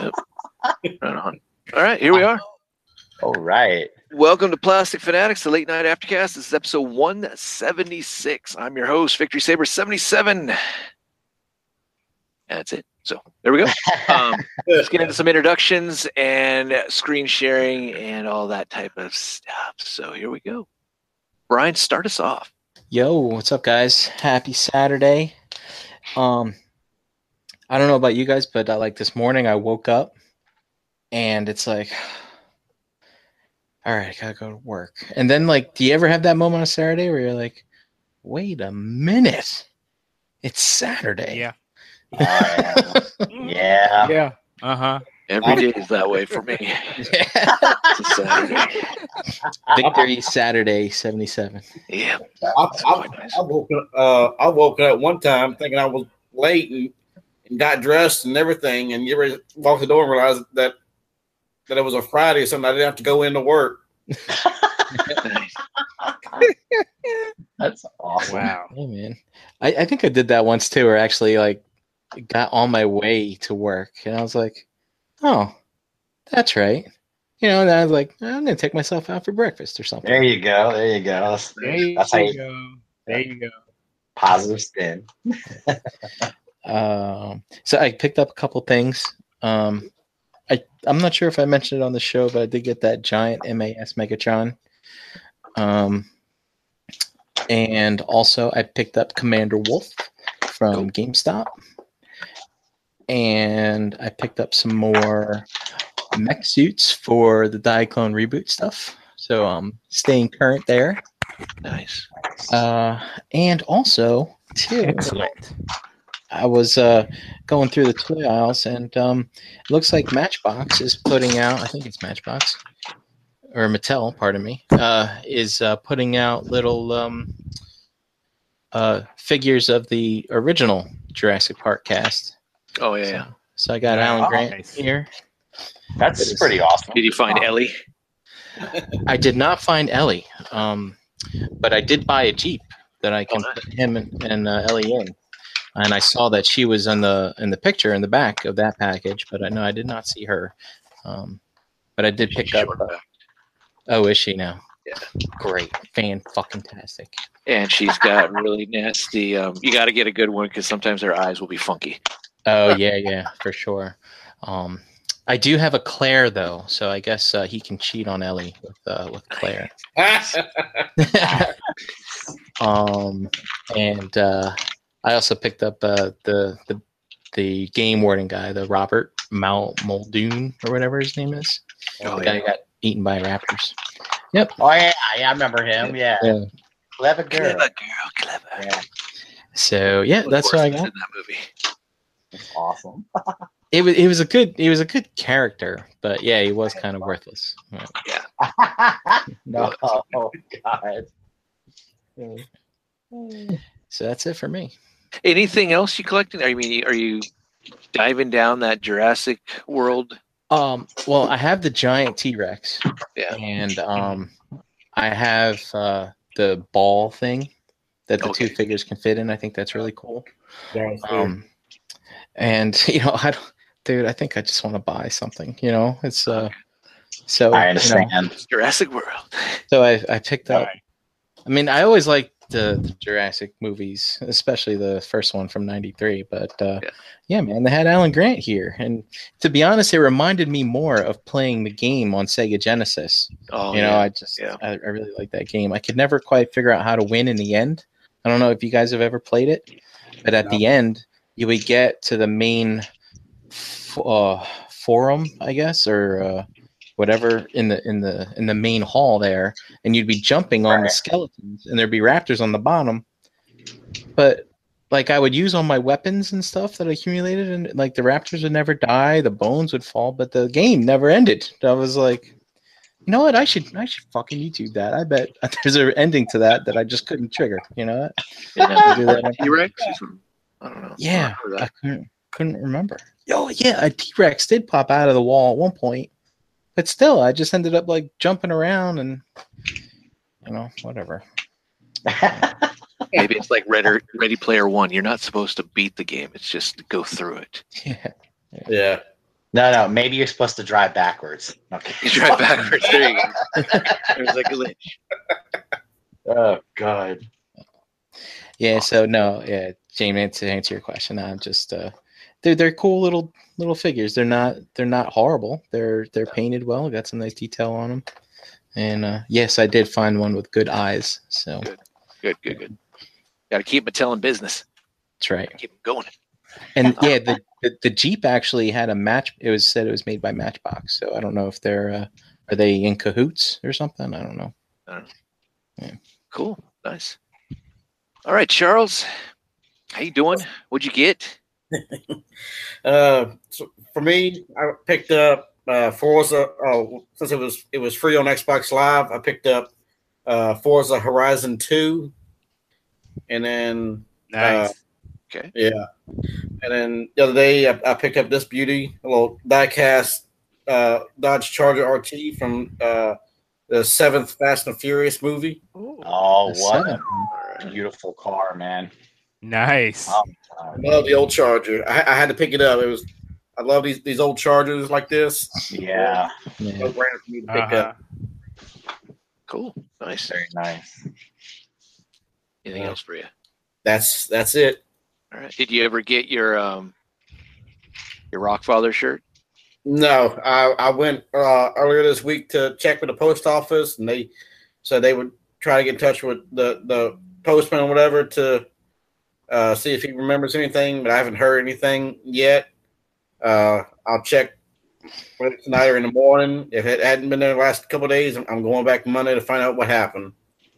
Yep. Right on. All right, here we are. All right. Welcome to Plastic Fanatics, the late night aftercast. This is episode 176. I'm your host, Victory Saber 77. That's it. So there we go. Um, let's get into some introductions and screen sharing and all that type of stuff. So here we go. Brian, start us off. Yo, what's up, guys? Happy Saturday. Um, I don't know about you guys, but uh, like this morning, I woke up and it's like, all right, I gotta go to work. And then, like, do you ever have that moment on Saturday where you're like, wait a minute, it's Saturday? Yeah. Uh, yeah. Yeah. Uh huh. Every day is that way for me. It's a Saturday. Victory Saturday 77. Yeah. I, I, I woke up. Uh, I woke up one time thinking I was late and, and got dressed and everything, and you ever walk the door and realize that that it was a Friday or something. I didn't have to go into work. That's awesome. Wow. Hey, man. I, I think I did that once too, where I actually like got on my way to work and I was like, oh, that's right. You know, and I was like, I'm gonna take myself out for breakfast or something. There you go. There you go. That's, There you that's how you go. There you go. positive spin. Um, so I picked up a couple things. Um, I I'm not sure if I mentioned it on the show, but I did get that giant MAS Megatron. Um, and also I picked up Commander Wolf from GameStop, and I picked up some more mech suits for the Diaclone reboot stuff. So um, staying current there. Nice. Uh, and also too, Excellent. I was uh, going through the toy aisles, and um, it looks like Matchbox is putting out. I think it's Matchbox or Mattel. Pardon me. Uh, is uh, putting out little um, uh, figures of the original Jurassic Park cast. Oh, yeah. yeah. So I got Wow. Alan Grant Nice. here. That's pretty awesome. Did you find Ellie? I did not find Ellie, um, but I did buy a Jeep that I can Oh, put him and, and uh, Ellie in. And I saw that she was in the in the picture in the back of that package, but I know I did not see her. Um, but I did pick up. Uh, oh, is she now? Yeah. Great, fan fucking tastic. And she's got really nasty. Um, you got to get a good one because sometimes her eyes will be funky. Oh yeah, yeah, for sure. Um, I do have a Claire though, so I guess uh, he can cheat on Ellie with uh, with Claire. um, and uh, I also picked up uh, the the the game warden guy, the Robert Mal Muldoon or whatever his name is. Oh, the guy who got eaten by raptors. Yep. Oh yeah, yeah, I remember him. Yeah, Yeah. clever girl. Clever girl, clever. Yeah, So yeah, that's what I got. in that movie. awesome. It was it was a good it was a good character, but yeah, he was kind of worthless. Yeah. no, oh god. So that's it for me. Anything else you collected? I mean, are you diving down that Jurassic World? Um, well, I have the giant T Rex. Yeah. and um, I have uh, the ball thing that the Okay. two figures can fit in. I think that's really cool. um, Um, and you know, I don't, dude, I think I just want to buy something. You know, it's uh, so I you know, Jurassic World. so I I picked up. Right. I mean, I always liked the, the Jurassic movies, especially the first one from '93. But uh, Yeah. yeah. man, they had Alan Grant here, and to be honest, it reminded me more of playing the game on Sega Genesis. Oh, you know, yeah. I just yeah. I, I really like that game. I could never quite figure out how to win in the end. I don't know if you guys have ever played it, but at the end, you would get to the main f- uh, forum, I guess, or uh, whatever in the in the in the main hall there, and you'd be jumping on the skeletons, and there'd be raptors on the bottom. But like I would use all my weapons and stuff that I accumulated, and like the raptors would never die, the bones would fall, but the game never ended. I was like, you know what? I should I should fucking YouTube that. I bet there's an ending to that that I just couldn't trigger. You know what? Yeah. Do that. T Rex? I don't know. Yeah, I I couldn't couldn't remember. Oh yeah, a T Rex did pop out of the wall at one point, but still, I just ended up like jumping around and you know whatever. Maybe it's like Ready, Ready Player One. You're not supposed to beat the game. It's just go through it. Yeah. yeah. No, no. Maybe you're supposed to drive backwards. Okay. You drive backwards. There you go. There's like a glitch. Oh God. Yeah, so no, yeah, Jamie, to answer your question, I'm just uh they're they're cool little little figures. They're not they're not horrible. They're they're painted well, got some nice detail on them. And uh yes, I did find one with good eyes. So Good, good, good. good. Got to keep Mattel in business. that's right. Keep 'em going. And yeah, the, the the Jeep actually had a match it was said it was made by Matchbox. So I don't know if they're uh are they in cahoots or something? I don't know. Cool. Nice. All right, Charles. How you doing? What'd you get? Uh, so for me, I picked up uh, Forza. Oh, since it was it was free on Xbox Live, I picked up uh, Forza Horizon Two, and then Nice. okay, yeah, and then the other day I, I picked up this beauty, a little diecast uh, Dodge Charger RT from uh, the seventh Fast and Furious movie. Oh, what seven. a beautiful car, man. Nice. Oh, I love the old Charger. I, I had to pick it up. It was I love these these old Chargers like this. Yeah, Yeah. No brainer for me to pick Uh-huh. up. Cool. Nice. very nice. Anything Yeah. else for you? That's that's it. All right. Did you ever get your um your Rockfather shirt? No, I I went uh, earlier this week to check with the post office, and they said they would try to get in touch with the the postman or whatever to uh, see if he remembers anything. But I haven't heard anything yet. Uh, I'll check whether tonight or in the morning. If it hadn't been there the last couple of days, I'm- I'm going back Monday to find out what happened.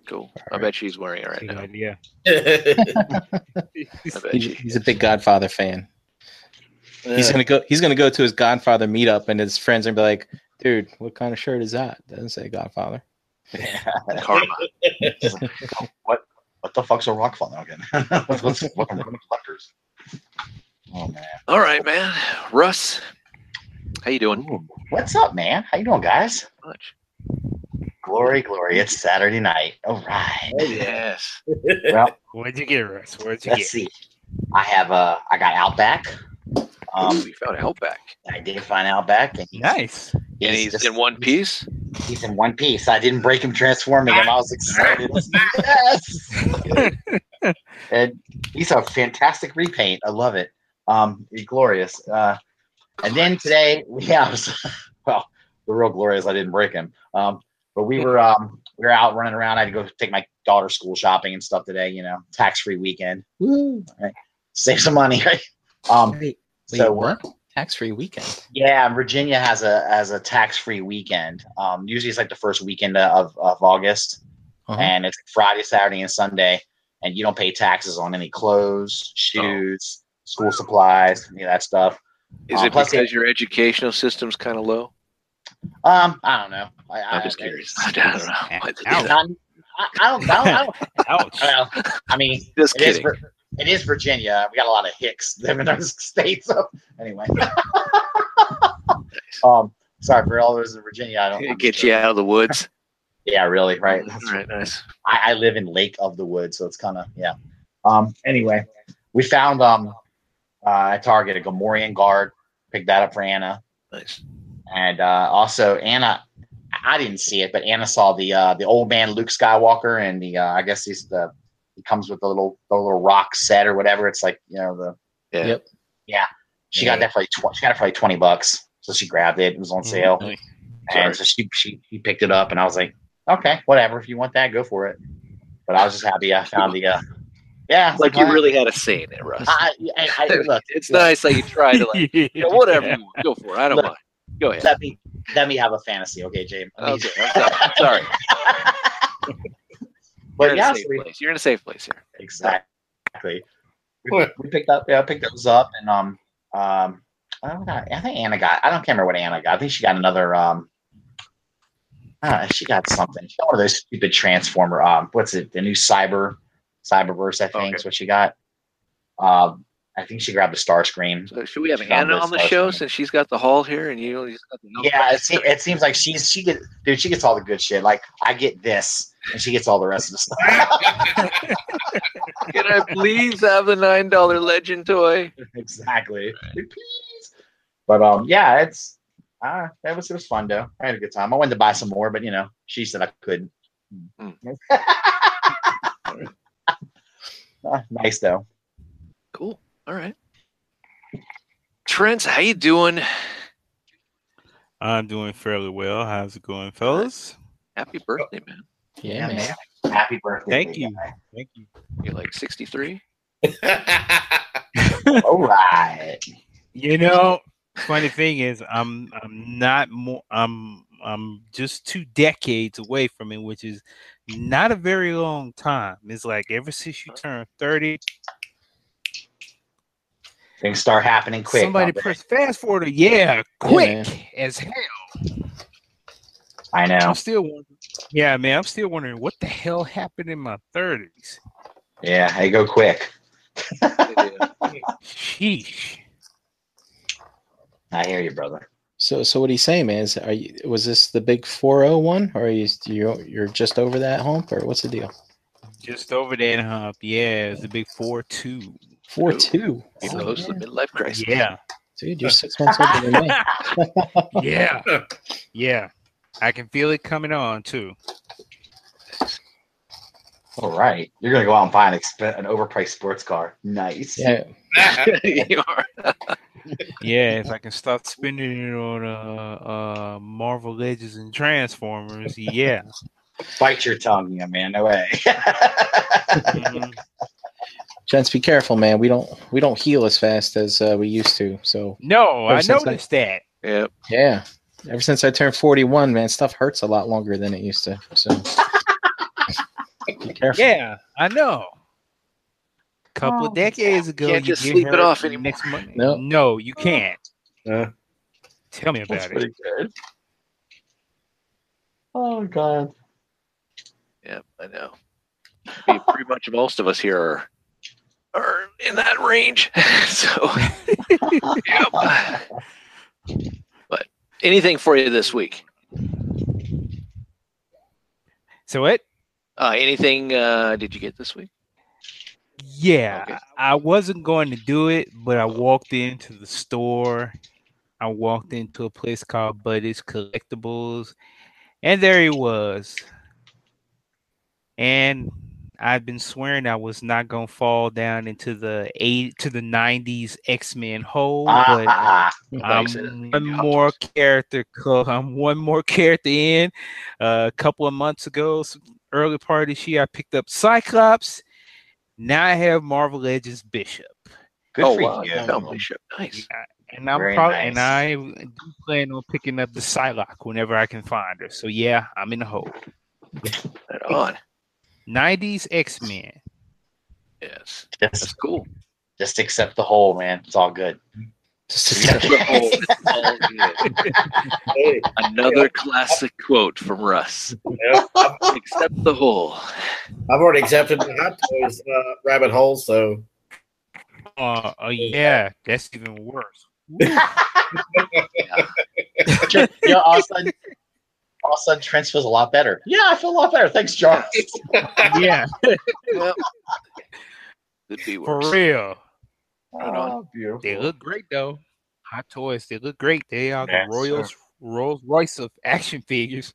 Cool. I bet she's wearing it right Good now. idea. He's, he's a big Godfather fan. He's gonna go. He's gonna go to his Godfather meetup, and his friends are gonna be like, "Dude, what kind of shirt is that? Doesn't say Godfather." Karma. what what the fuck's a rock funnel again? What's what's what are collectors? Oh man. All right, man. Russ, how you doing? Ooh, What's up, man? How you doing, guys? Much. Glory, glory! It's Saturday night. All right. Yes. Well, What'd you get, Russ? What'd you let's get? see. I have uh, I got Outback. Um, we found Outback. I did find Outback, and he's, Nice. And he's just- in one piece. He's in one piece. I didn't break him transforming him. I was excited. yes. and he's a fantastic repaint. I love it. Um, glorious. Uh, and then today, yeah, I was, well, the real glorious. I didn't break him. Um, but we were um, we were out running around. I had to go take my daughter school shopping and stuff today. You know, tax free weekend. Woo! Right. Save some money, right? Um, Wait, so we're- what? Tax free weekend. yeah, Virginia has a has a tax free weekend. Um, usually it's like the first weekend of, of August, Uh-huh. and it's Friday, Saturday, and Sunday, and you don't pay taxes on any clothes, shoes, school supplies, any of that stuff. Is Uh, it plus because it- your educational system's kind of low? Um, I don't know. I, I, I'm just curious. I don't know. why they do Ouch. that. Not, I, I don't. I don't, I don't Ouch. well, I mean, Just it is, kidding. Vir- it is Virginia. We got a lot of hicks living in those states. So anyway, um, sorry for all those in Virginia. I don't Get sure. you out of the woods. Yeah, really. Right. All right, nice. I, I live in Lake of the Woods, so it's kind of yeah. Um. Anyway, we found um uh, at Target a Gamorrean guard. Picked that up for Anna, Nice. and uh, also Anna. I didn't see it, but Anna saw the uh, the old man Luke Skywalker, and the uh, I guess he's the he comes with the little the little rock set or whatever. It's like you know the Yeah. Yep. she got that for like tw- she got it for like twenty bucks, so she grabbed it. It was on sale, Sorry. and so she, she she picked it up, and I was like, okay, whatever. If you want that, go for it. But I was just happy I found the uh, yeah, Like you I- really had a say in it, Russ. I, I, I, look, it's nice that you try to like, you know, whatever you want, go for it. I don't Look. mind. Go ahead. let me let me have a fantasy, okay, James? Okay, sorry. Sorry. You're but in yeah, a so we, place. You're in a safe place here. exactly. We, we picked up, yeah, picked those up, and um, um, I don't know, I think Anna got. I don't remember what Anna got. I think she got another um. Uh, she got something. She got one of those stupid transformer. Um, what's it? The new cyber, cyberverse. I think Okay. is what she got. Um, I think she grabbed the Starscream. So should we have She Anna on the show night. since she's got the hall here and you just got the Yeah, it, se- it seems like she's she gets dude. She gets all the good shit. Like I get this, and she gets all the rest of the stuff. Can I please have the nine dollar legend toy? exactly. Please. But um, yeah, it's uh, that was it was fun though. I had a good time. I wanted to buy some more, but you know, she said I couldn't. Uh, nice though. Cool. All right. Trent, how you doing? I'm doing fairly well. How's it going, fellas? Happy birthday, man. Yeah, man. Happy birthday. Thank you. guy. Thank you. You're like 63. All right. You know, funny thing is, I'm I'm not more. I'm I'm just two decades away from it, which is not a very long time. It's like ever since you turn thirty, Things start happening quick. somebody don't press fast forward. Yeah, quick as hell. I know. I'm still wondering. Yeah, man, I'm still wondering what the hell happened in my thirties. Yeah, they go quick. Sheesh. I hear you, brother. So, so what he's saying, man, is are you was this the big 401 or are you you're, you're just over that hump or what's the deal? Just over that hump. Yeah, it's a big four two. Four two. He Oh, knows the midlife crisis. Yeah. Dude, you're six months older than me. Yeah. yeah. I can feel it coming on too. All right. You're gonna go out and buy an exp- an overpriced sports car. Nice. Yeah, you are. Yeah, if I can stop spending it on uh uh Marvel Legends and Transformers, yeah. Bite your tongue, young man. No way. Mhm. gents, be careful, man. We don't we don't heal as fast as uh, we used to. So No, I since I- noticed that. Yep. yeah, ever since I turned 41, man, stuff hurts a lot longer than it used to. So be careful. Yeah, I know. A couple of decades ago, Can't you just get sleep it off the anymore. Next month. No. no, you can't. Uh, Tell me That's about it. pretty good. Oh god. Yep. I know. Pretty pretty much most of us here are are in that range. so, yep. Anything for you this week? So what? Uh, anything uh, did you get this week? Yeah, Okay. I wasn't going to do it, but I walked into the store. I walked into a place called Buddy's Collectibles, and there he was. And I've been swearing I was not gonna fall down into the eight to the '90s X-Men hole, but Ah, I said, I'm one more character. I'm one more character in. Uh, a couple of months ago, some early part of this year, I picked up Cyclops. Now I have Marvel Legends Bishop, good oh for wow, you. you Bishop. Nice. and I'm Very probably and. I do plan on picking up the Psylocke whenever I can find her. So yeah, I'm in the hole. Right on. '90s X Men. Yes. That's cool. just accept the whole, man. It's all good. Just Yeah. The whole- it's all good. hey, Another classic quote from Russ. yeah, Accept the whole. I've already accepted the hot toys uh, rabbit hole, so Uh, oh yeah, that's even worse. Tr- yeah, all of a sudden, all of a sudden, Trent feels a lot better. Yeah, I feel a lot better. Thanks, Charles. yeah, Well, could be for real. Right on. Oh, beautiful. They look great though. Hot toys, they look great. They are Yes, the Royals Rolls Royce of action figures.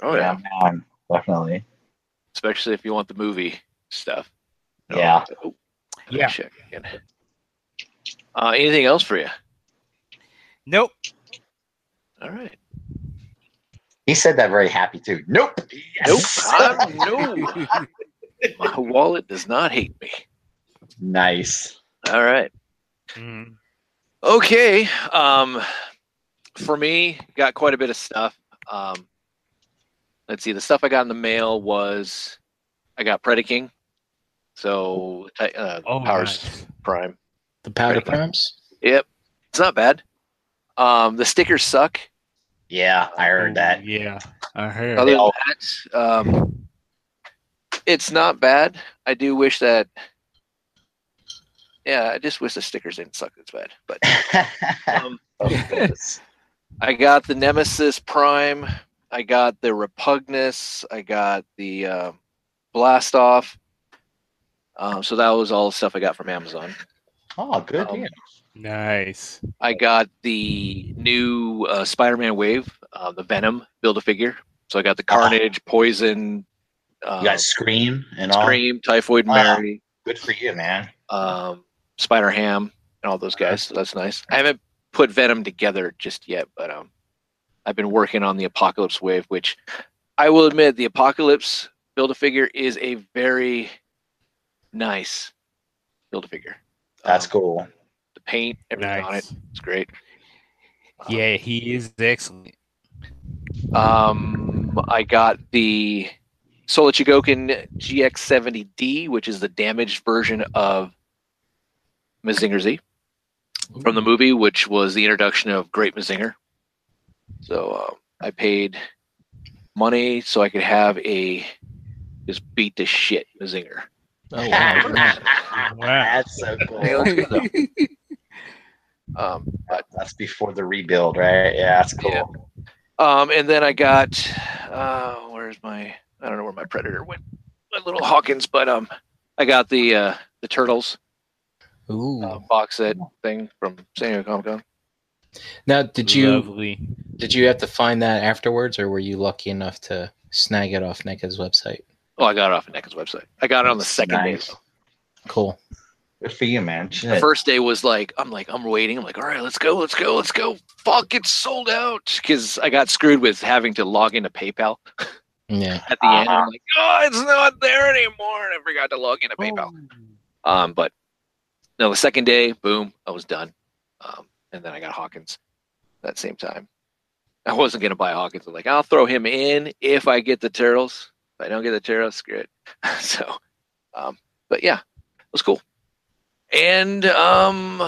Oh yeah. yeah, man, definitely. Especially if you want the movie stuff. Yeah. Oh, Yeah. Check again. Uh, anything else for you? Nope. All right. He said that very happy too. Nope. Nope. I'm, no. My wallet does not hate me. nice. All right. Mhm. Okay. Um, for me, got quite a bit of stuff. Um, let's see. The stuff I got in the mail was I got Predaking. So uh, Oh, Powers nice. Prime. the powder Pretty good. primes. Yep. It's not bad. Um, the stickers suck. Yeah, I heard Oh, that. Yeah, I heard. Other than that, um, it's not bad. I do wish that. Yeah, I just wish the stickers didn't suck as bad. But um. I got the Nemesis Prime. I got the Repugnus. I got the uh, Blast Off. Um, so that was all the stuff I got from Amazon. oh, good. Um, yeah. Nice. I got the new uh, Spider-Man wave, uh, the Venom build a figure. So I got the Carnage, Poison, uh, You got Scream and all. Scream, Typhoid Wow. Mary, Good for you, man. um, Spider Ham, and all those guys. So that's nice. I haven't put Venom together just yet, but um, I've been working on the Apocalypse wave, which I will admit the Apocalypse build a figure is a very nice build a figure. That's Um, cool. The paint, everything on it, it's great. Um, Yeah, he is excellent. Um, I got the Soul of Chogokin GX70D, which is the damaged version of Mazinger Z from the movie, which was the introduction of Great Mazinger. So uh, I paid money so I could have a just beat the shit Mazinger. Oh wow. Wow. That's so cool. Hey, let's go, though. Um, but That's before the rebuild, right? Yeah, that's cool. Yeah. Um, and then I got uh, where's my I don't know where my predator went, my little Hawkins, but um, I got the uh, the turtles Ooh. uh, box set thing from San Diego Comic Con. Now, did you Lovely. did you have to find that afterwards, or were you lucky enough to snag it off NECA's website? Oh, I got it off of NECA's website. I got it on the second Nice. day. Cool. Good for you, man. The first day was like I'm like I'm waiting. I'm like, all right, let's go, let's go, let's go. Fuck, it's sold out because I got screwed with having to log into PayPal Yeah. at the end. I'm like, oh, it's not there anymore, and I forgot to log into PayPal. Um, but no, the second day, boom, I was done. Um, and then I got Hawkins that same time. I wasn't gonna buy Hawkins. I'm like, I'll throw him in if I get the turtles. If I don't get the turtles, screw it. so, um, but yeah, it was cool. And um,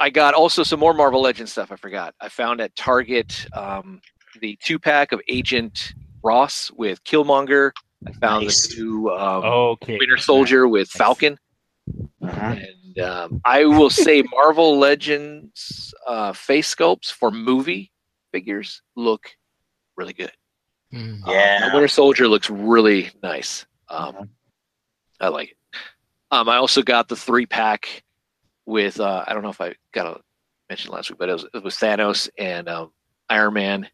I got also some more Marvel Legends stuff. I forgot. I found at Target um, the two pack of Agent Ross with Killmonger. I found Nice. the new um, Okay. Winter Soldier with Falcon. Mhm. And um, I will say Marvel Legends uh, face sculpts for movie figures look really good. Mm. Um, Yeah. the Winter Soldier looks really nice. Um, Mhm. I like it. Um, I also got the three pack with uh, I don't know if I got to mention last week, but it was, it was Thanos and um, Iron Man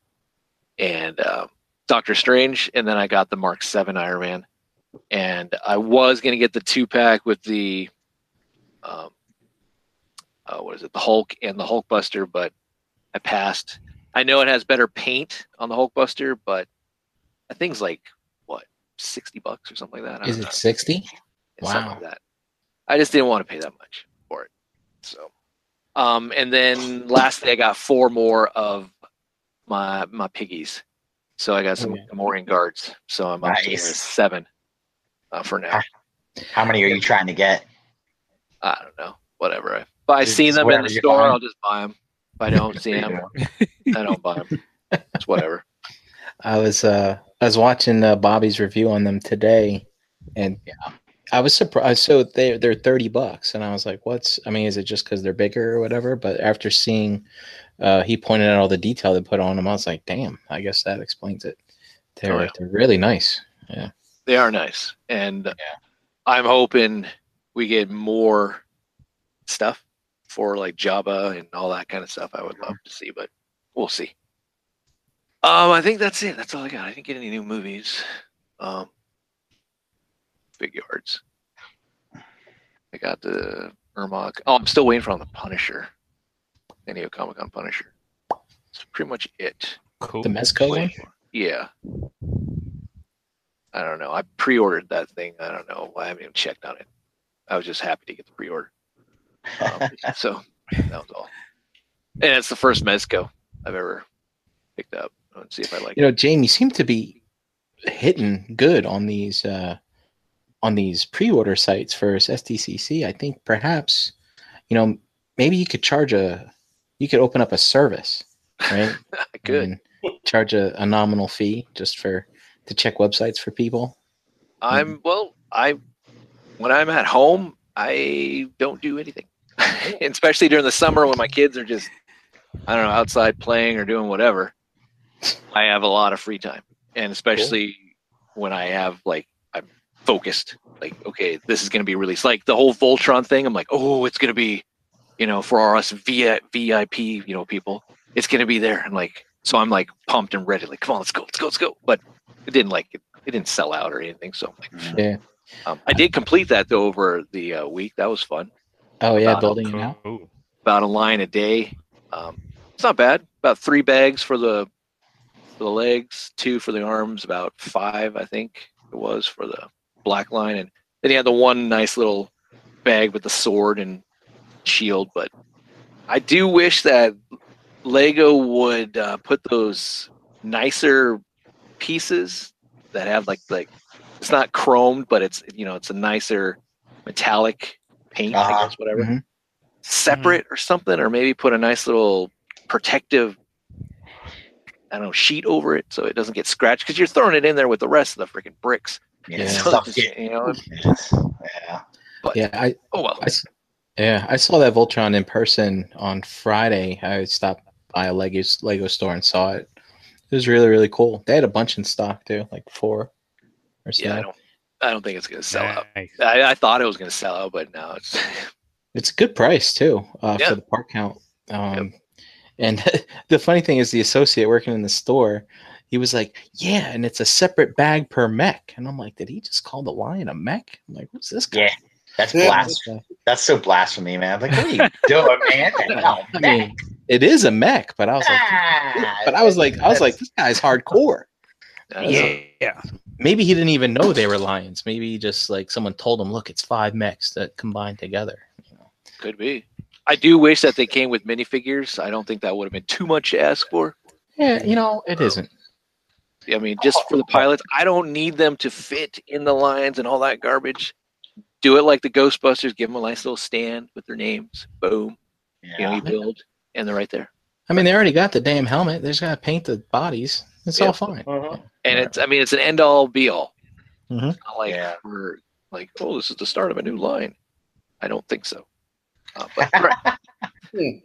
and um, Doctor Strange, and then I got the Mark Seven Iron Man, and I was gonna get the two pack with the um, uh, what is it, the Hulk and the Hulkbuster, but I passed. I know it has better paint on the Hulkbuster, but I think it's like what sixty bucks or something like that. I Is it sixty? Wow. like that. I just didn't want to pay that much for it. So, um, and then lastly, I got four more of my my piggies. So I got some Okay. Gamorrean guards. So I'm up to seven uh, for now. How many are you trying to get? I don't know. Whatever. If I see them in the store. I'll just buy them. If I don't see them, I don't buy them. It's whatever. I was uh I was watching uh, Bobby's review on them today, and I was surprised. So they they're thirty bucks, and I was like, "What's? I mean, is it just because they're bigger or whatever?" But after seeing, uh, he pointed out all the detail they put on them. I was like, "Damn, I guess that explains it." They're Oh, yeah. they're really nice. Yeah, they are nice, and I'm hoping we get more stuff for like Jabba and all that kind of stuff. I would love to see, but we'll see. Um, I think that's it. That's all I got. I didn't get any new movies. Um, big yards. I got the Ermok. Oh, I'm still waiting for on the Punisher. San Diego Comic Con Punisher. That's pretty much it. Cool. The Mezco one. Yeah. I don't know. I pre-ordered that thing. I don't know. I haven't even checked on it. I was just happy to get the pre-order. Um, so that was all. And it's the first Mezco I've ever picked up. Let's see if I like it. You it. know, Jamie you seem to be hitting good on these uh, on these pre-order sites for SDCC. I think perhaps, you know, maybe you could charge a, you could open up a service, right? I could. Charge a, a nominal fee just for to check websites for people. I'm hmm. well. I when I'm at home, I don't do anything, especially during the summer when my kids are just I don't know outside playing or doing whatever. I have a lot of free time, and especially when I have like focused. Like, okay, this is going to be released. Like the whole Voltron thing. I'm like, oh, it's going to be you know, for us via VIP, you know, people, it's gonna be there. And like, so I'm like pumped and ready. Like, come on, let's go, let's go, let's go. But it didn't like it, it didn't sell out or anything. So I'm like, Yeah. um, I did complete that though over the uh, week. That was fun. Oh yeah, Uh, building it out. About a line a day. Um, it's not bad. About three bags for the for the legs, two for the arms, about five I think it was for the black line, and then he had the one nice little bag with the sword and shield. But I do wish that Lego would uh, put those nicer pieces that have like like it's not chromed, but it's you know it's a nicer metallic paint, I Uh-huh. guess, whatever, Mhm. separate or something, or maybe put a nice little protective. I don't know, sheet over it so it doesn't get scratched because you're throwing it in there with the rest of the freaking bricks. Yeah, Yeah. So stuff it's- get- you know, yeah. Yeah, I, oh well. I s- yeah, I saw that Voltron in person on Friday. I stopped by a Lego Lego store and saw it. It was really really cool. They had a bunch in stock too, like four or so. Yeah, I don't. I don't think it's gonna sell out. I, I thought it was gonna sell out, but now it's It's a good price too uh, Yeah. for the part count. Um, And the funny thing is, the associate working in the store, he was like, "Yeah, and it's a separate bag per mech." And I'm like, "Did he just call the lion a mech?" I'm like, "What's this guy?" Yeah, that's Yeah. blasphemy. That's so blasphemy, man. Like, what are you doing, man? No, I mean, it is a mech, but I was like, Ah, but I was like, I was like, this guy's hardcore. that's- Yeah, yeah. Maybe he didn't even know they were lions. Maybe he just like someone told him, "Look, it's five mechs that combine together." You know? could be. I do wish that they came with minifigures. I don't think that would have been too much to ask for. Yeah, you know, it isn't. I mean, just for the pilots, I don't need them to fit in the lines and all that garbage. Do it like the Ghostbusters. Give them a nice little stand with their names. Boom. You know, Yeah. you build, and they're right there. I mean, they already got the damn helmet. They just gotta paint the bodies. It's Yeah. all fine. Uh-huh. And it's, I mean, it's an end all be all. Mhm. It's not like Yeah. we're like, oh, this is the start of a new line. I don't think so. Uh, but all right.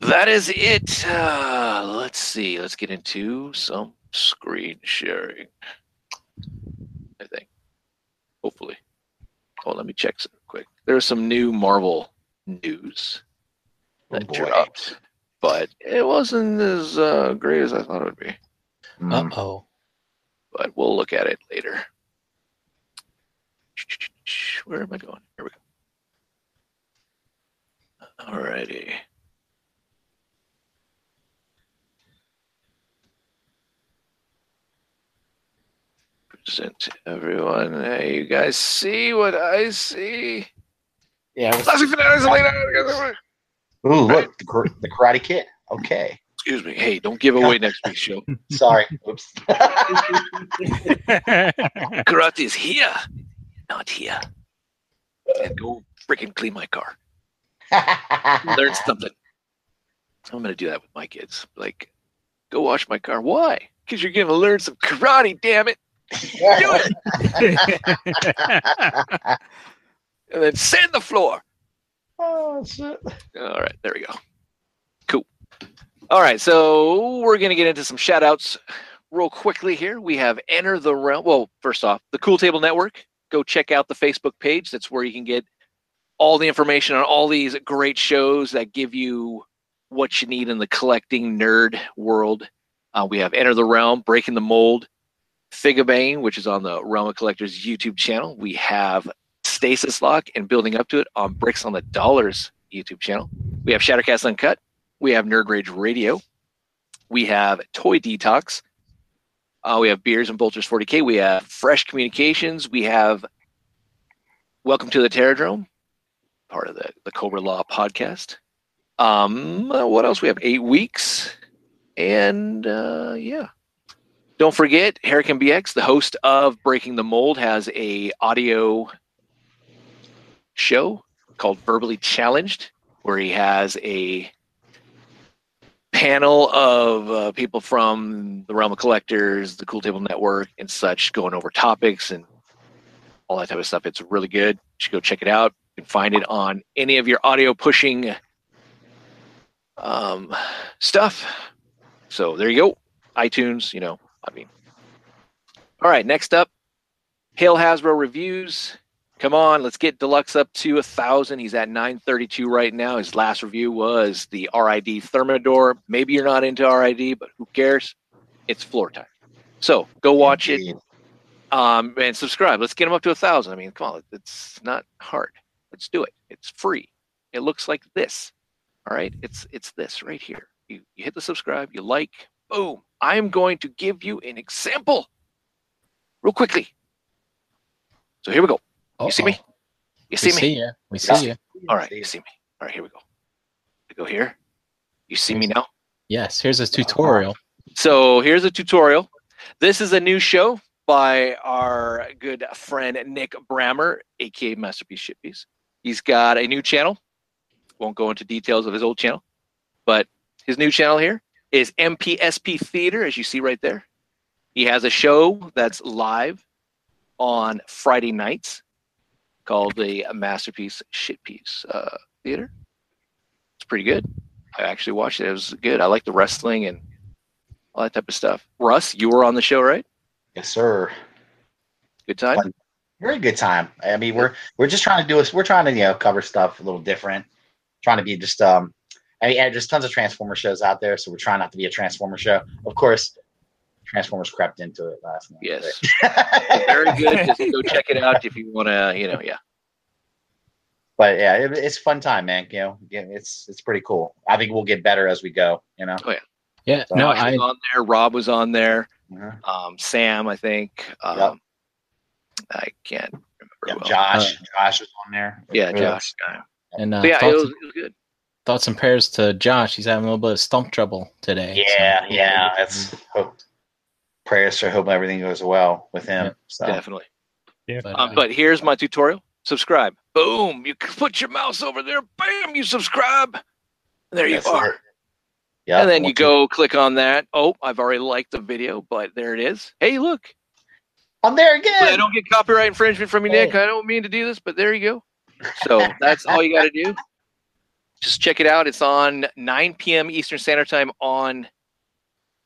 That is it. Uh, let's see. Let's get into some screen sharing. I think. Hopefully. Oh, let me check some quick. There's some new Marvel news Oh, that boy. dropped, but it wasn't as uh, great as I thought it would be. Uh oh. But we'll look at it later. Where am I going? Here we go. Alrighty. Present to everyone. Hey, you guys see what I see? Yeah. Classic finales later. Ooh, look, the, kar- the Karate Kid. Okay, Excuse me. Hey, don't give away next week's show. sorry. Oops. Karate is here, not here. And go freaking clean my car. Learn something. I'm gonna do that with my kids. Like, go wash my car. Why? Because you're gonna learn some karate. Damn it! And then sand the floor. oh, shit. All right, there we go. Cool. All right, so we're going to get into some shout outs real quickly here. We have Enter the Realm. Well, first off, the Cool Table Network. Go check out the Facebook page. That's where you can get all the information on all these great shows that give you what you need in the collecting nerd world. Uh, we have Enter the Realm, Breaking the Mold, Figabane, which is on the Realm of Collectors YouTube channel. We have Stasis Lock and Building Up to It on Bricks on the Dollars YouTube channel. We have Shattercast Uncut. We have Nerd Rage Radio. We have Toy Detox. Uh, we have Beers and Vultures 40K. We have Fresh Communications. We have Welcome to the Terradrome, part of the, the Cobra Law podcast. Um, what else? We have Eight Weeks. And uh, yeah. Don't forget, Hurricane BX, the host of Breaking the Mold, has a audio show called Verbally Challenged, where he has a panel of uh, people from the realm of collectors, the Cool Table Network, and such going over topics and all that type of stuff. It's really good. You should go check it out. You can find it on any of your audio pushing um, stuff. So there you go. iTunes, you know, I mean. All right, next up, Hail Hasbro Reviews Come on, let's get Deluxe up to a thousand. He's at 932 right now. His last review was the RID Thermidor. Maybe you're not into RID, but who cares? It's floor time. So go watch it um, and subscribe. Let's get him up to a thousand. I mean, come on, it's not hard. Let's do it. It's free. It looks like this. All right, it's it's this right here. You you hit the subscribe, you like, boom. I'm going to give you an example, real quickly. So here we go. You see me? Uh-oh. You We see me? see you. We see you. All right, you see me. All right, here we go. I go here. You see me now? Yes. Here's a uh-huh. tutorial. So here's a tutorial. This is a new show by our good friend Nick Brammer, aka Masterpiece Shippies. He's got a new channel. Won't go into details of his old channel, but his new channel here is MPSP Theater, as you see right there. He has a show that's live on Friday nights called the Masterpiece Shitpiece uh, Theater. It's pretty good. I actually watched it. It was good. I like the wrestling and all that type of stuff. Russ, you were on the show, right? Yes, sir. Good time. Fun. Very good time. I mean, we're we're just trying to do us. We're trying to you know cover stuff a little different. Trying to be just um. I mean, yeah, there's tons of Transformer shows out there, so we're trying not to be a Transformer show. Of course, Transformers crept into it last night. Yes. Very good. Just go check it out if you want to. You know, yeah. but yeah, it, it's fun time, man. You know, it's it's pretty cool. I think we'll get better as we go. You know. Yeah. So No, Josh I was on there. Rob was on there. Mhm. Um, Sam, I think. Um, Yep. I can't remember. Yeah, well. Josh, Josh was on there. Yeah, Josh. Uh, and uh, yeah, it thoughts, was, it was good. Thoughts and prayers to Josh. He's having a little bit of stump trouble today. so- Yeah, yeah. That's hope. Prayers for hope everything goes well with him. Yeah, So Definitely. But, Um, uh, but here's my tutorial. Subscribe. Boom. You put your mouse over there. Bam. You subscribe. And there you are. it. Yeah. and then you once go click on that. Oh, I've already liked the video, but there it is. Hey, look. I'm there again. I don't get copyright infringement from you, Nick. Hey. I don't mean to do this, but there you go. So that's all you got to do. Just check it out. It's on 9 p.m. Eastern Standard Time on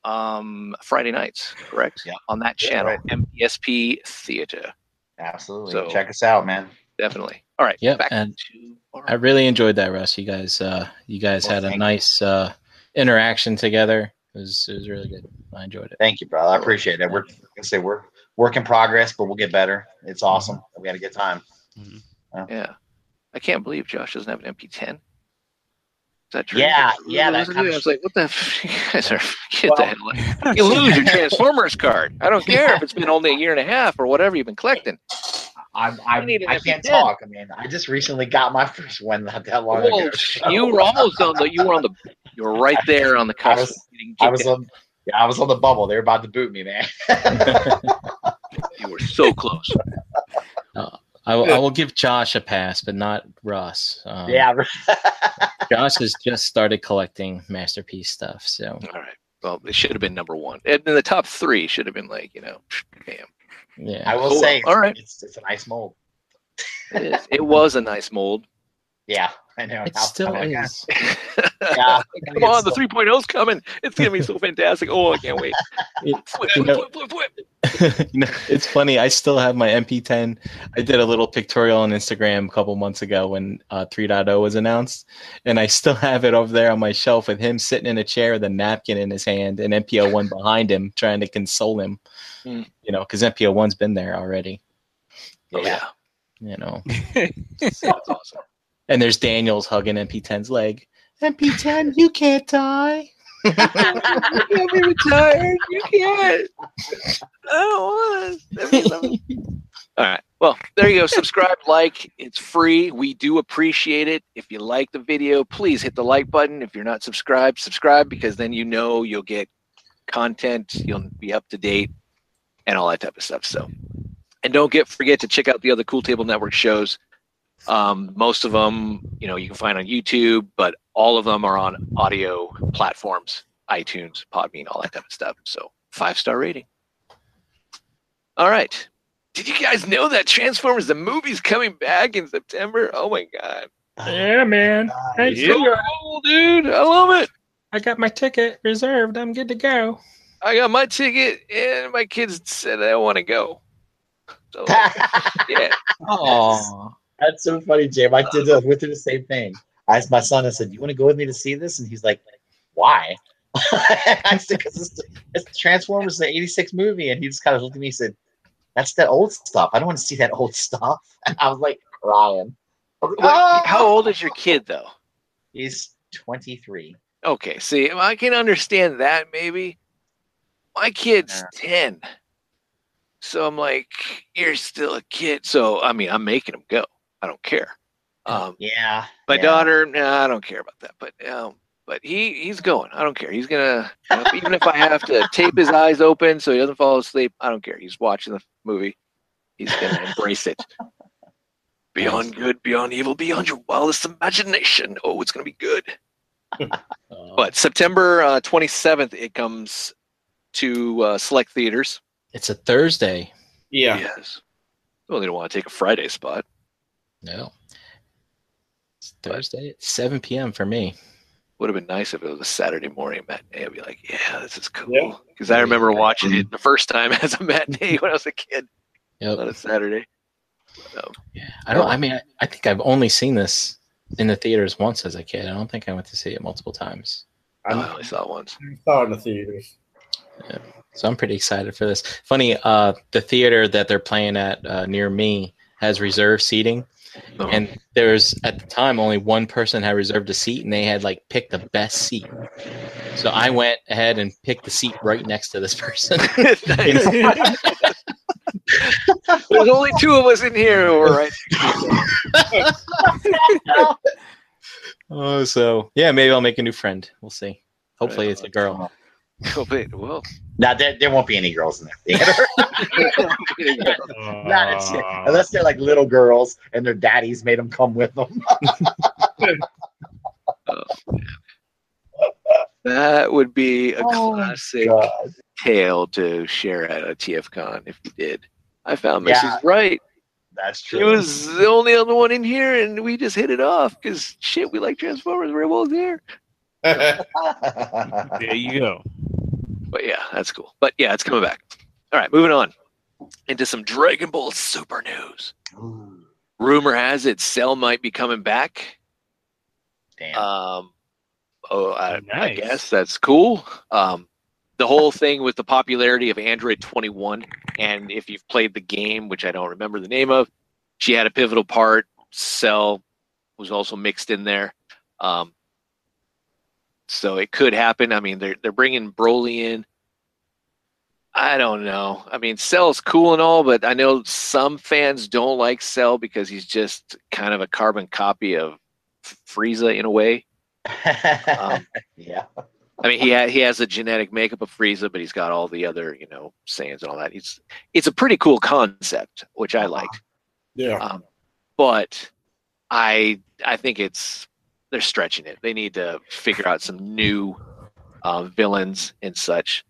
um, Friday nights, correct? Yeah. On that Yeah, channel, right. MPSP Theater. Absolutely. So- Check us out, man. Definitely. All right. Yep, Back and to I really enjoyed that, Russ. You guys, uh, you guys Well, had a nice uh, interaction together. It was, it was really good. I enjoyed it. Thank you, brother. I appreciate it. We're like I say we're work in progress, but we'll get better. It's awesome. We had a good time. Yeah. I can't believe Josh doesn't have an MP10. Is that true? Yeah, yeah, that Listen to kind me, of I was like, what the? F- you guys are get Well- the hell out. You lose your Transformers card. I don't care if it's been only a year and a half or whatever you've been collecting. I'm, I'm, need an I can't talk. I mean, I just recently got my first one not that long Well, ago. you were almost on the. You were on the. You were right there on the cusp. was- getting I was on, yeah, I was on the bubble. They were about to boot me, man. You were so close. Uh, I, will- I will give Josh a pass, but not Russ. Um, yeah, Josh has just started collecting masterpiece stuff. So All right. Well, it should have been number one. And in the top three should have been like you know, bam. yeah, I will Cool. say, All right. it's, it's a nice mold. It is. It was a nice mold. Yeah, I know. it still I mean, is. Yeah, Come on, the 3.0 is coming. It's gonna be so fantastic. Oh, I can't wait. It- Flip, you know, flip, flip, flip. you know, it's funny. I still have my MP10. I did a little pictorial on Instagram a couple months ago when uh, 3.0 was announced, and I still have it over there on my shelf with him sitting in a chair with a napkin in his hand and MP01 behind him trying to console him. Hmm. You know, because MP01's been there already. Oh yeah, You know, that's awesome. And there's Daniels hugging MP10's leg. MP10, you can't die. you can't be retired. You can't. I don't want to. All right. Well, there you go. Subscribe, like. It's free. We do appreciate it. If you like the video, please hit the like button. If you're not subscribed, subscribe because then you know you'll get content. You'll be up to date and all that type of stuff. So, and don't get forget to check out the other Cool Table Network shows. Um, most of them, you know, you can find on YouTube, but all of them are on audio platforms, iTunes, Podbean, all that type of stuff. So, five star rating. All right. Did you guys know that Transformers the movie's coming back in September? Oh my god. Yeah, man. Hey, Nice. see So cool, dude. I love it. I got my ticket reserved. I'm good to go. I got my ticket and my kids said they want to go. So yeah, Oh, That's so funny, Jim. I did the, went through the same thing. I asked my son, I said, Do you want to go with me to see this? And he's like, Why? I said, Because it's, it's Transformers, the 86 movie. And he just kind of looked at me and said, That's that old stuff. I don't want to see that old stuff. And I was like crying. I was like, What- "Oh!" how old is your kid though? He's 23. Okay, see, I can understand that maybe. My kid's Yeah. 10. So I'm like, you're still a kid. So, I mean, I'm making him go. I don't care. Um, Yeah. my yeah. daughter, nah, I don't care about that. But, um, but he, he's going. I don't care. He's gonna, you know, even if I have to tape his eyes open so he doesn't fall asleep, I don't care. He's watching the movie. He's gonna embrace it. Beyond good, beyond evil, beyond your wildest imagination. Oh, it's gonna be good. But September uh, 27th, it comes to uh, select theaters. it's a Thursday. Yeah. Yes. Well, they don't want to take a Friday spot. No, it's Thursday at 7 p.m. for me. Would have been nice if it was a Saturday morning matinee. I'd be like, yeah, this is cool. Because I remember watching it the first time as a matinee when I was a kid Yep. on a Saturday. Yeah, I don't. I mean, I, I think I've only seen this in the theaters once as a kid. I don't think I went to see it multiple times. I I only saw it once. I saw it in the theaters. So I'm pretty excited for this. Funny, uh, the theater that they're playing at uh, near me has reserved seating, Oh. and there's at the time only one person had reserved a seat, and they had like picked the best seat. So I went ahead and picked the seat right next to this person. There's only two of us in here who are right. oh, so yeah, maybe I'll make a new friend. We'll see. Hopefully, it's a girl. Oh, wait, well, Now, there, there won't be any girls in there. theater. Not a chick. Uh, Unless they're like little girls and their daddies made them come with them. Oh, that would be a Oh, classic God. tale to share at a TFCon if you did. I found Yeah. Mrs. Right. That's She true. was the only other one in here, and we just hit it off because shit, we like Transformers. We're both here. There you go. But yeah, that's cool. But yeah, it's coming back. All right, moving on into some Dragon Ball Super news. Ooh, Rumor has it Cell might be coming back. damn. Um, oh, I, I guess that's cool. Um, the whole thing with the popularity of Android 21, and if you've played the game, which I don't remember the name of, she had a pivotal part. Cell was also mixed in there. Um, so it could happen. I mean, they're they're bringing Broly in. I don't know. I mean, Cell's cool and all, but I know some fans don't like Cell because he's just kind of a carbon copy of Frieza in a way. Um, yeah. I mean, he ha- he has the genetic makeup of Frieza, but he's got all the other, you know, Saiyans and all that. It's it's a pretty cool concept, which I liked. yeah. Um, but I I think it's they're stretching it. They need to figure out some new uh, villains and such.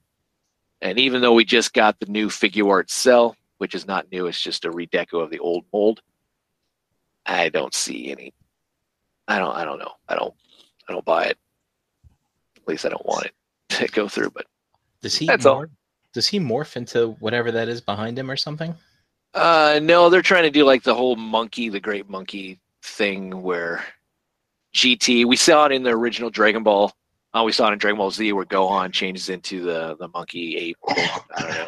And even though we just got the new Figuarts cell, which is not new, it's just a redeco of the old mold. I don't see any. I don't. I don't know. I don't. I don't buy it. At least I don't want it to go through. But Does he? That's all. Does he morph into whatever that is behind him or something? Uh, no, they're trying to do like the whole monkey, the great monkey thing where GT, we saw it in the original Dragon Ball. Uh, we saw it in Dragon Ball Z where Gohan changes into the, the monkey ape. I don't know.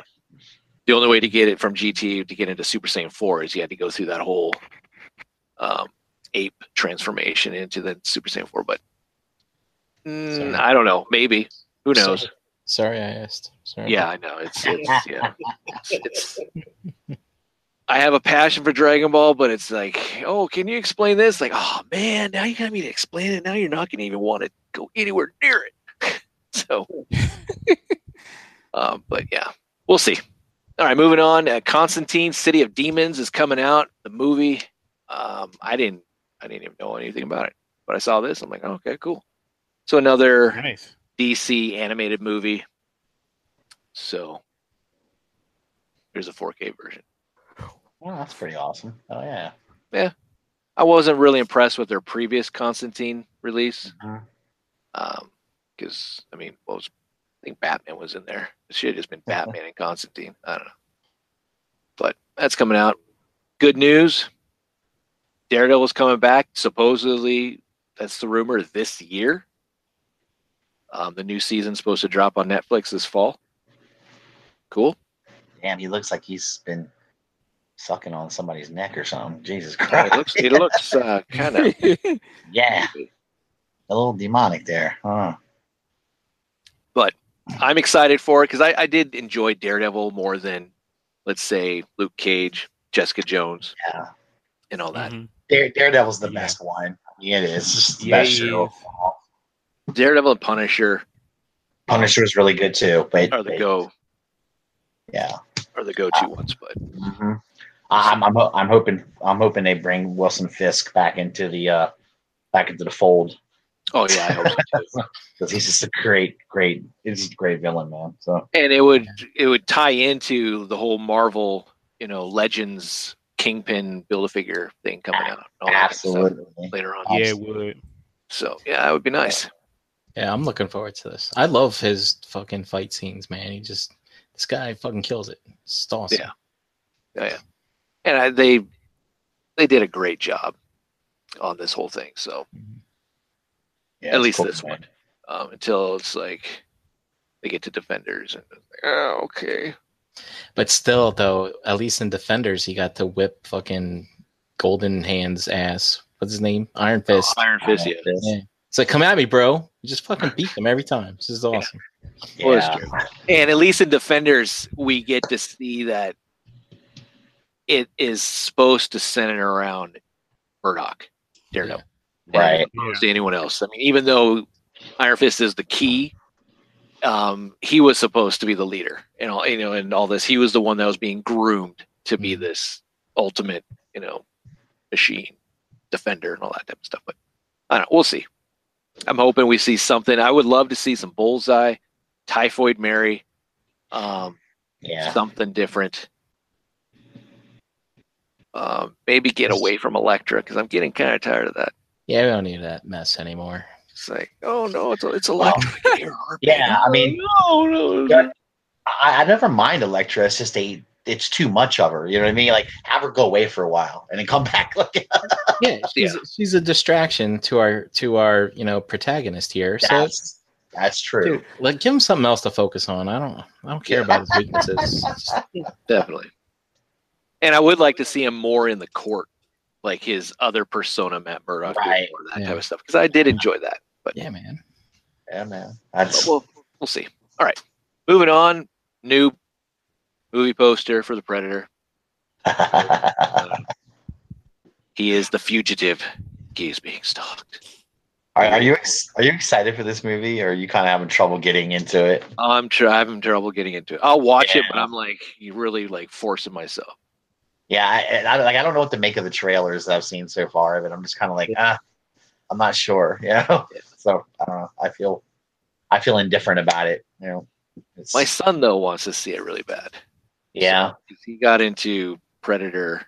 The only way to get it from GT to get into Super Saiyan 4 is you had to go through that whole um, ape transformation into the Super Saiyan 4. But mm, I don't know. Maybe. Who knows? Sorry, sorry I asked. Sorry. Yeah, I know. It's, it's yeah. It's, it's I have a passion for Dragon Ball, but it's like, oh, can you explain this? Like, oh man, now you got me to explain it. Now you're not gonna even want to go anywhere near it. so um, but yeah, we'll see. All right, moving on. Uh, Constantine, City of Demons is coming out. The movie. Um, I didn't I didn't even know anything about it. But I saw this, I'm like, oh, okay, cool. So another Nice. DC animated movie. So here's a 4K version. Well, that's pretty awesome. Oh yeah. Yeah. I wasn't really impressed with their previous Constantine release. Mhm. Um, because I mean, what was I think Batman was in there. It should have just been Batman and Constantine. I don't know. But that's coming out. Good news. Daredevil's coming back. Supposedly, that's the rumor this year. Um, the new season's supposed to drop on Netflix this fall. Cool. Damn, he looks like he's been sucking on somebody's neck or something. Jesus Yeah, Christ. it looks it looks uh, kind of yeah. A little demonic there. Huh. But I'm excited for it because I, I did enjoy Daredevil more than let's say Luke Cage, Jessica Jones, Yeah. and all that. Mhm. Dare, Daredevil's the Yeah. best one. Yeah, it is. It's just the Yeah, best he show. is. Daredevil and Punisher Punisher is really good too. But are the go Yeah. are the go to ones, but hmm I'm, I'm I'm hoping I'm hoping they bring Wilson Fisk back into the uh back into the fold oh yeah, I hope so because he's just a great great he's just a great villain man. So and it would it would tie into the whole Marvel, you know, Legends Kingpin build a figure thing coming out. and that kind absolutely. later on. Yeah, it would. So yeah, that would be nice. Yeah, I'm looking forward to this. I love his fucking fight scenes, man. He just this guy fucking kills it. It's awesome. Yeah. Yeah, yeah. And I, they they did a great job on this whole thing. So Yeah, At least cool, this one. um, until it's like they get to Defenders and like, oh, okay. But still, though, at least in Defenders, he got to whip fucking Golden Hands ass. What's his name? Iron Fist. Oh, Iron Fist, yeah. Yeah. It's like, come at me, bro. You just fucking beat them every time. This is awesome. Well, it's Yeah. And at least in Defenders, we get to see that it is supposed to center around Murdock, Daredevil. Right. as opposed to anyone else. I mean, even though Iron Fist is the key, um, he was supposed to be the leader and all you know, and all this. He was the one that was being groomed to be Mhm. this ultimate, you know, machine defender and all that type of stuff. But I don't know. We'll see. I'm hoping we see something. I would love to see some bullseye, typhoid Mary, um, Yeah. something different. Um, maybe get away from Elektra because I'm getting kind of tired of that. Yeah, we don't need that mess anymore. It's like, oh no, it's it's Elektra. here, Harvey. Yeah, I mean- no, no, no. I, I never mind Elektra. It's just a it's too much of her. You know what I mean? Like have her go away for a while and then come back. Like Yeah, she's, she's a distraction to our to our you know protagonist here. So that's that's true. dude, like give him something else to focus on. I don't I don't care about his weaknesses. definitely. And I would like to see him more in the court, like his other persona, Matt Murdock, Right. more of that Yeah. type of stuff. Because I did enjoy that. But yeah, man. Yeah, man. But That's we'll we'll see. All right, moving on. New movie poster for the Predator. He is the fugitive. He is being stalked. are, are you ex- are you excited for this movie, or are you kind of having trouble getting into it? I'm tr- having trouble getting into it. I'll watch it, but I'm like, you really like forcing myself. Yeah, I, I like I don't know what to make of the trailers that I've seen so far, but I'm just kind of like, ah, I'm not sure. You know, so I don't know. I feel I feel indifferent about it. You know, it's, My son though wants to see it really bad. yeah, he got into Predator.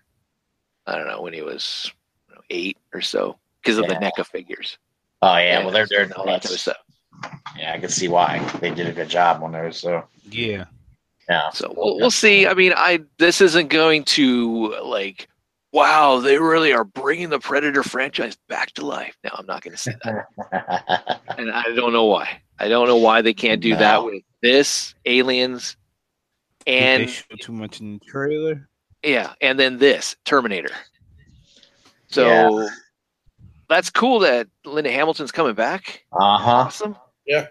I don't know when he was you know, eight or so because of the Yeah. NECA figures. oh yeah. Well, they're they're and all that type of stuff. yeah. I can see why they did a good job on those. So Yeah. Yeah, So we'll, we'll see. I mean, I this isn't going to like, wow, they really are bringing the Predator franchise back to life. No, I'm not going to say that, and I don't know why. I don't know why they can't do that with this Aliens, Did and they show too much in the trailer. Yeah, and then this Terminator. So that's cool that Linda Hamilton's coming back. uh huh. Awesome. Yeah.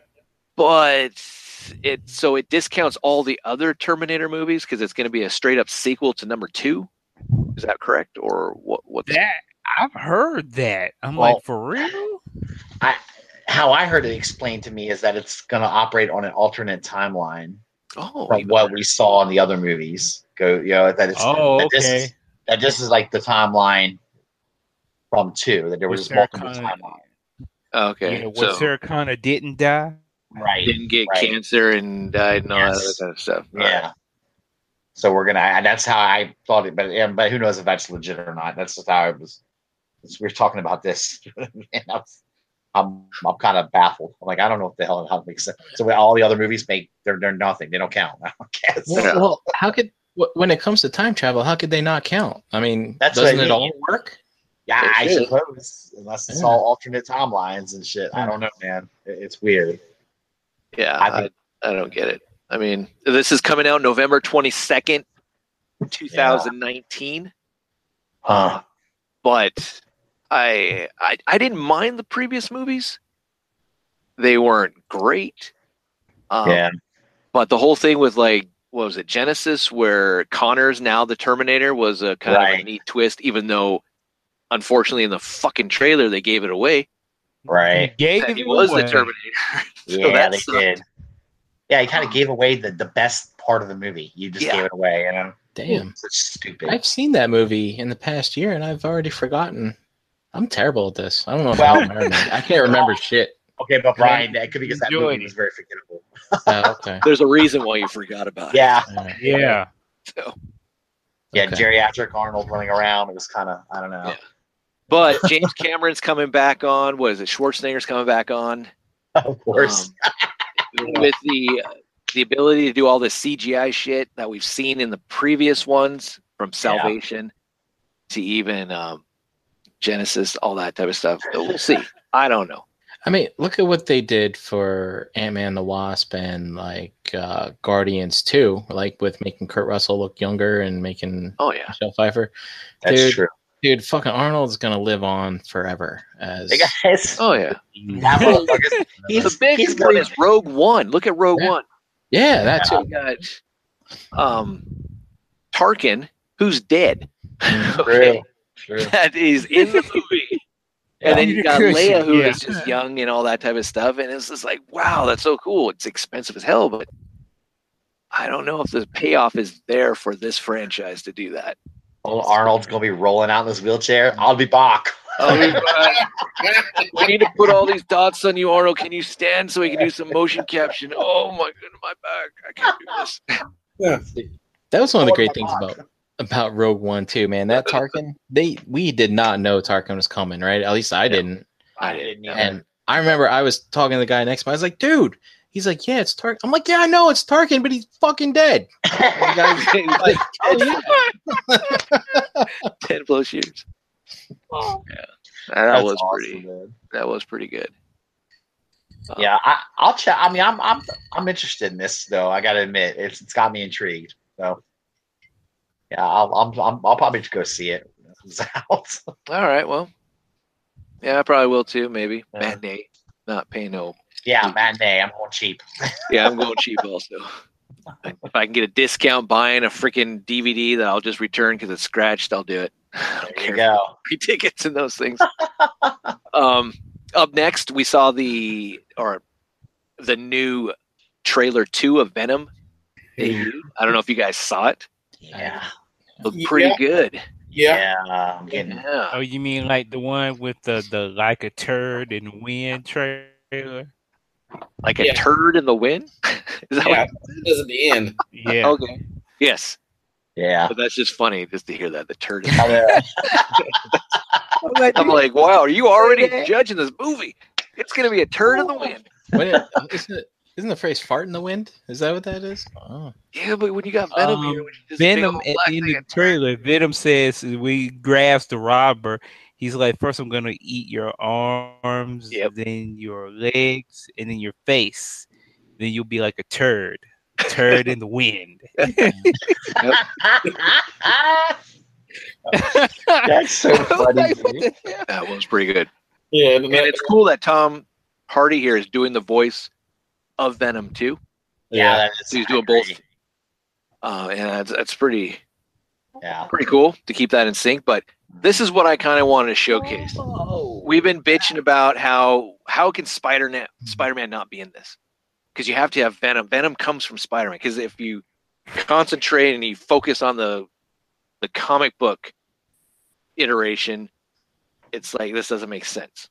But it so it discounts all the other Terminator movies because it's going to be a straight up sequel to number two. Is that correct, or what? What? That I've heard that. I'm Well- like, for real? How I heard it explained to me is that it's going to operate on an alternate timeline Oh, from what better. we saw in the other movies. Go, you know, that it's Oh, that okay. is, that this is like the timeline from two. That there was Was just multiple Sarah Connor- Oh, okay. Yeah, what so Sarah Connor didn't die. Right. didn't get right. cancer and died and all that Yes. other kind of stuff. Yeah. So we're gonna. That's how I thought it, but yeah, but who knows if that's legit or not? That's just how I was. We were talking about this, and I was, I'm I'm kind of baffled. I'm like, I don't know what the hell how it makes sense. So all the other movies make they're they're nothing. They don't count. I don't guess. Well, well, how could when it comes to time travel, how could they not count? I mean, That's doesn't it mean. all work? Yeah, I suppose, unless it's Yeah. all alternate timelines and shit. I don't know, man. It's weird. Yeah, I I, think- I, don't get it. I mean, this is coming out November 22nd, 2019. Huh. But I, I I didn't mind the previous movies. They weren't great. Um, yeah, But the whole thing with like what was it Genesis where Connor's now the Terminator was a kind of a neat twist, even though unfortunately in the fucking trailer they gave it away right. Gave that he was away. the Terminator. So Yeah, that they sucked. did. Yeah, he kind of gave away the, the best part of the movie. You just Yeah. gave it away, you know? Damn. Such stupid. I've seen that movie in the past year and I've already forgotten. I'm terrible at this. I don't know if Well- I. I can't remember shit. Okay, but Brian, that could be because that Enjoy movie it. was very forgettable. Oh, okay. There's a reason why you forgot about it. Yeah, Yeah. So, yeah, Okay. geriatric Arnold running around. It was kind of, I don't know. Yeah. But James Cameron's coming back on. What is it? Schwarzenegger's coming back on. Of course. Um, with the the ability to do all this CGI shit that we've seen in the previous ones, from Salvation to even um, Genesis, all that type of stuff. We'll see. I don't know. I mean, look at what they did for Ant Man the Wasp and like uh, Guardians 2, like with making Kurt Russell look younger and making Oh yeah, Michelle Pfeiffer. That's dude. true. Dude, fucking Arnold's gonna live on forever as Hey, guys. oh yeah. That motherfucker's- the he's, big he's one gonna- is Rogue One. Look at Rogue Yeah. One. yeah, that too. We got um, Tarkin, who's dead. okay, True. True. that is in the movie. And then you got Cushing, Leia, who is yeah. just young and all that type of stuff. And it's just like, wow, that's so cool. It's expensive as hell, but I don't know if the payoff is there for this franchise to do that. Old Arnold's gonna be rolling out in this wheelchair. I'll be back. We need to put all these dots on you, Arnold. Can you stand so we can do some motion caption? Oh my goodness, my back. I can't do this. Yeah. That was one of the great things about about Rogue One too, man. That Tarkin, they we did not know Tarkin was coming, right? At least I didn't. I didn't either. And I remember I was talking to the guy next to me. I was like, dude, he's like, yeah, it's Tarkin. I'm like, yeah, I know it's Tarkin, but he's fucking dead. And the guy's like, oh yeah. Ten plus years. Yeah, that That's was awesome, pretty. man. That was pretty good. Um, Yeah, I, I'll check. I mean, I'm I'm I'm interested in this though. I gotta admit, it's it's got me intrigued. So, yeah, I'll I'll, I'll, I'll probably just go see it when it comes out. All right. Well, yeah, I probably will too. Maybe Yeah. matinee, not pay no. Yeah, matinee. I'm going cheap. Yeah, I'm going cheap also. If I can get a discount buying a freaking DVD that I'll just return because it's scratched, I'll do it. There you care. go. Free tickets and those things. um, up next, we saw the or the new trailer two of Venom. debuted. I don't know if you guys saw it. Yeah, Looked pretty Yeah. good. Yeah. yeah. I'm getting. Yeah. Oh, you mean like the one with the the like a turd in the wind trailer? Like a Yeah. turd in the wind. Is that Yeah. It is at the end. Yeah. Okay. Yes, Yeah. but that's just funny just to hear that the turd. In I know. I'm like, wow, are you already judging this movie? It's gonna be a turd in the wind. When it, isn't it isn't the phrase fart in the wind? Is that what that is? Oh. Yeah, but when you got Venom Um, here, which is this big Venom in the end thing of the trailer, Venom says we grabs the robber. He's like, first I'm gonna eat your arms, Yep. then your legs, and then your face. Then you'll be like a turd, turd in the wind. That's so funny. Like, what dude. the hell? That was pretty good. Yeah. And And it's cool that Tom Hardy here is doing the voice of Venom too. Yeah, that is So he's doing great. both. Uh, and that's, that's pretty Yeah. pretty cool to keep that in sync. But this is what I kind of wanted to showcase. Oh. We've been bitching about how how can Spider Man Spider Man not be in this? Because you have to have Venom. Venom comes from Spider Man. Because if you concentrate and you focus on the the comic book iteration, it's like this doesn't make sense.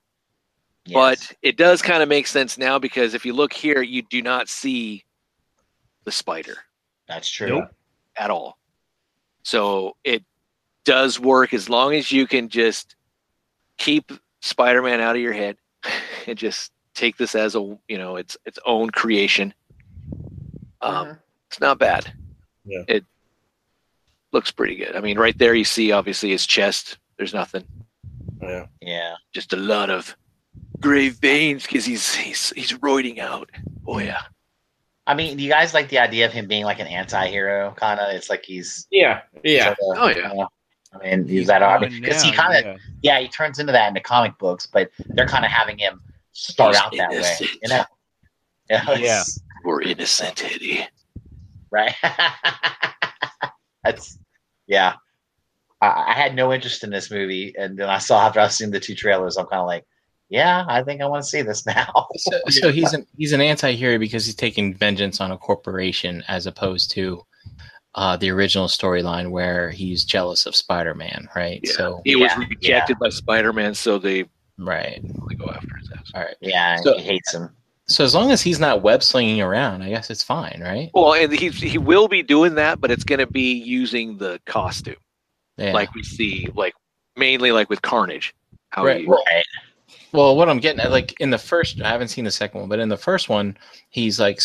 Yes. But it does kind of make sense now because if you look here, you do not see the spider that's true. Nope. at all. So it does work as long as you can just keep Spider-Man out of your head and just take this as a you know its its own creation. Um, Mhm. It's not bad. Yeah. It looks pretty good. I mean, right there you see obviously his chest. There's nothing, Yeah. Yeah. just a lot of gray veins because he's he's he's roiding out. Oh yeah, I mean, do you guys like the idea of him being like an anti-hero kind of? It's like he's Yeah. Yeah. sorta, Oh, yeah. you know, I mean, he's that. I mean, because he kind of yeah. yeah, he turns into that in the comic books, but they're kind of having him start He's out that way. You know? Yeah. Yeah. we're innocent, Eddie. Right. That's yeah. I, I had no interest in this movie, and then I saw after I've seen the two trailers, I'm kind of like, yeah, I think I want to see this now. So, so he's an he's an anti-hero because he's taking vengeance on a corporation as opposed to uh, the original storyline where he's jealous of Spider-Man, right? Yeah. So He was Yeah, rejected by Spider-Man, so they right. they go after his ass. All right. yeah, So- he hates him. So as long as he's not web slinging around, I guess it's fine, right? Well, and he's he will be doing that, but it's going to be using the costume, Yeah. like we see, like mainly like with Carnage. How Right. he, Right. Well, what I'm getting at, like in the first, I haven't seen the second one, but in the first one, he's like,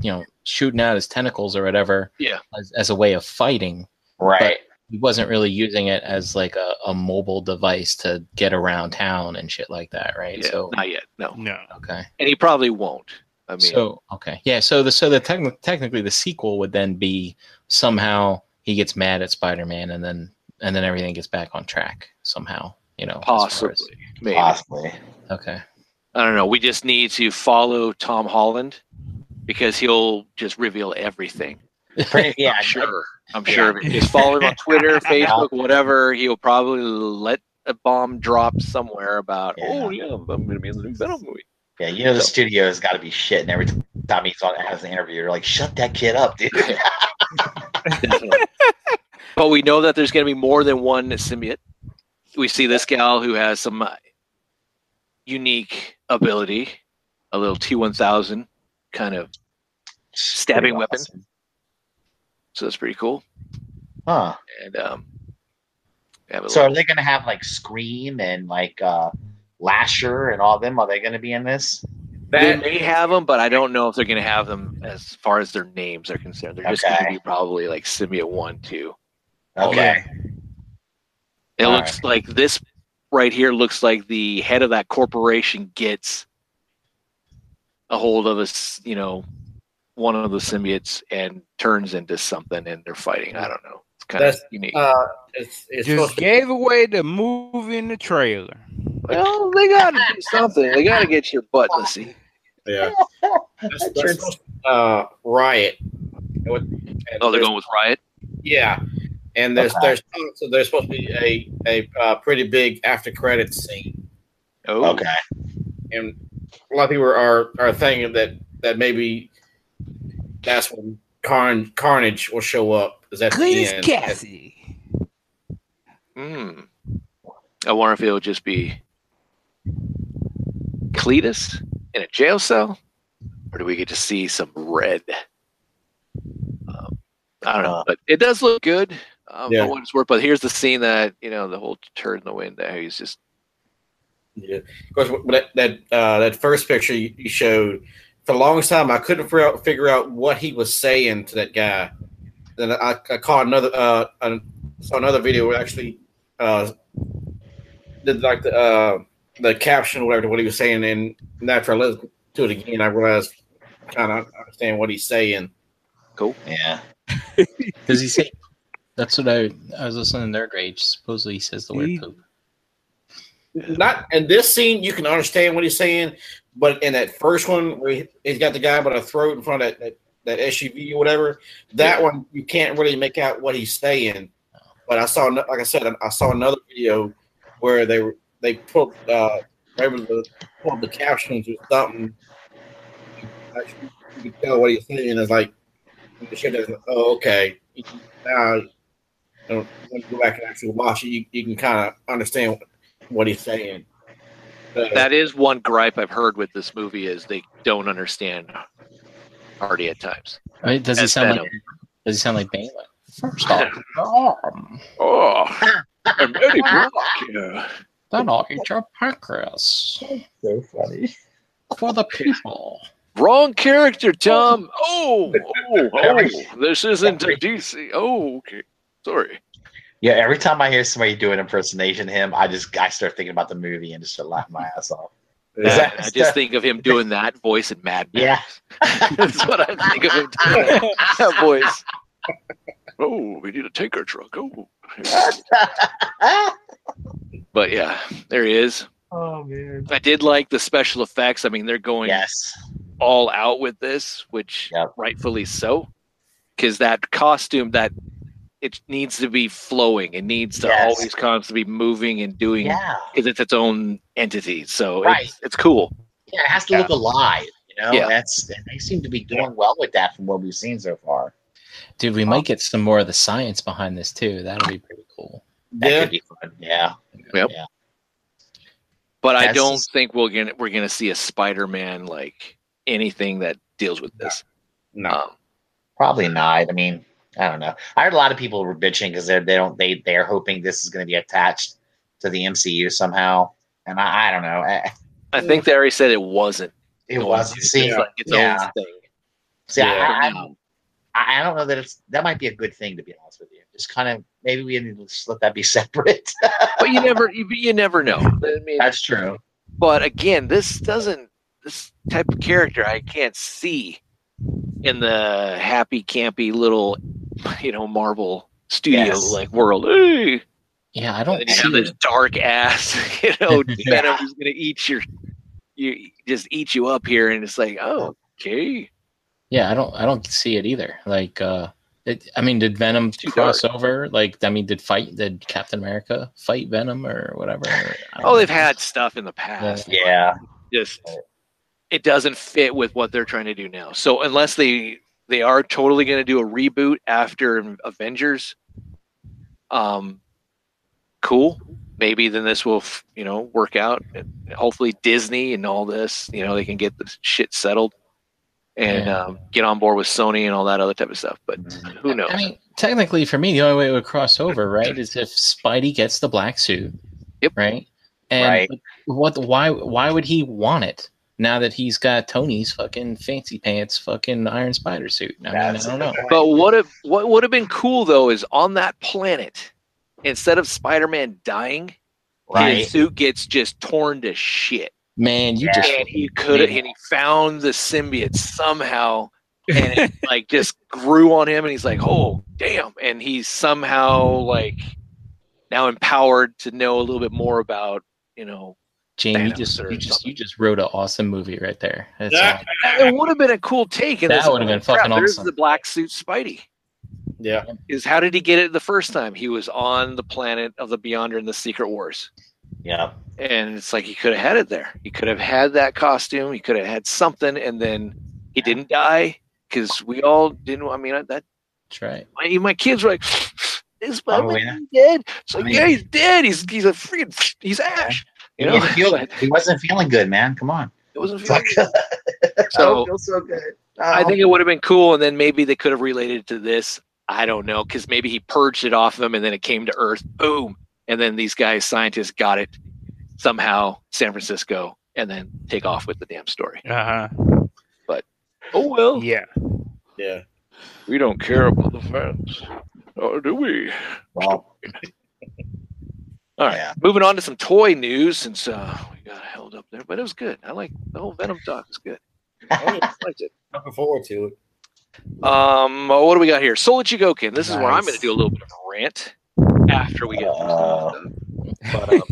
you know, shooting out his tentacles or whatever, Yeah. as, as a way of fighting. Right. He wasn't really using it as like a, a mobile device to get around town and shit like that, right? yeah, So not yet, no, No. okay, and he probably won't. I mean, so okay, yeah. So the so the techni- technically the sequel would then be somehow he gets mad at Spider Man and then and then everything gets back on track somehow, you know, as as- possibly, maybe. Possibly. okay. I don't know. We just need to follow Tom Holland because he'll just reveal everything. Pretty, yeah. I'm sure. I'm sure. If you just follow him on Twitter, Facebook, whatever, he'll probably let a bomb drop somewhere about, Yeah. oh yeah, I'm going to be in the new Venom movie. Yeah, you know the So- studio has got to be shit, and every time he's on has an interview, you're like, "Shut that kid up, dude." But we know that there's going to be more than one symbiote. We see this gal who has some uh, unique ability, a little T1000 kind of, Stabbing Pretty weapon. so that's pretty cool. Huh. And um, we have So are they going to have like Scream and like uh Lasher and all them? Are they going to be in this? they may have them, but I don't know if they're going to have them as far as their names are concerned. They're just going to be probably like symbiote one, two. Okay. It All looks like this right here looks like the head of that corporation gets a hold of us, you know, one of the symbiotes and turns into something and they're fighting. I don't know. It's kind of That's- unique. uh, it's it's Just supposed to gave away the movie in the trailer. well, they got to do something. They got to get your butt to see. yeah. That's, that's uh, riot. And what- and Oh, they're going with Riot. Yeah, and there's Okay. there's so there's supposed to be a a uh, pretty big after credits scene, Oh, Okay. and a lot of people are are thinking that that maybe that's when Carn, Carnage will show up. Is at the Cletus end? Kasady. Hmm. I wonder if it'll just be Cletus in a jail cell, or do we get to see some red? Um, I don't know, Uh. but it does look good um, Yeah. for what it's worth. But here's the scene that you know the whole turn in the wind. That he's just Yeah. Of course, but that that uh, that first picture you, you showed for the longest time, I couldn't figure out, figure out what he was saying to that guy. Then I, I caught another uh, I saw another video where actually uh, did like the uh, the caption or whatever what he was saying, and after I listened to it again, I realized kind of understand what he's saying. Cool. Yeah. Does he say? That's what I I was listening to Nerd Rage. Supposedly he says the word He- poop. Not in this scene, you can understand what he's saying, but in that first one where he, he's got the guy by the throat in front of that, that, that SUV or whatever, that one you can't really make out what he's saying. But I saw, like I said, I saw another video where they were they put uh, they were able to the captions or something. Actually, you can tell what he's saying is like, the shit oh, okay. Now, you know, when you go back and actually watch it, you, you can kind of understand what he's saying. That is one gripe I've heard with this movie is they don't understand Hardy at times. Right? Does he As sound Venom. like? Does he sound like Bane? First off, um, Oh, I'm Eddie Brock. Yeah. then I'll eat your pancreas So funny. for the people. Wrong character, Tom. Oh, oh, oh, this isn't a DC. Oh, okay. Sorry. Yeah, every time I hear somebody do an impersonation of him, I just I start thinking about the movie and just start laughing my ass off. Is Yeah, that- I just think of him doing that voice in Mad Max. Yeah. That's what I think of him doing. That voice. Oh, we need a tanker truck. Oh. But yeah, there he is. Oh man. I did like the special effects. I mean, they're going yes. all out with this, which Yep. rightfully so, because that costume that it needs to be flowing. It needs to Yes. always constantly be moving and doing Yeah. because it's its own entity. So Right. it's, it's cool. Yeah, it has to look alive. You know, Yeah. that's they seem to be doing well with that from what we've seen so far. Dude, we might get some more of the science behind this too. That'll be pretty cool. That Yeah. could be fun. Yeah. Yep. Yeah. But I don't just- think we're gonna we're gonna see a Spider-Man like anything that deals with this. No. Um, Probably not. I mean, I don't know. I heard a lot of people were bitching because they're they don't they they're hoping this is going to be attached to the MCU somehow, and I, I don't know. I, I think they already said it wasn't. it wasn't. See, It's like its yeah. own thing. see, Yeah. I, I, I don't know that it's that might be a good thing to be honest with you. Just kind of maybe we need to let that be separate. But you never you, you never know. I mean, That's true. but again, this doesn't this type of character I can't see in the happy campy little you know Marvel studio Yes. like world. Hey, Yeah, I don't then you see have this dark ass, you know, Yeah. Venom is gonna eat your you just eat you up here, and it's like, oh, okay. Yeah, I don't I don't see it either. Like uh it, I mean, did Venom Too cross over? Like, I mean, did fight? Did Captain America fight Venom or whatever? Oh, they've know. had stuff in the past. Yeah. Just it doesn't fit with what they're trying to do now. So unless they they are totally going to do a reboot after Avengers, um, cool. Maybe then this will you know work out. And hopefully Disney and all this, you know, they can get the shit settled and Yeah. um, get on board with Sony and all that other type of stuff. But who knows? I mean, technically, for me, the only way it would cross over, right, is if Spidey gets the black suit. Yep. Right. And Right. what? Why? Why would he want it now that he's got Tony's fucking fancy pants, fucking Iron Spider suit? I mean, I don't know. But what if what would have been cool though is on that planet, instead of Spider-Man dying, Right. his suit gets just torn to shit. Man, you Yeah. just And he could have and he found the symbiote somehow and it like just grew on him and he's like, Oh damn. And he's somehow like now empowered to know a little bit more about, you know, Gene, you just you just something. you just wrote an awesome movie right there. That's Yeah. all. it would have been a cool take. And That would've been "Oh, crap, fucking There's awesome." the black suit Spidey. Yeah. is how did he get it the first time? He was on the planet of the Beyonder in the Secret Wars. Yeah. And it's like he could have had it there. He could have had that costume. He could have had something, and then he didn't die because we all didn't. I mean, that That's right. my, my kids were like, "Is Oh, Spider-Man dead?" It's like, I mean- yeah, he's dead. He's he's a freaking he's Ash. You He, know, didn't feel, But he wasn't feeling good, man. Come on. it wasn't It's like, feeling I So- don't feel so good. I Oh. think it would have been cool, and then maybe they could have related to this. I don't know, because maybe he purged it off of him, and then it came to Earth. Boom, and then these guys, scientists, got it somehow, San Francisco, and then take off with the damn story. Uh huh. But oh well, Yeah. Yeah. we don't care about the fans, or do we? Well, All right, Yeah. moving on to some toy news since uh, we got held up there, but it was good. I like the whole Venom talk. is good. I liked it. Looking forward to it. Um, what do we got here? Soul Chogokin. This is where I'm going to do a little bit of a rant after we get Uh. of the stuff. But um,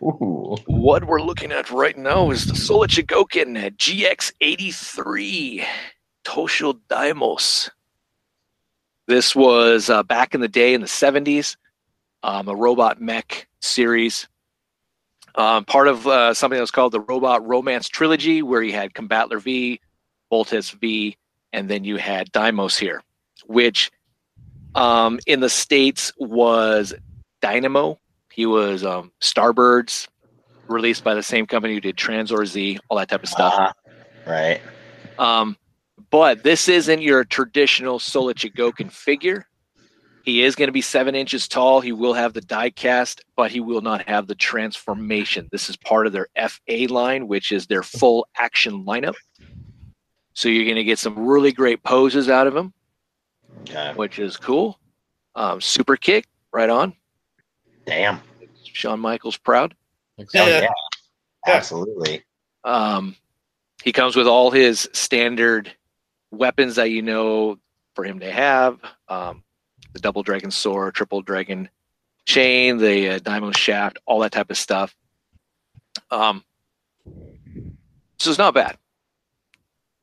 what we're looking at right now is the Soul Chogokin GX83 Tosho Daimos. This was uh, back in the day in the 70s, um, a robot mech series. Um, part of uh, something that was called the Robot Romance Trilogy, where you had Combatler V, Voltes V, and then you had Daimos here, which um, in the States was Dynamo. He was um, Starbirds, released by the same company who did Tranzor Z, all that type of stuff. Uh-huh. Right. Um, but this isn't your traditional Soul of Chogokin figure. He is going to be seven inches tall. He will have the die cast, but he will not have the transformation. This is part of their FA line, which is their full action lineup. So you're going to get some really great poses out of him, Okay. which is cool. Um, super kick, right on. Damn. Shawn Michaels proud. Oh, Yeah. yeah. Yeah. Absolutely. Um, he comes with all his standard weapons that you know for him to have. Um, the double dragon sword, triple dragon chain, the uh, diamond shaft, all that type of stuff. Um, so it's not bad.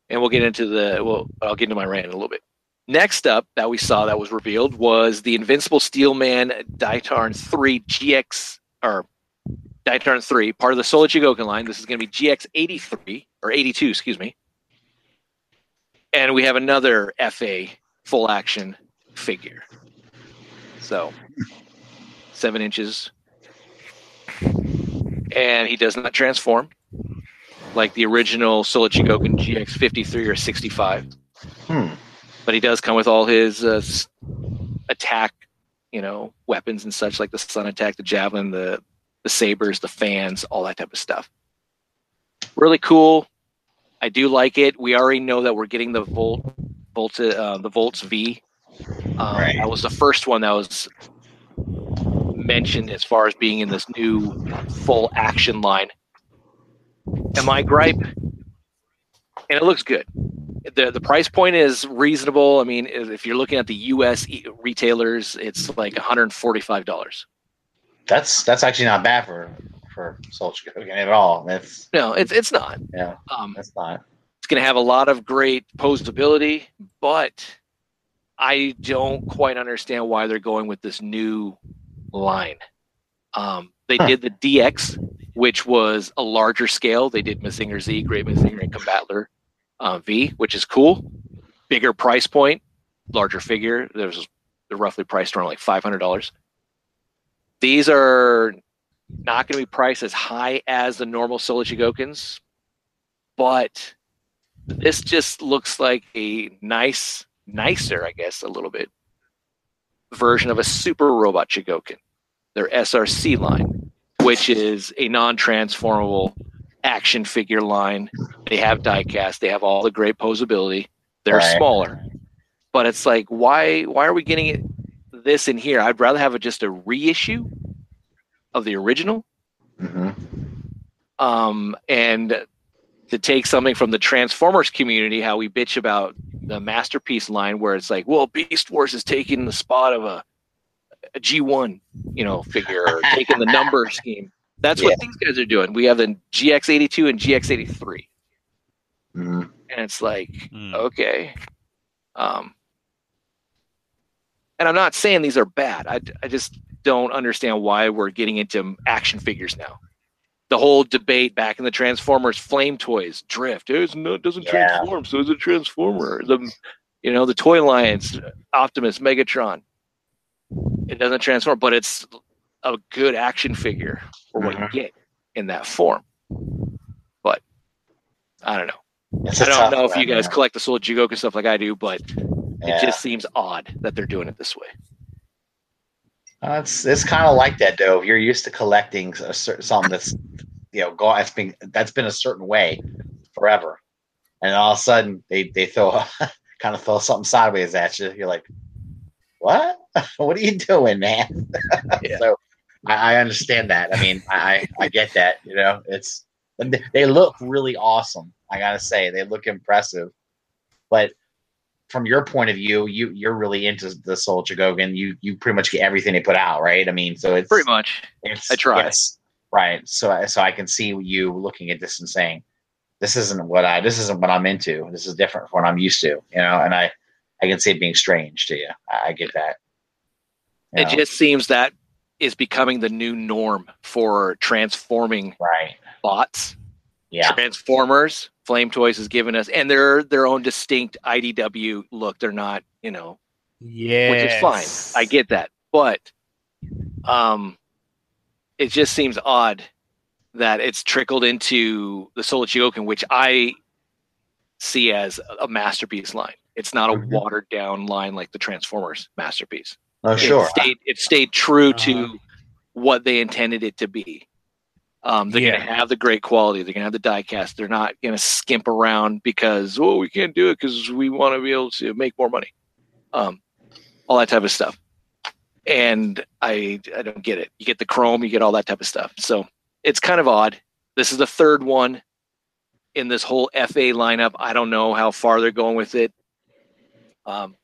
And we'll get into the well, I'll get into my rant in a little bit. Next up that we saw that was revealed was the Invincible Steelman Daitarn 3 GX or Daitarn 3, part of the Soul of Chogokin line. This is going to be GX 83 or 82, excuse me. And we have another FA full action figure. So, seven inches. And he does not transform like the original Soul of Chogokin GX 53 or 65 Hmm. but he does come with all his uh, attack, you know, weapons and such, like the sun attack, the javelin, the the sabers, the fans, all that type of stuff. Really cool. I do like it. We already know that we're getting the Volt, Volta, uh, the Voltes V. Um, Right. That was the first one that was mentioned as far as being in this new full action line. And my gripe, and it looks good the the price point is reasonable. I mean, if you're looking at the U.S. e- retailers, it's like 145 dollars. That's that's actually not bad for for Soul at all. That's No, it's it's not. yeah, Um, that's not. it's going to have a lot of great posability, but I don't quite understand why they're going with this new line. Um, they Huh. did the DX, which was a larger scale. They did Mazinger Z, Great Mazinger, and Combatler uh, V, which is cool. Bigger price point, larger figure. There's they're roughly priced around like five hundred dollars. These are not going to be priced as high as the normal Soul of Chogokins, but this just looks like a nice, nicer, I guess, a little bit version of a super robot Chigoken, their SRC line, which is a non-transformable action figure line. They have diecast, they have all the great posability. They're Right. smaller, but it's like, why? Why are we getting it, this in here? I'd rather have it just a reissue of the original hmm um, and to take something from the Transformers community, how we bitch about the masterpiece line, where it's like, well, Beast Wars is taking the spot of a, a G1, you know, figure, or taking the number scheme. That's what these guys are doing. We have the GX82 and GX83, hmm and it's like, Hmm. okay. Um, and I'm not saying these are bad. I, I just don't understand why we're getting into action figures now. The whole debate back in the Transformers flame toys, drift. It's no, it doesn't Yeah. transform, so it's a transformer. The you know the toy lines, Optimus, Megatron. It doesn't transform, but it's a good action figure for what you Mhm. get in that form. But I don't know. It's I don't know if you guys collect the Soul Chogokin stuff like I do, but Yeah. it just seems odd that they're doing it this way. Uh, it's it's kind of like that though. If you're used to collecting a certain something that's you know go that's been that's been a certain way forever, and all of a sudden they they throw kind of throw something sideways at you. You're like, what? what are you doing, man? Yeah. so I, I understand that. I mean, I I get that. You know, it's they- they look really awesome. I gotta say, they look impressive, but from your point of view, you you're really into the Soul Chogokin. You you pretty much get everything they put out, right? I mean, so it's Pretty much. It's, I try. yes, right. So I- so I can see you looking at this and saying, "This isn't what I. This isn't what I'm into. This is different from what I'm used to." You know, and I I can see it being strange to you. I, I get that. You It know, just seems that is becoming the new norm for transforming right. bots. Yeah. Transformers, Flame Toys has given us, and they're their own distinct IDW look. They're not, you know, Yeah, which is fine. I get that, but um, it just seems odd that it's trickled into the Soul of Chogokin, which I see as a masterpiece line. It's not a Mhm. watered down line like the Transformers masterpiece. Oh, sure. It stayed, it stayed true Uh-huh. to what they intended it to be. Um, they're Yeah. going to have the great quality. They're going to have the die cast. They're not going to skimp around because oh we can't do it because we want to be able to make more money. Um, all that type of stuff. and I I don't get it. You get the chrome, you get all that type of stuff. So it's kind of odd. This is the third one in this whole FA lineup. I don't know how far they're going with it. Um,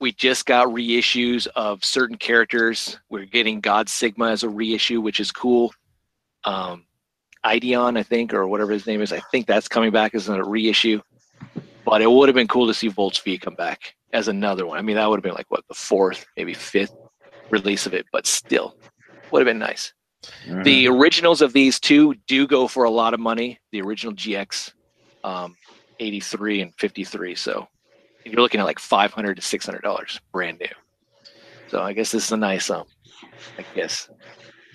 we just got reissues of certain characters. We're getting God Sigma as a reissue, which is cool. Um, Ideon, I think, or whatever his name is, I think that's coming back as a reissue. But it would have been cool to see Voltes V come back as another one. I mean, that would have been like what the fourth, maybe fifth release of it, but still would have been nice. Mm-hmm. The originals of these two do go for a lot of money. The original GX um, 83 and 53. So you're looking at like 500 to 600 dollars brand new. So I guess this is a nice um. I guess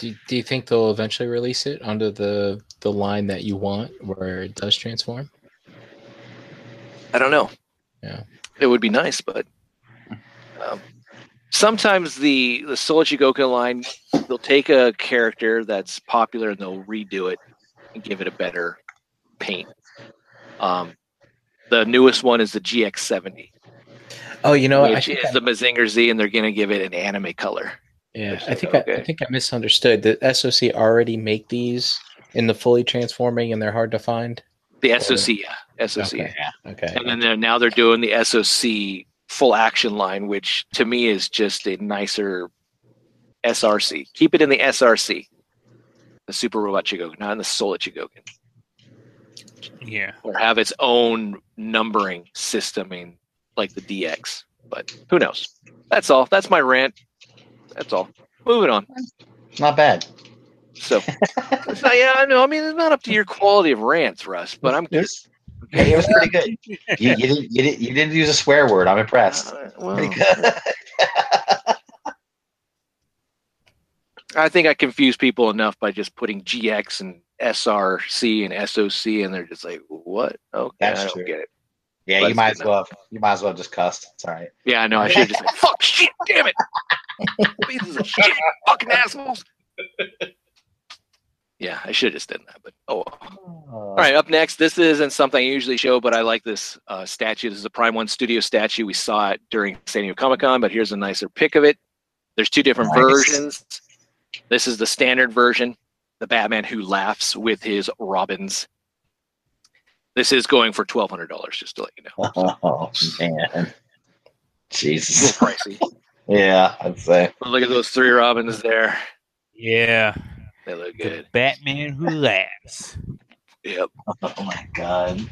Do, do you think they'll eventually release it under the the line that you want, where it does transform? I don't know. Yeah. it would be nice, but um, sometimes the the Soul Chogokin line they'll take a character that's popular and they'll redo it and give it a better paint. Um, the newest one is the GX70, Oh, you know, I which think is I, the Mazinger Z, and they're going to give it an anime color. Yeah, which I is think I, I think I misunderstood. The SOC already make these in the fully transforming, and they're hard to find. The SOC, yeah, SOC. Okay. Okay. And then they're, now they're doing the SOC full action line, which to me is just a nicer SRC. Keep it in the SRC, the Super Robot Chogokin, not in the Soul Chogokin, Yeah. or have its own numbering system in like the DX. But who knows? That's all. That's my rant. That's all. Moving on. Not bad. So, it's not, yeah, I know. I mean, it's not up to your quality of rants, Russ, but I'm It was, yeah, it was pretty good. You, you didn't you didn't you didn't use a swear word. I'm impressed. Uh, well, Pretty good. I think I confuse people enough by just putting GX and SRC and SOC, and they're just like, "What? Okay, That's I don't true. get it." Yeah, But you might as well. You might as well just cuss. It's all right. Yeah, I know. I should have just like, "Fuck, shit, damn it, pieces of shit, fucking assholes." Yeah, I should have just done that, but oh. well. All right, up next. This isn't something I usually show, but I like this uh, statue. This is a Prime One Studio statue. We saw it during San Diego Comic Con, but here's a nicer pic of it. There's two different Nice. versions. This is the standard version, the Batman who laughs with his Robins. This is going for twelve hundred dollars, just to let you know. Oh man, It's a Jesus. pricey. Yeah, I'd say. But look at those three Robins there. Yeah. They look The good. Batman who laughs. Yep. Oh my god.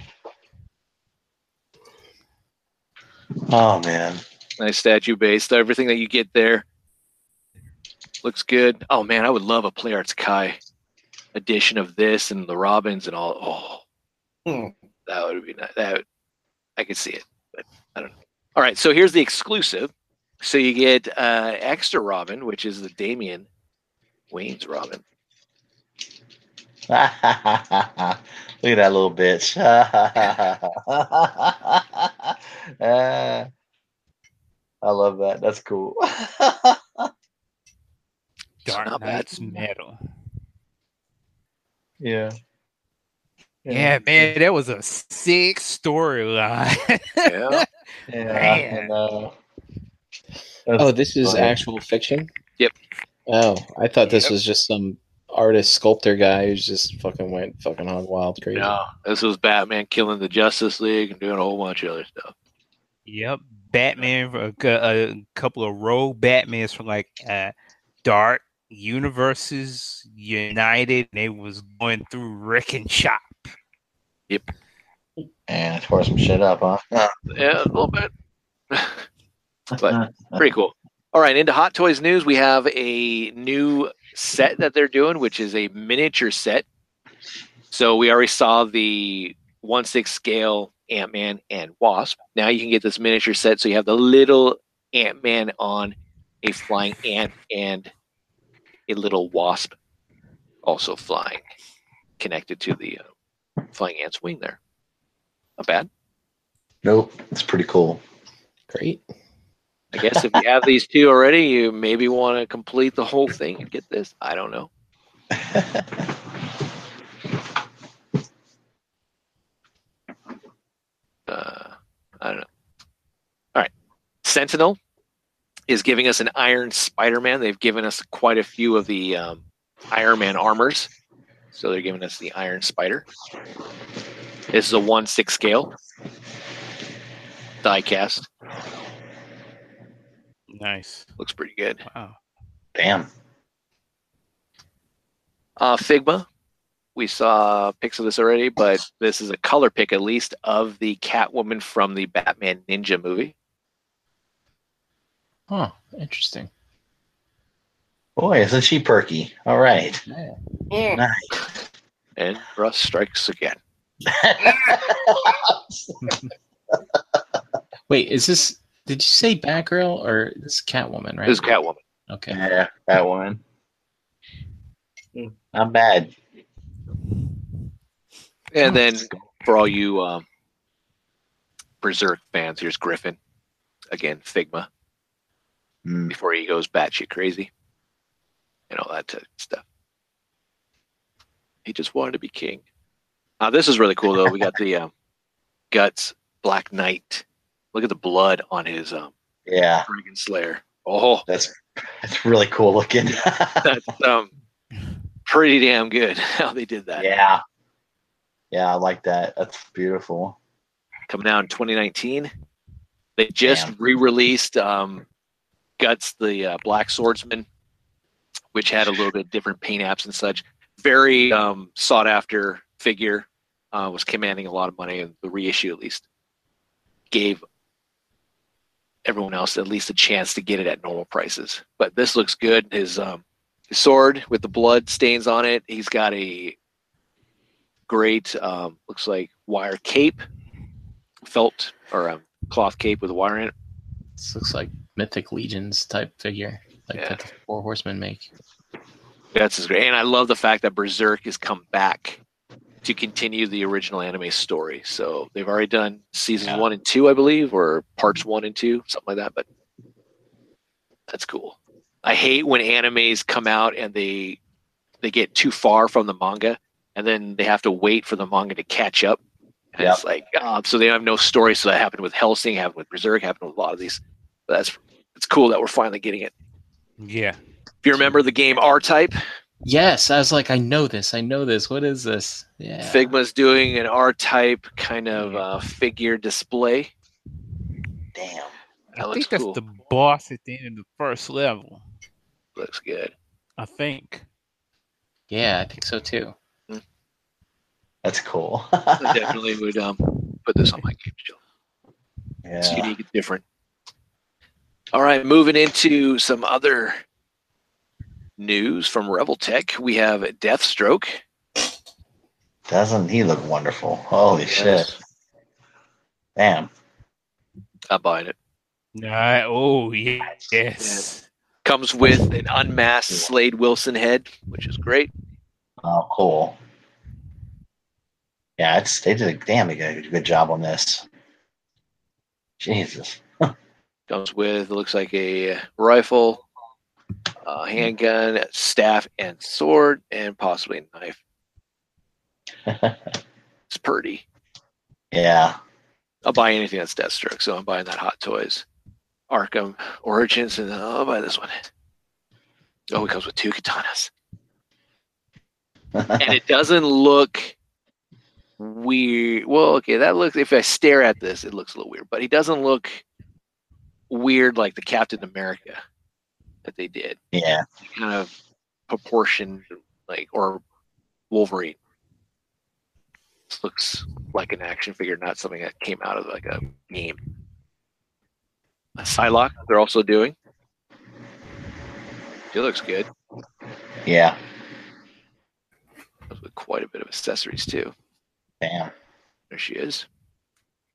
Oh man. Nice statue base. Everything that you get there looks good. Oh man, I would love a Play Arts Kai edition of this and the Robins and all. Oh, Hmm. that would be nice. That would, I could see it, but I don't know. All right, so here's the exclusive. So you get uh, extra Robin, which is the Damian Wayne's Robin. Look at that little bitch. Uh, I love that. That's cool. Dark not bad. Knight's metal. yeah. Yeah, man, that was a sick storyline. Yeah. Yeah. Man. I know. Oh, this is funny. actual fiction. Yep. Oh, I thought this Yep. was just some artist sculptor guy who's just fucking went fucking on wild crazy. no, this was Batman killing the Justice League and doing a whole bunch of other stuff. Yep, Batman, a, a couple of rogue Batmans from like uh, Dark Universes United. They was going through wrecking shop. And I tore some shit up, huh? Yeah, a little bit. but pretty cool. All right, into Hot Toys news, we have a new set that they're doing, which is a miniature set. So we already saw the one six scale Ant Man and Wasp. Now you can get this miniature set, so you have the little Ant Man on a flying ant and a little wasp also flying, connected to the uh, flying ant's wing. There, not bad. Nope. It's pretty cool. Great. I guess if you have these two already, you maybe want to complete the whole thing and get this. I don't know. Uh, I don't know. All right. Sentinel is giving us an Iron Spider-Man. They've given us quite a few of the um, Iron Man armors, so they're giving us the Iron Spider. This is a one six scale die cast. Nice. Looks pretty good. Wow. Damn. Uh, Figma. We saw pics of this already, but this is a color pick at least of the Catwoman from the Batman Ninja movie. Oh, interesting. Boy, isn't she perky? All right. Mm. Nice. And Russ strikes again. Wait, is this? Did you say Batgirl or this is Catwoman? Right. This is Catwoman. Okay. yeah, that one. Not bad. And then for all you um, Berserk fans, here's Griffith. Again, Figma. Mm. Before he goes batshit crazy. And all that type of stuff. He just wanted to be king. Uh, this is really cool, though. We got the um, Guts Black Knight. Look at the blood on his um, Yeah, Dragon Slayer. Oh, that's that's really cool looking. that's um, pretty damn good how they did that. yeah. Yeah, I like that. That's beautiful. coming out in 2019. They just Damn. re-released um, Guts, the uh, Black Swordsman, which had a little bit different paint apps and such. Very um, sought after figure. Uh, was commanding a lot of money, the reissue at least gave everyone else at least a chance to get it at normal prices. But this looks good. His um, his sword with the blood stains on it. He's got a great, um, looks like wire cape, felt or um, cloth cape with wire in it. This looks like Mythic Legions type figure, like Yeah. that the Four Horsemen make. That's just great, and I love the fact that Berserk has come back to continue the original anime story. So they've already done seasons Yeah. one and two, I believe, or parts one and two, something like that. But that's cool. I hate when animes come out and they they get too far from the manga, and then they have to wait for the manga to catch up. And Yep. It's like uh, so they have no story. So that happened with Hellsing, happened with Berserk, happened with a lot of these. But that's it's cool that we're finally getting it. Yeah. If you remember the game R Type, Yes, I was like, I know this. I know this. What is this? Yeah. Figma's doing an R type kind of uh, figure display. Damn. That I looks think that's cool. the boss at the end of the first level. Looks good. I think. Yeah, I think so too. That's cool. I definitely would um, put this on my game show. Yeah. It's yeah. unique, it's different. All right, moving into some other news from Rebel Tech. We have Deathstroke. Doesn't he look wonderful? Holy shit. Damn. I'm buying it. Nah, oh yes. yes. Comes with an unmasked Slade Wilson head, which is great. Oh, cool. Yeah, it's they did a damn good, good job on this. Jesus. Comes with it looks like a rifle, a handgun, staff, and sword, and possibly a knife. It's pretty. yeah. I'll buy anything that's Deathstroke, so I'm buying that Hot Toys, Arkham Origins, and I'll buy this one. Oh, it comes with two katanas, and it doesn't look weird. Well, okay, that looks. If I stare at this, it looks a little weird, but he doesn't look weird like the Captain America that they did. yeah. Kind of proportion, like or Wolverine. This looks like an action figure, not something that came out of like a game. A Psylocke, they're also doing. She looks good. Yeah. With quite a bit of accessories too. Damn. There she is.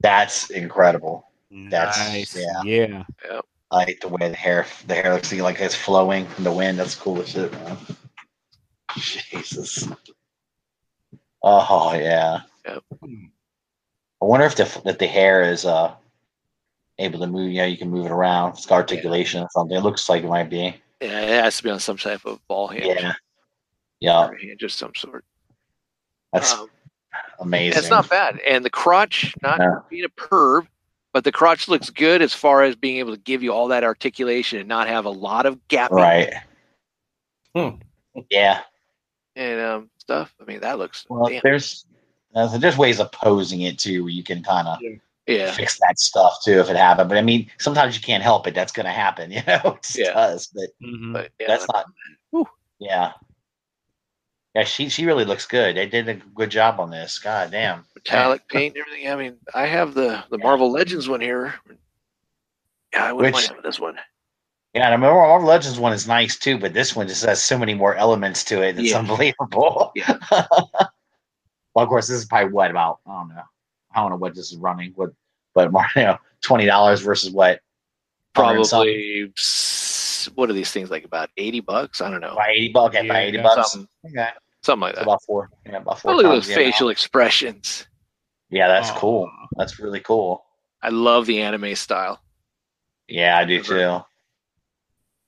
That's incredible. That's- nice. yeah. yeah. I like the way the hair the hair looks like it's flowing in the wind. That's cool as shit, man. Jesus. Oh yeah. Yep. I wonder if the if the hair is uh able to move. Yeah, you can move it around. It's got articulation or something. It looks like it might be. Yeah, it has to be on some type of ball hand. Yeah. Yeah. Or hinge of some sort. That's Um, amazing. it's not bad. And the crotch, not Yeah. being a perv, but the crotch looks good as far as being able to give you all that articulation and not have a lot of gap. Right. Hmm. Yeah. and um, stuff. I mean, that looks Well, damn, there's uh, there's ways of posing it too, where you can kind of yeah, fix that stuff too if it happened. But I mean, sometimes you can't help it. That's going to happen. You know, it just Yeah. does. But Mhm. but yeah, that's not. Whew. Yeah. Yeah, she she really looks good. They did a good job on this. God damn. metallic paint and everything. I mean, I have the the Marvel Legends one here. Yeah, I wouldn't Which- mind this one. Yeah, and I remember Marvel Legends one is nice too, but this one just has so many more elements to it. It's Yeah. unbelievable. Yeah. well, of course, this is probably what about I don't know. I don't know what this is running, what, but more you know, twenty dollars versus what? 100 and something? Probably what are these things like about eighty bucks? I don't know, By eighty bucks. Okay, by eighty bucks. something, Okay, something like that. about four. Yeah, about four. Look at those facial expressions. Yeah, that's Aw. cool. That's really cool. I love the anime style. Yeah, I do too.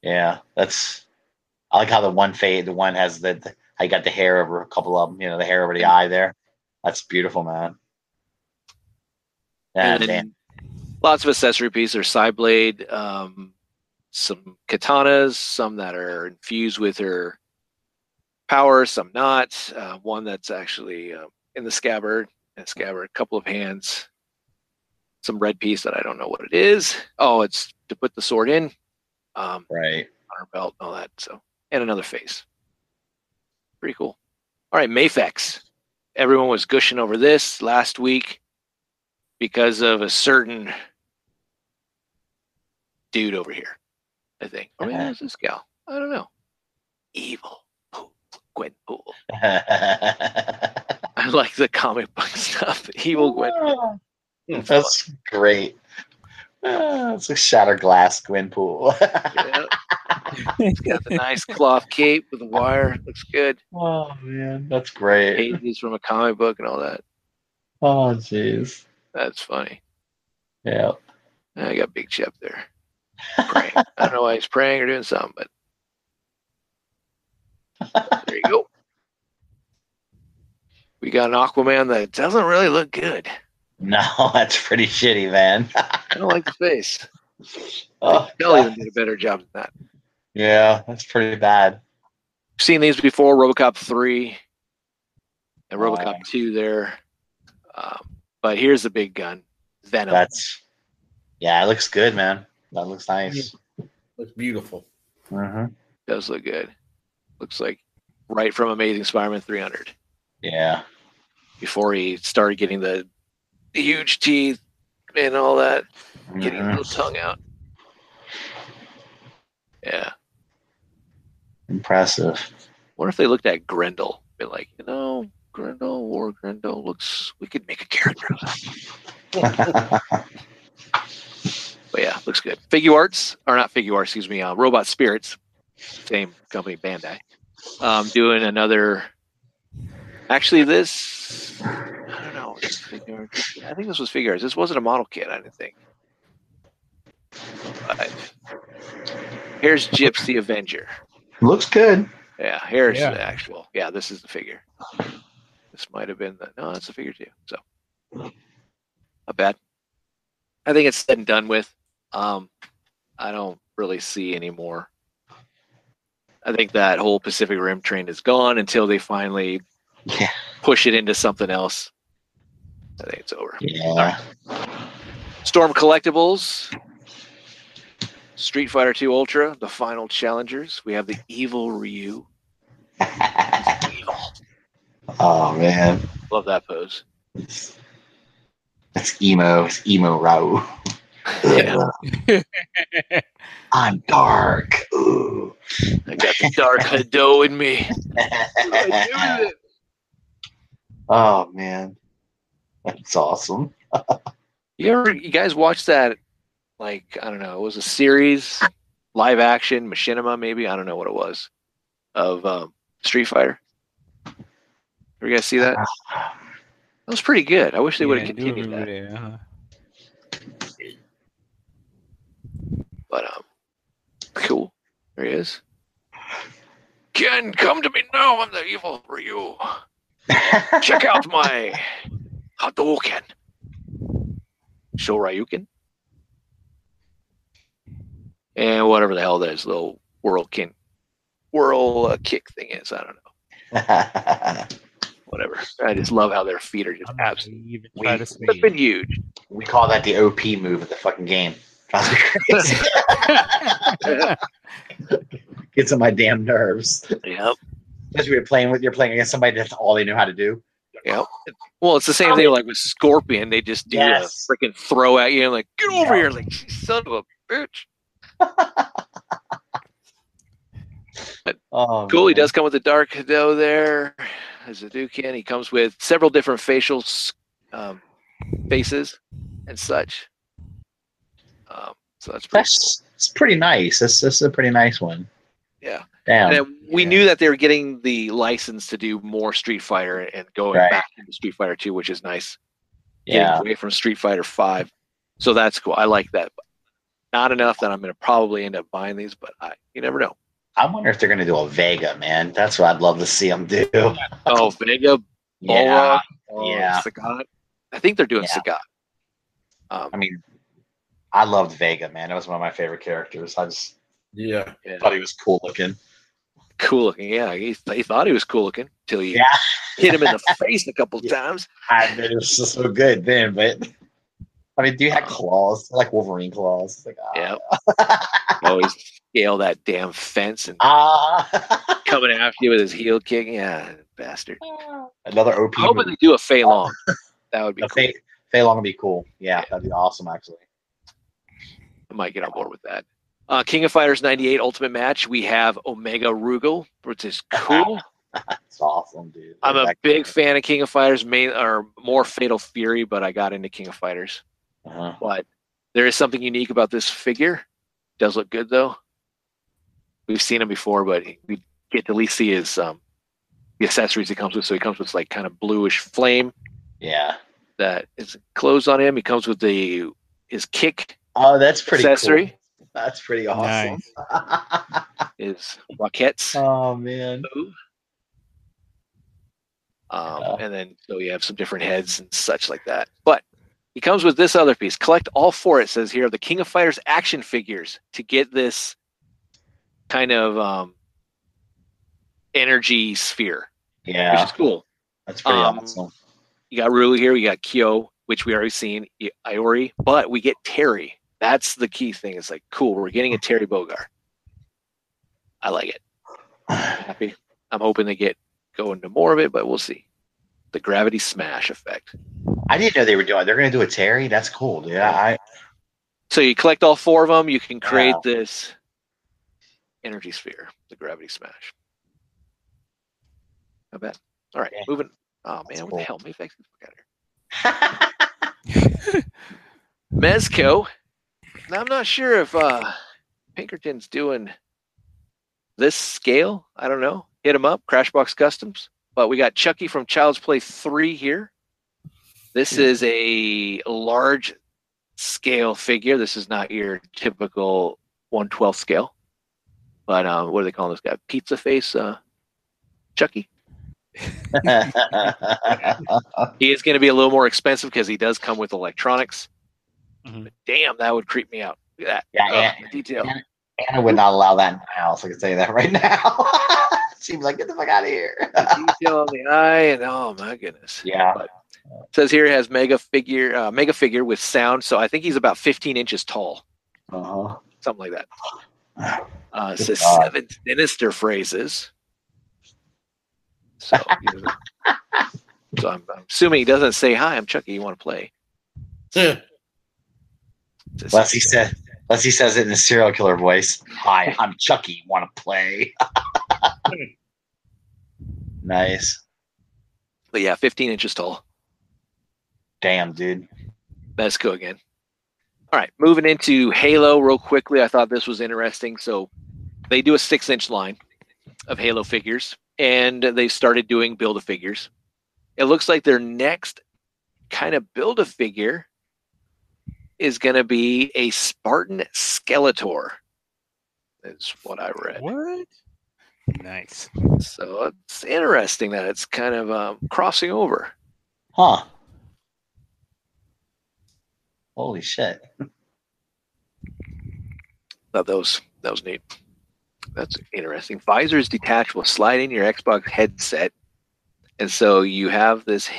Yeah, that's. I like how the one fade, the one has the, the I got the hair over a couple of them. You know, the hair over the eye there. That's beautiful, man. Yeah, and damn. lots of accessory pieces. There's side blade, um, some katanas, some that are infused with her power, some not. Uh, one that's actually uh, in the scabbard, and scabbard, a couple of hands, some red piece that I don't know what it is. Oh, it's to put the sword in, um, right. on her belt, and all that. So, and another face. Pretty cool. All right, Mafex. Everyone was gushing over this last week because of a certain dude over here. I think. Or maybe Uh-huh. it was this gal. I don't know. Evil. Pool. Gwenpool. I like the comic book stuff. Evil Gwen. That's great. Uh, it's a shattered glass Gwenpool. Yeah. It's got the nice cloth cape with the wire. Looks good. oh man, that's great. Pages from a comic book and all that. Oh jeez. That's funny. Yeah. I got Big Chip there. Praying. I don't know why he's praying or doing something, but there you go. We got an Aquaman that doesn't really look good. No, that's pretty shitty, man. I don't like the face. oh, Kelly God. did a better job than that. Yeah, that's pretty bad. seen these before RoboCop 3 and RoboCop Wow. 2 there. Um, but here's the big gun Venom. That's yeah, it looks good, man. That looks nice. Looks beautiful. hmm does look good. Looks like right from Amazing Spider Man 300 Yeah. before he started getting the, huge teeth and all that, getting a little tongue out. Yeah. Impressive. Wonder if they looked at Grendel, been like, you know, Grendel, War Grendel looks, we could make a character of that. But yeah, looks good. Figuarts, or not Figuarts, excuse me, uh, Robot Spirits, same company, Bandai, um, doing another. Actually, this I don't know. is it Figuarts? I think this was Figuarts. This wasn't a model kit. I didn't think. But here's Gipsy the Avenger. looks good. Yeah, here's Yeah. the actual. Yeah, this is the figure. This might have been the no, that's the figure too. So not bad. I think it's said and done with. Um, I don't really see any more. I think that whole Pacific Rim train is gone until they finally Yeah. push it into something else. I think it's over. Yeah. Storm Collectibles, Street Fighter 2 Ultra, the final challengers. We have the evil Ryu. Evil. oh man. Love that pose. It's, it's emo. It's emo Raul. Yeah. I'm dark. Ooh. I got the dark Hado in me. I do it. oh man. That's awesome. You ever, you guys watch that? Like, I don't know, it was a series, live action, machinima, maybe. I don't know what it was, of um, Street Fighter. Ever you guys see that? That was pretty good. I wish they would have Yeah, I continued that. remember that, uh-huh. But um, cool. There he is. Ken, come to me now. I'm the evil Ryu. Check out my Hadouken. Shoryuken. and whatever the hell that little world king, whirl uh, kick thing is. I don't know. Whatever. I just love how their feet are just absolutely gonna even We- try to say it's been huge. we call that the OP move of the fucking game. Drives me crazy. Gets on my damn nerves. Yep. Especially when you're playing with you're playing against somebody that's all they know how to do. Yep. Well, it's the same thing like with Scorpion. They just do Yes. a freaking throw at you and like, get over Yeah. here. Like, "You son of a bitch. Oh, Cool. He does come with a dark dough there. As a Dukin, he comes with several different facial um, faces and such. Um, so that's pretty That's it's pretty nice. This this is a pretty nice one. Yeah. Damn. And we Yeah. knew that they were getting the license to do more Street Fighter and going Right. back into Street Fighter 2, which is nice. Getting yeah. away from Street Fighter 5. So that's cool. I like that. Not enough that I'm going to probably end up buying these, but I, you never know. I wonder if they're gonna do a Vega, man. That's what I'd love to see them do. Oh, Vega, Yeah. Oh, Yeah. Sagat. I think they're doing Yeah. Sagat. Um, I mean, I loved Vega, man. It was one of my favorite characters. I just Yeah. yeah, thought he was cool looking. cool looking. Yeah, he, he thought he was cool looking till you Yeah. hit him in the face a couple Yeah. times. I mean, it was just so good then, but I mean, do you have claws like Wolverine claws? It's like, ah. Yeah. Always scale that damn fence and ah. coming after you with his heel kick. Yeah, bastard. Another OP. I'm hoping movie. they do a Fei Long. That would be The cool. Fei, Fei Long would be cool. Yeah, Yeah. that'd be awesome, actually. I might get on board with that. Uh, King of Fighters 98 Ultimate Match. We have Omega Rugal, which is cool. It's awesome, dude. I'm a big fan of King of Fighters, main or more Fatal Fury, but I got into King of Fighters. Uh-huh. But there is something unique about this figure. Does look good though. We've seen him before, but we get to at least see his um, the accessories he comes with. So he comes with like kind of bluish flame Yeah. that is closed on him. He comes with the his kick Oh, that's pretty accessory. cool. That's pretty awesome. Is rockets. oh man. Um, Yeah. And then so you have some different heads and such like that. But he comes with this other piece. Collect all four, it says here, of the King of Fighters action figures to get this kind of um, energy sphere, Yeah, which is cool. that's pretty Um, awesome. You got Rulu here, you got Kyo, which we already seen, I- Iori, but we get Terry. That's the key thing. It's like, cool, we're getting a Terry Bogard. I like it. happy. I'm hoping they get go into more of it, but we'll see. The gravity smash effect. I didn't know they were doing. They're going to do a Terry. That's cool, dude. I So you collect all four of them, you can create Wow. this energy sphere, the gravity smash. I bet. All right, Yeah. moving. Oh That's man, what cool. the hell? Maybe I can out here. Mezco. Now, I'm not sure if uh, Pinkerton's doing this scale. I don't know. Hit him up, Crashbox Customs. But we got Chucky from Child's Play 3 here. This is a large scale figure. This is not your typical 112 scale. But um, what do they call this guy? Pizza face uh, Chucky. He is going to be a little more expensive because he does come with electronics. Mhm. But damn, that would creep me out. Look at that. Yeah, Oh, yeah. detail. Anna would not allow that in my house. I can tell you that right now. She'd be like, "Get the fuck out of here." The detail on the eye, and oh my goodness. yeah. But says here he has mega figure, uh, mega figure with sound. So I think he's about 15 inches tall, Uh-huh. something like that. Uh, it says God. seven sinister phrases. So, you know, so I'm, I'm assuming he doesn't say, "Hi, I'm Chucky. You want to play?" Yeah. It says- Unless he said, unless he says it in a serial killer voice. Hi, I'm Chucky. Want to play? nice. But yeah, 15 inches tall. Damn, dude. Let's go again. All right, moving into Halo real quickly. I thought this was interesting. So they do a six inch line of Halo figures, and they started doing build a figures. It looks like their next kind of build a figure is going to be a Spartan Skeletor. Is what I read. What? Nice. So it's interesting that it's kind of um, crossing over. Huh. Holy shit. Thought that was that was neat. That's interesting. Visor is detachable. Slide in your Xbox headset, and so you have this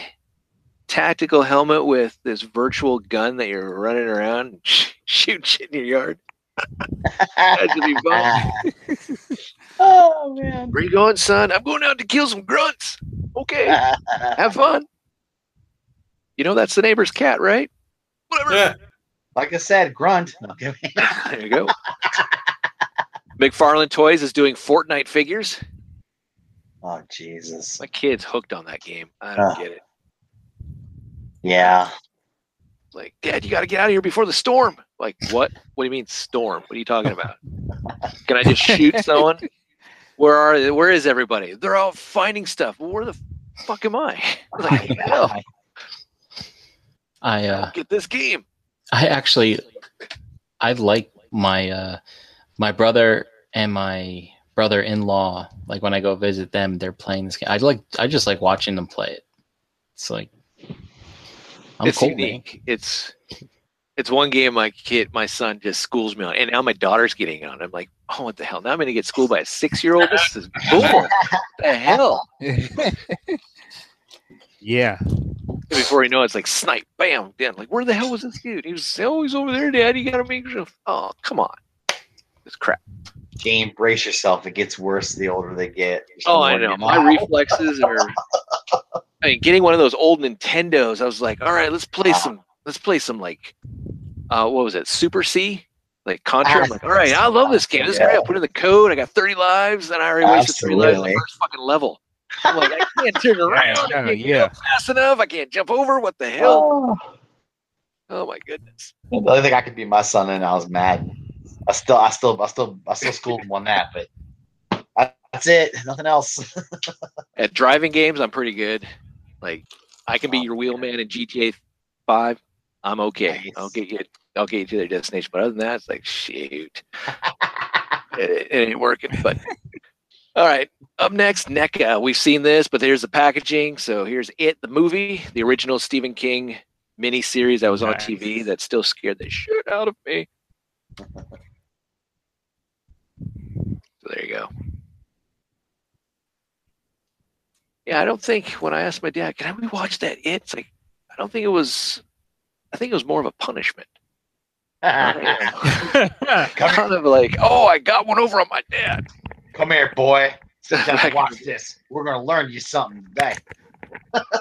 tactical helmet with this virtual gun that you're running around and shoot shit in your yard. That should be fun. oh man. Where you going, son? I'm going out to kill some grunts. Okay, have fun. You know that's the neighbor's cat, right? Whatever. Yeah. like I said, grunt. Okay. There you go. McFarlane Toys is doing Fortnite figures. Oh Jesus. My kid's hooked on that game. I don't get it. Yeah. Like, Dad, you got to get out of here before the storm. Like, what? What do you mean storm? What are you talking about? Can I just shoot someone? Where are they? Where is everybody? They're all finding stuff. Where the fuck am I? Like, hell, I uh, get this game. I actually, I like my uh, my brother and my brother-in-law. Like when I go visit them, they're playing this game. I like, I just like watching them play it. It's like, I'm it's cool. man. unique. It's it's one game my kid, my son, just schools me on, and now my daughter's getting on. I'm like, oh, what the hell? Now I'm going to get schooled by a six year old. This is bull. the hell? yeah. Before you know, it, it's like snipe, bam, down. Like, where the hell was this dude? He was always over there, Dad. You got to make sure. Oh, come on, it's crap. Game, brace yourself. It gets worse the older they get. Oh, I know. My reflexes are. I mean, getting one of those old Nintendos, I was like, all right, let's play some. Let's play some like, uh, what was it? Super C, like Contra. I'm like, all right, I love this game. This is great. I put in the code. I got 30 lives, and I already wasted three lives in the first fucking level. I'm like, I can't turn around. I Yeah, can't yeah. fast enough. I can't jump over. What the hell? Oh. Oh my goodness. The only thing I could be my son and I was mad. I still, I still, I still, I still schooled him on that, but that's it. Nothing else. At driving games, I'm pretty good. Like, I can be oh, your wheelman in GTA Five. I'm okay. Nice. I'll get you. I'll get you to their destination. But other than that, it's like shoot, it, it ain't working. But all right, up next, NECA. We've seen this, but there's the packaging. So here's it, the movie, the original Stephen King mini series that was on TV that still scared the shit out of me. So there you go. Yeah, I don't think when I asked my dad, "Can we watch that?" It? It's like I don't think it was. I think it was more of a punishment. kind of like, oh, I got one over on my dad. Come here, boy. Sit down and watch this. We're gonna learn you something today.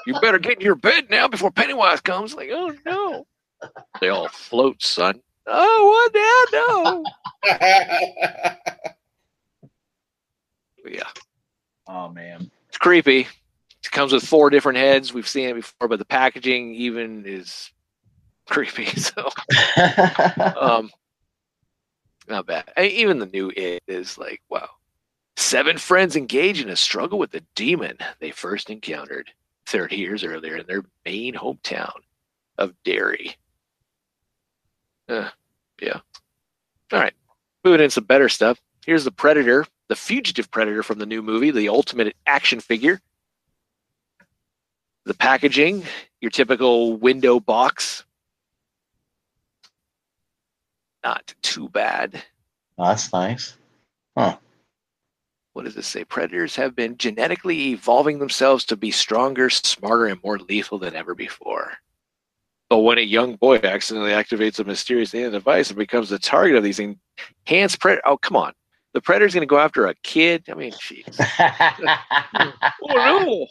You better get in your bed now before Pennywise comes. Like, oh no, they all float, son. Oh, what, Dad? No. Yeah, Oh man. It's creepy. It comes with four different heads. We've seen it before, but the packaging even is creepy. So, um, not bad. I- even the new it is like, wow. Seven friends engage in a struggle with the demon they first encountered 30 years earlier in their Maine hometown of Derry. Uh, yeah. All right. Moving in some better stuff. Here's the Predator, the fugitive Predator from the new movie, the ultimate action figure. The packaging, your typical window box. Not too bad. Oh, that's nice. Huh. what does this say? Predators have been genetically evolving themselves to be stronger, smarter, and more lethal than ever before. But when a young boy accidentally activates a mysterious alien device and becomes the target of these enhanced predators, oh come on, the predator's going to go after a kid. I mean, jeez. oh no,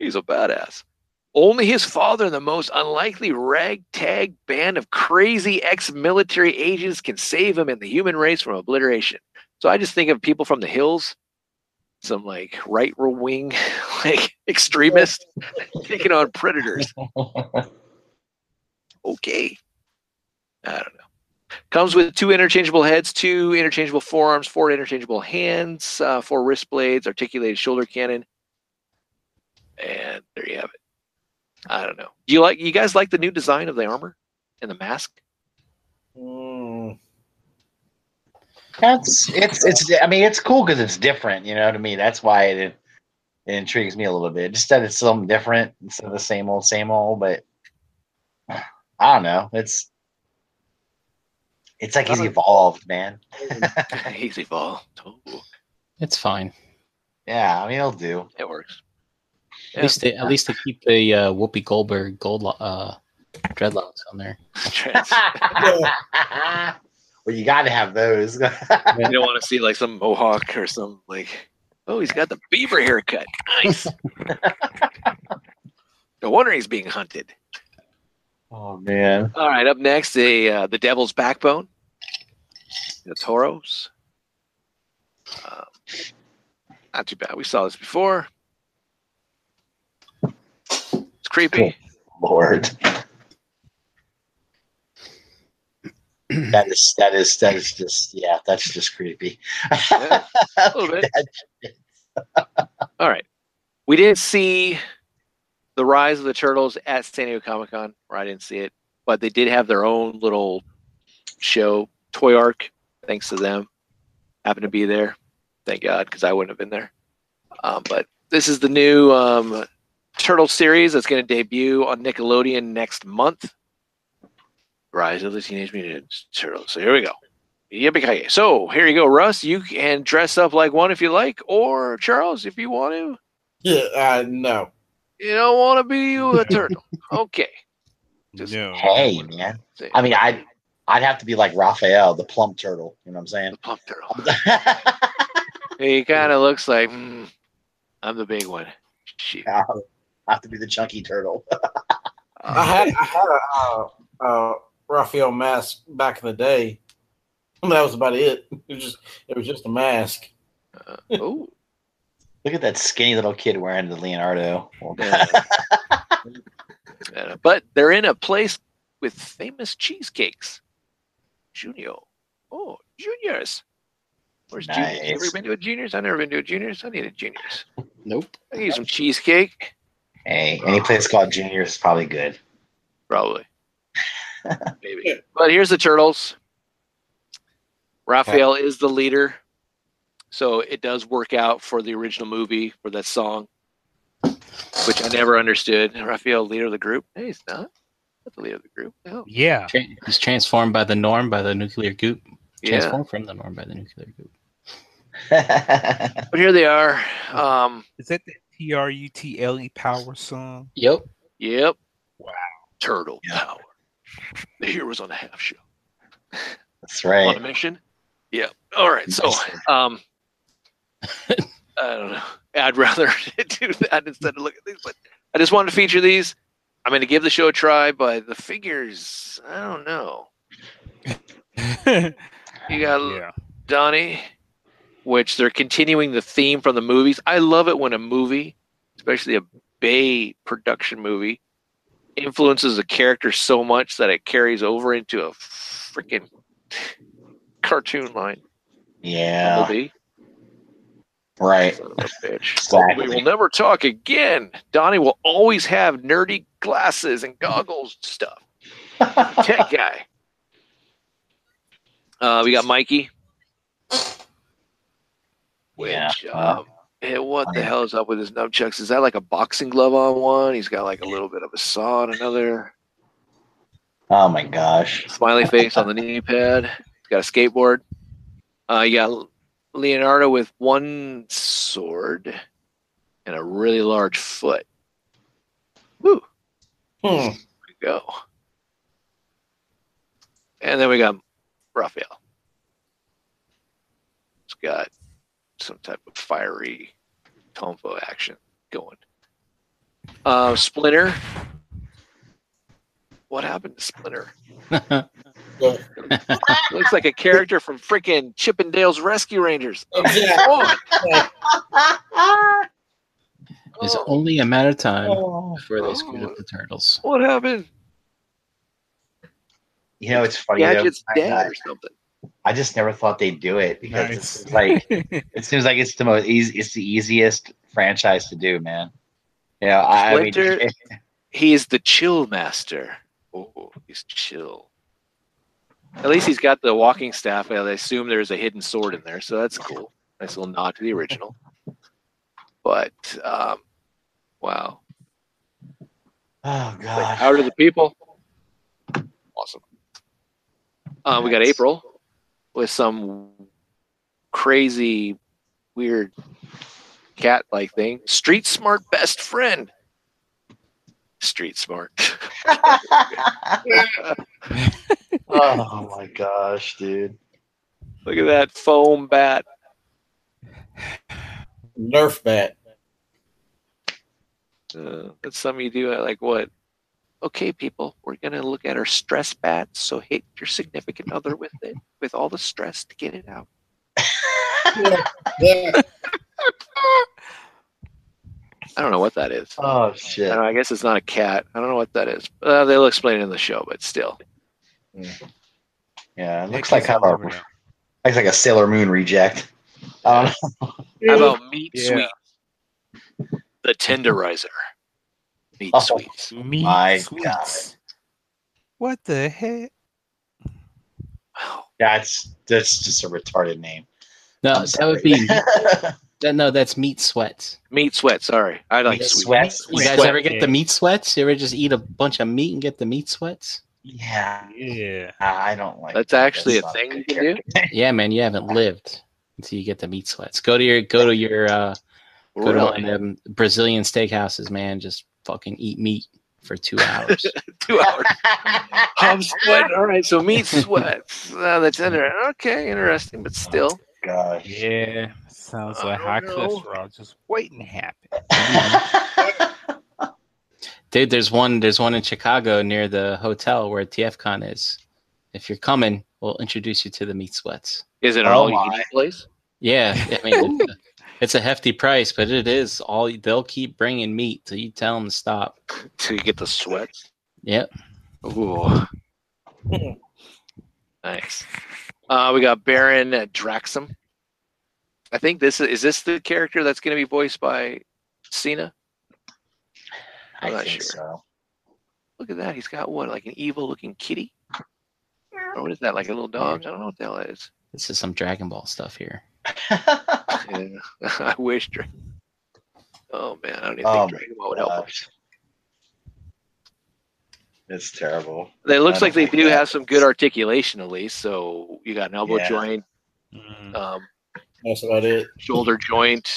he's a badass. Only his father and the most unlikely ragtag band of crazy ex-military agents can save him and the human race from obliteration. So I just think of people from the hills, some like right wing like extremists taking on predators. Okay. I don't know. Comes with two interchangeable heads, two interchangeable forearms, four interchangeable hands, uh, four wrist blades, articulated shoulder cannon, and there you have it. I don't know. Do you like? You guys like the new design of the armor and the mask? Mm, That's it's it's. I mean, it's cool because it's different. You know, to me, that's why it it intrigues me a little bit. Just that it's something different instead of the same old, same old. But I don't know. It's It's like he's evolved, man. he's evolved. Oh, It's fine. Yeah, I mean, he'll do. it works. At least they at least they keep the uh, Whoopi Goldberg gold uh, dreadlocks on there. Well, you got to have those. you don't want to see like some mohawk or some like, oh, he's got the beaver haircut. Nice. no wonder he's being hunted. oh man. All right, up next, the uh, the Devil's Backbone, the Toros. Um, not too bad. We saw this before. It's creepy. Lord. that is that is that is just yeah, that's just creepy. Yeah, a little bit. All right, we didn't see the rise of the turtles at San Diego Comic Con, or I didn't see it, but they did have their own little show, Toy Arc. Thanks to them, happened to be there. Thank God, because I wouldn't have been there. Um, but this is the new um, Turtle series that's going to debut on Nickelodeon next month. Rise of the Teenage Mutant Turtles. So here we go. Yippee So here you go, Russ. You can dress up like one if you like, or Charles, if you want to. Yeah, uh, no. You don't want to be a turtle. okay. Just- no. Hey man. I mean I'd I'd have to be like Raphael, the plump turtle. You know what I'm saying? The plump turtle. He kind of looks like "Hmm, I'm the big one. Shoot. I'll have to be the chunky turtle. I had I had a uh, uh, Raphael mask back in the day. That was about it. It was just it was just a mask. Uh, oh, Look at that skinny little kid wearing the Leonardo. yeah. Yeah, but they're in a place with famous cheesecakes. Junior. Oh, Juniors. Where's Juniors? Ever been to a Juniors? I've never been to a Juniors. I need a Juniors. Nope. I need some cheesecake. Hey, any place called Juniors is probably good. Probably. Maybe. But here's the turtles. Raphael is the leader. So it does work out for the original movie for that song, which I never understood. Raphael, leader of the group. Hey, he's not. Not the leader of the group. No. Yeah. Tra- He's transformed by the norm by the nuclear goop. Yeah. Transformed from the norm by the nuclear goop. But here they are. Um, Is that the T R U T L E power song? Yep. yep. Wow. Turtle Yeah. power. The heroes on the half show. That's On right. a mission. Yeah. All right. So um I don't know. I'd rather do that instead of look at these, but I just wanted to feature these. I'm going to give the show a try, but the figures, I don't know. You got yeah. Donnie, which they're continuing the theme from the movies. I love it when a movie, especially a Bay production movie, influences a character so much that it carries over into a freaking cartoon line. Yeah. Bumblebee. Right. Son of a bitch. Exactly. We will never talk again. Donnie will always have nerdy glasses and goggles and stuff. Tech guy. Uh, we got Mikey. Which, Yeah. um, eh, what the hell is up with his nunchucks? Is that like a boxing glove on one? He's got like a little bit of a saw on another. Oh my gosh. Smiley face on the knee pad. He's got a skateboard. Uh, you got Leonardo with one sword and a really large foot. Woo! Hmm. There we go. And then we got Raphael. It's got some type of fiery tombo action going. Uh, Splinter. What happened to Splinter? Looks like a character from freaking Chip 'n Dale's Rescue Rangers. Exactly. Oh, It's oh, only a matter of time Oh. before they screwed up oh. the turtles. what happened? You know, it's funny. though. Gadget's I, dead I, or something. I just never thought they'd do it because Nice. it's like it seems like it's the most easy. It's the easiest franchise to do, man. You know, I, I mean, Splinter- He is the chill master. Oh, he's chill. At least he's got the walking staff. I assume there's a hidden sword in there, so that's cool. Nice little nod to the original. But um, wow, oh But god. how are the people? Awesome. Uh, we got April with some crazy, weird cat-like thing. Street smart best friend. Street smart. oh my gosh, dude. Look at that foam bat. Nerf bat. Uh, that's something you do at like what? Okay, people, we're gonna look at our stress bats. So hit your significant other with it, with all the stress to get it out. Yeah. I don't know what that is. oh I, shit. don't know, I guess it's not a cat. I don't know what that is. Uh, they'll explain it in the show, but still. Yeah, it looks like kind of a, looks like a Sailor Moon reject. I don't know. How about meat Yeah. sweet? The tenderizer. Meat Oh. sweets. Meat My sweets. What the heck? Wow. Yeah, it's that's just a retarded name. No, that would be that, no. That's meat sweats. Meat sweat. Sorry, I like Meat sweet. sweats? You guys Sweat. ever get the meat sweats? You ever just eat a bunch of meat and get the meat sweats? yeah, Yeah. I don't like. That's that. actually a thing good you can do. Yeah, man, you haven't lived until you get the meat sweats. Go to your go to your uh, go to one of them Brazilian steakhouses, man. Just fucking eat meat for two hours. Two hours. I'm sweating. All right, so meat sweats. Uh, that's interesting. Okay, interesting, but still. Gosh. Yeah. Sounds I like don't high know. cholesterol just waiting to happen. Dude, there's one there's one in Chicago near the hotel where TFCon is. If you're coming, we'll introduce you to the meat sweats. Is it an Oh all you my. can place? Yeah, I mean it's, a, it's a hefty price, but it is all they'll keep bringing meat till you tell them to stop. Till you get the sweats. Yep. Ooh. nice. Uh, we got Baron Draxum. I think this is, is this the character that's going to be voiced by Cena? I I'm not think sure. so. Look at that. He's got what, like an evil looking kitty? Or what is that, like a little dog? I don't know what the hell that is. This is some Dragon Ball stuff here. Yeah. I wish. Dra- Oh man, I don't even Oh, think Dragon Ball would help. him. Gosh. It's terrible. It looks like they do that. have some good articulation at least. So you got an elbow Yeah. joint, Mhm. um, That's about it. shoulder joint,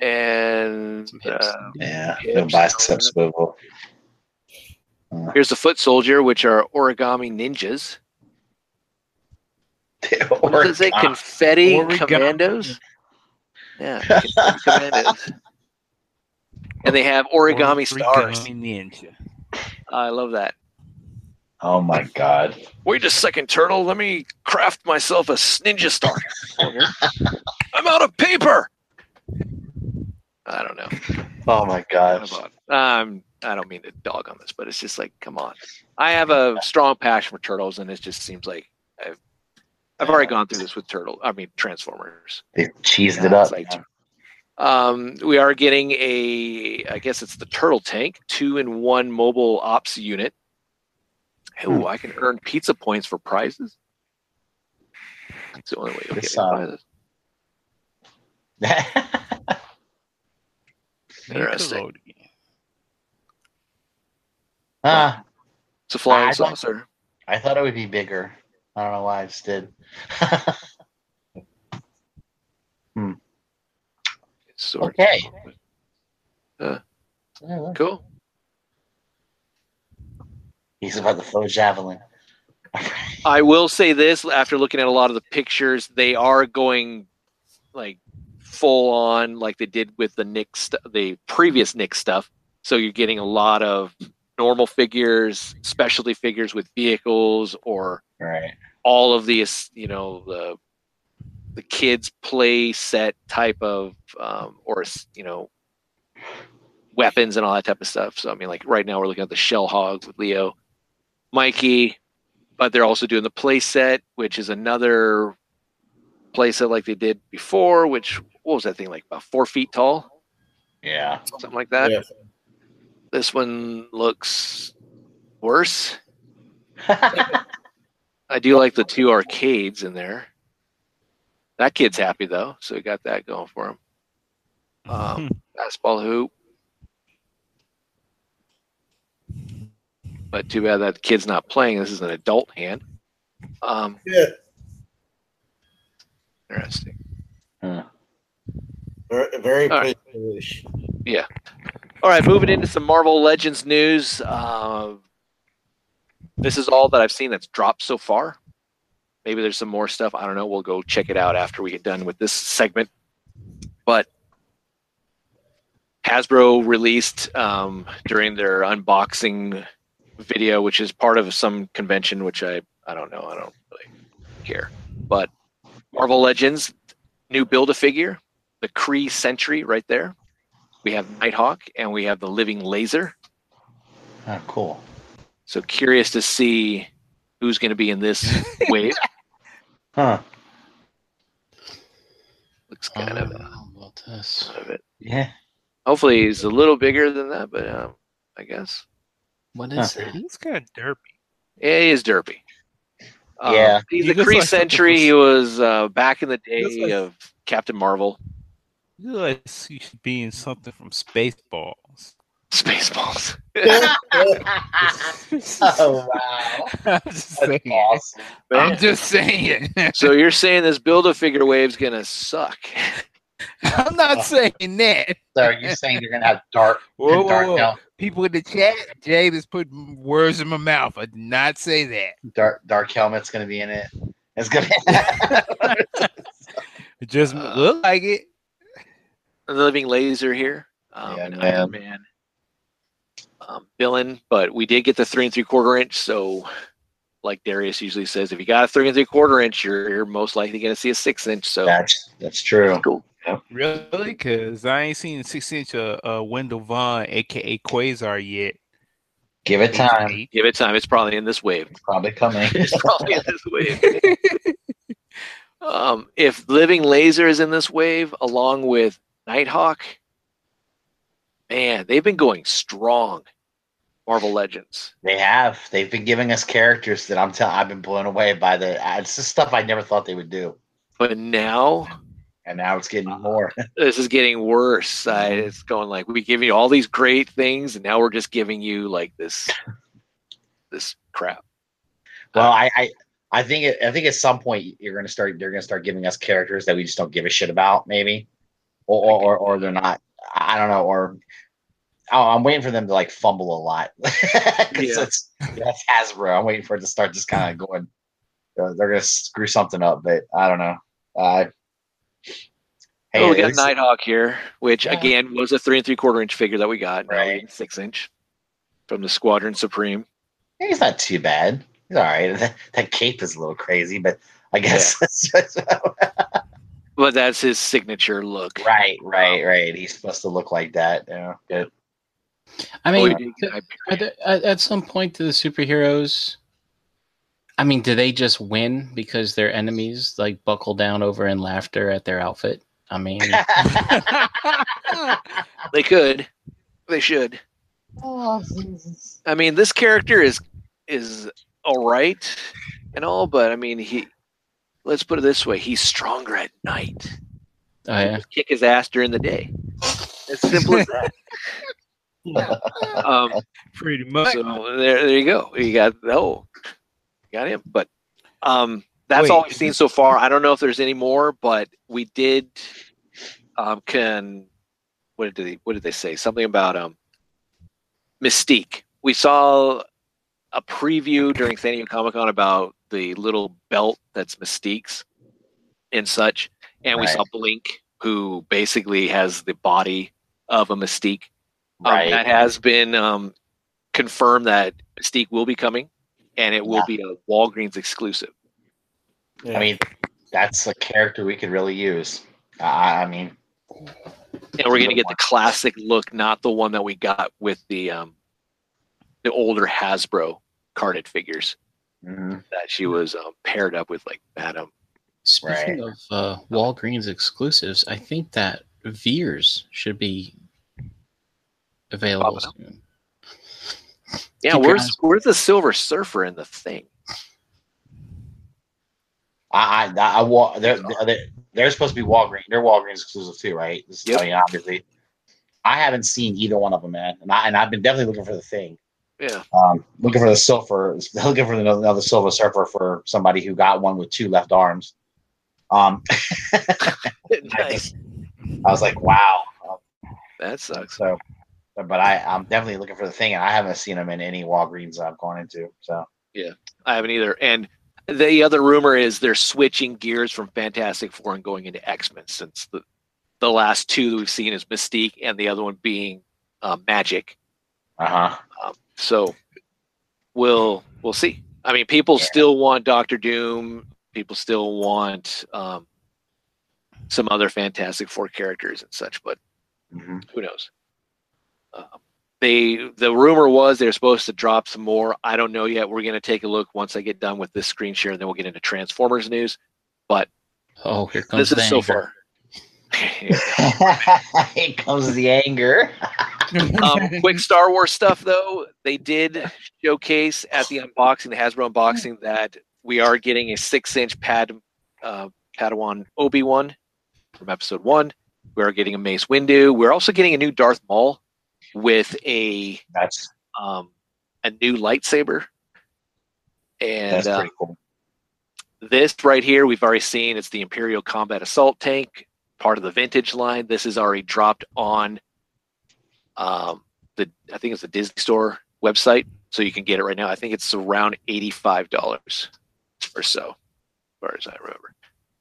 and uh, Yeah, Hips. no bicep swivel. here's the foot soldier, which are origami ninjas. What does it say? Confetti Origami. commandos. Yeah, confetti commandos. And they have origami stars. Ninja. I love that. Oh my god. Wait a second, turtle. Let me craft myself a ninja star. I'm out of paper. I don't know. Oh my god. Um, I don't mean to dog on this, but it's just like, come on. I have a strong passion for turtles, and it just seems like I've I've already gone through this with turtle. I mean, Transformers. They cheesed Yeah, it up. like- man. Um, we are getting a, I guess it's the turtle tank, two in one mobile ops unit. Ooh, I can earn pizza points for prizes. That's the only way you'll get This, me uh, prizes. Interesting. Nickelodeon. ah, It's a flying I'd like- saucer. I thought it would be bigger. I don't know why I just did. Sort okay. Uh, cool. He's about the faux javelin. I will say this after looking at a lot of the pictures, they are going like full on like they did with the Nick st- the previous Nick stuff. So you're getting a lot of normal figures, specialty figures with vehicles, or right. all of these, you know, the the kids play set type of um, or you know weapons and all that type of stuff. So I mean, like right now we're looking at the Shell Hog with Leo, Mikey, but they're also doing the play set, which is another play set like they did before. Which what was that thing like about four feet tall, Yeah. something like that. Yeah. This one looks worse. I do like the two arcades in there. That kid's happy though, so we got that going for him. Um, basketball hoop. But too bad that kid's not playing. This is an adult hand. Um, Yeah. interesting. Huh. Very, very All right. foolish. All right, moving into some Marvel Legends news. Uh, this is all that I've seen that's dropped so far. Maybe there's some more stuff. I don't know. We'll go check it out after we get done with this segment. But Hasbro released um, during their unboxing video, which is part of some convention, which I I don't know. I don't really care. But Marvel Legends new build a figure, the Kree Sentry right there. We have Nighthawk and we have the Living Laser. Ah, cool. So curious to see who's going to be in this wave. Huh. Looks kind of, uh, about this? of it. Yeah. Hopefully he's a little bigger than that, but um, I guess What is Huh. is? He's kind of derpy. yeah, he is derpy. Um, Yeah. he's He the looks Kree like something Sentry. He was uh, back in the day like- of Captain Marvel, You guys you should be in something from Spaceballs. Spaceballs. oh wow. I'm just That's saying. awesome. I'm just saying. so you're saying this build a figure wave's gonna suck? I'm not saying that. So are you saying you're gonna have dark Whoa, whoa, dark whoa. hel- People in the chat, Jade is put words in my mouth. I did not say that. dark dark helmet's gonna be in it? It's gonna It just Uh, look like it. the Living Laser here. Um, Yeah, man. Man. Um, villain, but we did get the three and three quarter inch. So, like Darius usually says, if you got a three and three quarter inch, you're, you're most likely going to see a six inch. So that's that's true. cool. Really? Because I ain't seen six inch uh, uh, Wendell Vaughn, aka Quasar, yet. Give it time. Give it time. It's probably in this wave. It's probably coming. It's probably in this wave. um, if Living Laser is in this wave, along with Nighthawk, man, they've been going strong. Marvel Legends. They have. They've been giving us characters that I'm telling. I've been blown away by the. It's just stuff I never thought they would do, But now and now it's getting uh, more. this is getting worse. I, it's going like we give you all these great things, and now we're just giving you like this, this crap. Well, uh, I, I, I think it, I think at some point you're gonna start. They're gonna start giving us characters that we just don't give a shit about, maybe, or or or, or they're not. I don't know. Or oh, I'm waiting for them to like fumble a lot. 'Cause Yeah. it's, that's Hasbro. I'm waiting for it to start just kind of going. uh, they're gonna screw something up, but I don't know. Uh, oh, we got least- Nighthawk here, which Yeah. again was a three and three quarter inch figure that we got, Right. get six inch from the Squadron Supreme. He's not too bad. He's all right. That, that cape is a little crazy, but I guess But that's his signature look. right, right, um, right. He's supposed to look like that. Yeah, good. I Oh, mean, did get th- Hyperion. are there, at, at some point, do the superheroes? I mean, do they just win because their enemies like buckle down over in laughter at their outfit? I mean, They could. They should. Oh, I mean, this character is is all right and all, but I mean, he. Let's put it this way: he's stronger at night. oh yeah, Just kick his ass during the day. As simple as that. um, Pretty much. so there, there you go. You got oh, got him. But um, that's Wait, all we've seen so far. I don't know if there's any more, but we did. Um, can what did they what did they say? Something about um, Mystique. We saw a preview during San Diego Comic Con about the little belt that's Mystique's and such, and we saw Blink, who basically has the body of a Mystique. Um, right. that has been um, confirmed that Mystique will be coming, and it will Yeah. be a Walgreens exclusive. I mean, that's a character we could really use. I I mean, And we're going to get the classic look, not the one that we got with the um, the older Hasbro carded figures mhm. that she was um, paired up with, like Madam. Speaking of uh, Walgreens exclusives, I think that Veers should be available Popping soon. Yeah, Keep where's where's the Silver Surfer in the thing? I, I, I, wa- they're, they're, they're supposed to be Walgreens. They're Walgreens exclusive too, right? This is, Yep. I mean, obviously, I haven't seen either one of them, man. And I, and I've been definitely looking for the thing. Yeah. Um, looking for the silver, looking for another, another silver surfer for somebody who got one with two left arms. Um, nice. I was like, wow. That sucks. So, but I, I'm definitely looking for the thing, and I haven't seen them in any Walgreens I've gone into. So, yeah, I haven't either. And the other rumor is they're switching gears from Fantastic Four and going into X Men since the the last two that we've seen is Mystique and the other one being uh, Magik. uh huh. Um, so we'll we'll see. I mean, people Yeah. still want Doctor Doom. People still want um, some other Fantastic Four characters and such, but hmm who knows? Um, they the rumor was they're supposed to drop some more. I don't know yet. We're going to take a look once I get done with this screen share, and then we'll get into Transformers news. But oh, here comes this the is so far. Here comes the anger. um, quick Star Wars stuff though. They did showcase at the unboxing, the Hasbro unboxing, that we are getting a six-inch pad uh, Padawan Obi Wan from Episode One. We are getting a Mace Windu. We're also getting a new Darth Maul with a That's um, a new lightsaber. And that's uh, pretty cool. this right here, we've already seen. It's the Imperial Combat Assault Tank, part of the vintage line. This is already dropped on um, the I think it's the Disney Store website, so you can get it right now. I think it's around eighty-five dollars or so, as far as I remember.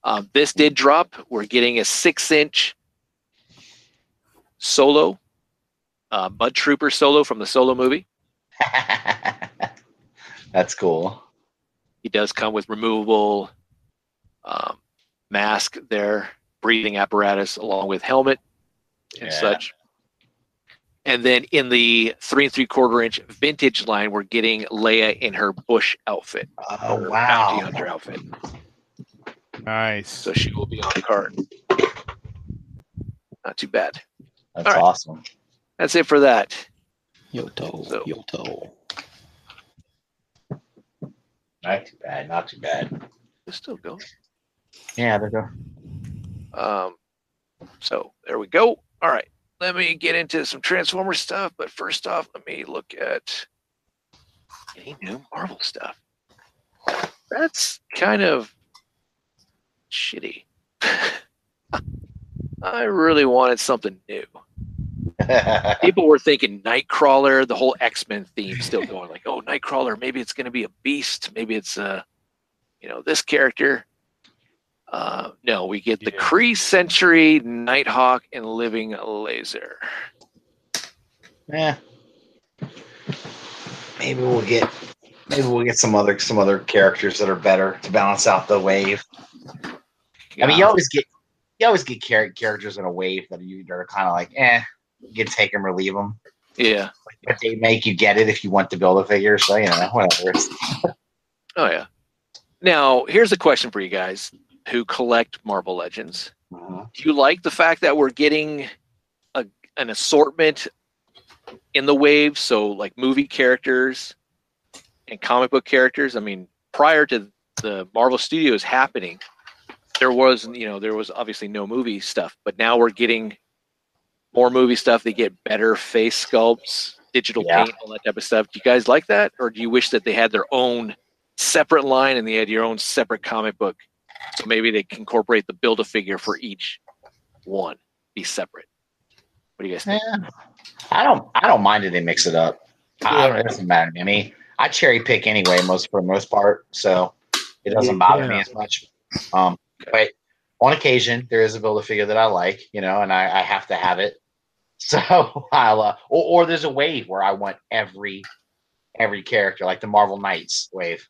Um, this did drop. We're getting a six-inch solo, uh, Mud Trooper solo from the Solo movie. that's cool. He does come with removable um, mask there, breathing apparatus, along with helmet and Yeah. such. And then in the three and three quarter inch vintage line, we're getting Leia in her bush outfit, Oh her wow. bounty hunter outfit. Nice. So she will be on the card. Not too bad. That's All right. awesome. That's it for that. Yoto, So- Yoto. Not too bad. Not too bad. It's still going. Yeah, there go. Um, so there we go. All right, let me get into some Transformer stuff. But first off, let me look at any new Marvel stuff. That's kind of shitty. I really wanted something new. People were thinking Nightcrawler, the whole X Men theme still going like, oh, Nightcrawler, maybe it's going to be a beast, maybe it's a, you know, this character. Uh, no, we get the Yeah. Kree Sentry, Nighthawk, and Living Laser. yeah. Maybe we'll get maybe we'll get some other some other characters that are better to balance out the wave. I mean, you always get you always get char- characters in a wave that you are kind of like, eh, you can take them or leave them. yeah. But they make you get it if you want to build a figure. So you know, whatever. Oh yeah. Now, here's a question for you guys who collect Marvel Legends. Mhm. Do you like the fact that we're getting a, an assortment in the wave? So, like movie characters and comic book characters. I mean, prior to the Marvel Studios happening, there was, you know, there was obviously no movie stuff, but now we're getting more movie stuff. They get better face sculpts, digital Yeah. paint, all that type of stuff. Do you guys like that, or do you wish that they had their own separate line and they had your own separate comic book? So maybe they can incorporate the build a figure for each one, be separate. What do you guys think? Yeah. I don't I don't mind if they mix it up. I don't, it doesn't matter to me. I mean, I cherry pick anyway, most for the most part, so it doesn't bother me as much. Um, but on occasion, there is a build a figure that I like, you know, and I, I have to have it. So I'll, uh, or, or there's a wave where I want every every character, like the Marvel Knights wave.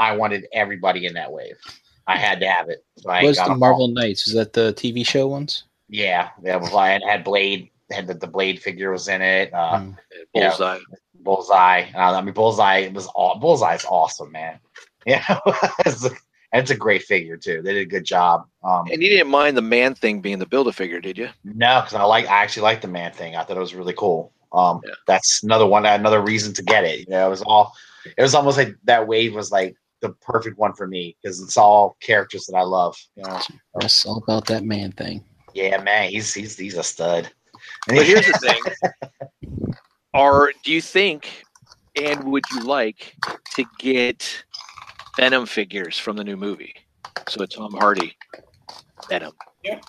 I wanted everybody in that wave. I had to have it. So I What's the Marvel all. Knights? Is that the TV show ones? Yeah, yeah. well, I had, had Blade. Had the, the Blade figure was in it. Uh, Mm. Yeah. Bullseye. Bullseye. Uh, I mean, Bullseye was all. Bullseye's awesome, man. Yeah, it's, a, it's a great figure too. They did a good job. Um, And you didn't mind the man thing being the build a figure, did you? no, because I like. I actually like the man thing. I thought it was really cool. Um, Yeah. that's another one. Another reason to get it. You know, it was all. It was almost like that wave was like the perfect one for me because it's all characters that I love. You know, That's all about that man thing. yeah, man, he's he's he's a stud. But here's the thing: Are do you think and would you like to get Venom figures from the new movie? So it's Tom Hardy Venom. Because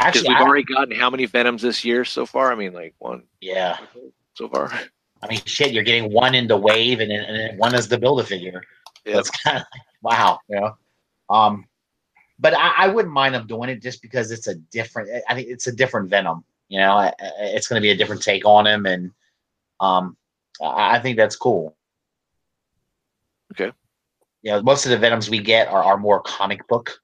Actually, we've I- already gotten how many Venoms this year so far? I mean, like one yeah. so far. I mean, shit, you're getting one in the wave and and one is the build a figure. Yep. That's kind of like, wow, you know. Um, but I, I wouldn't mind them doing it just because it's a different. I think it's a different Venom. You know, I- I- it's going to be a different take on him, and um, I I think that's cool. Okay. You know, most of the Venoms we get are, are more comic book,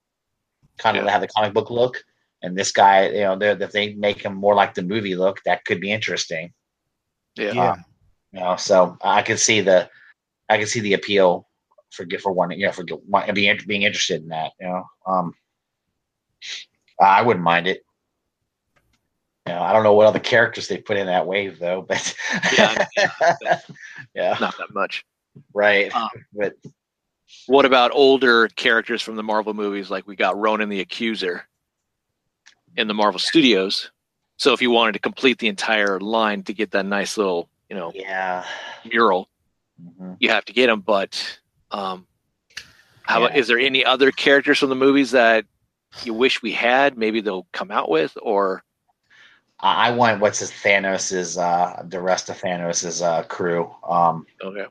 kind of Yeah. have the comic book look. And this guy, you know, they're- if they make him more like the movie look, that could be interesting. Yeah. Yeah. You know, so I can see the, I can see the appeal for get for one, you know, for one, being being interested in that. You know, um, I wouldn't mind it. You know, I don't know what other characters they put in that wave though, but Yeah, yeah, Not that much. right. Um, but What about older characters from the Marvel movies? Like we got Ronan the Accuser in the Marvel Studios. So if you wanted to complete the entire line to get that nice little, you know, yeah, mural, Mhm. you have to get them. But um, how Yeah. is there any other characters from the movies that you wish we had? Maybe they'll come out with, or I I want what's his Thanos's uh the rest of Thanos's uh crew. Um, okay,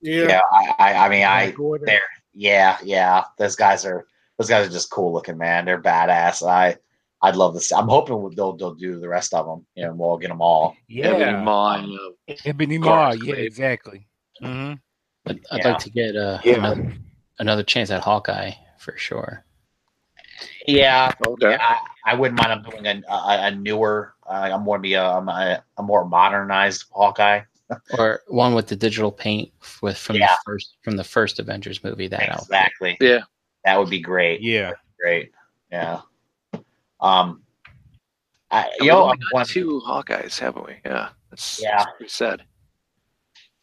Yeah. yeah, I, I, I mean, I Gordon. They're yeah, yeah. Those guys are those guys are just cool looking, man. They're badass. I I'd love to see. I'm hoping they'll they'll do the rest of them. You know, we'll get them all. Ebony Yeah. Maw and, uh, Ebony Maw. Yeah, Slade. exactly. hmm I'd, I'd Yeah. like to get uh, Yeah. another, another chance at Hawkeye for sure. Yeah, okay, I, I wouldn't mind them doing a a, a newer. Uh, I'm more be a, a a more modernized Hawkeye. Or one with the digital paint with from Yeah. the first from the first Avengers movie. That outfit. Exactly. Yeah. that would be great. Yeah. Great. Yeah. Um. I we you know one- two Hawkeyes, haven't we? Yeah, that's Yeah. that's pretty sad.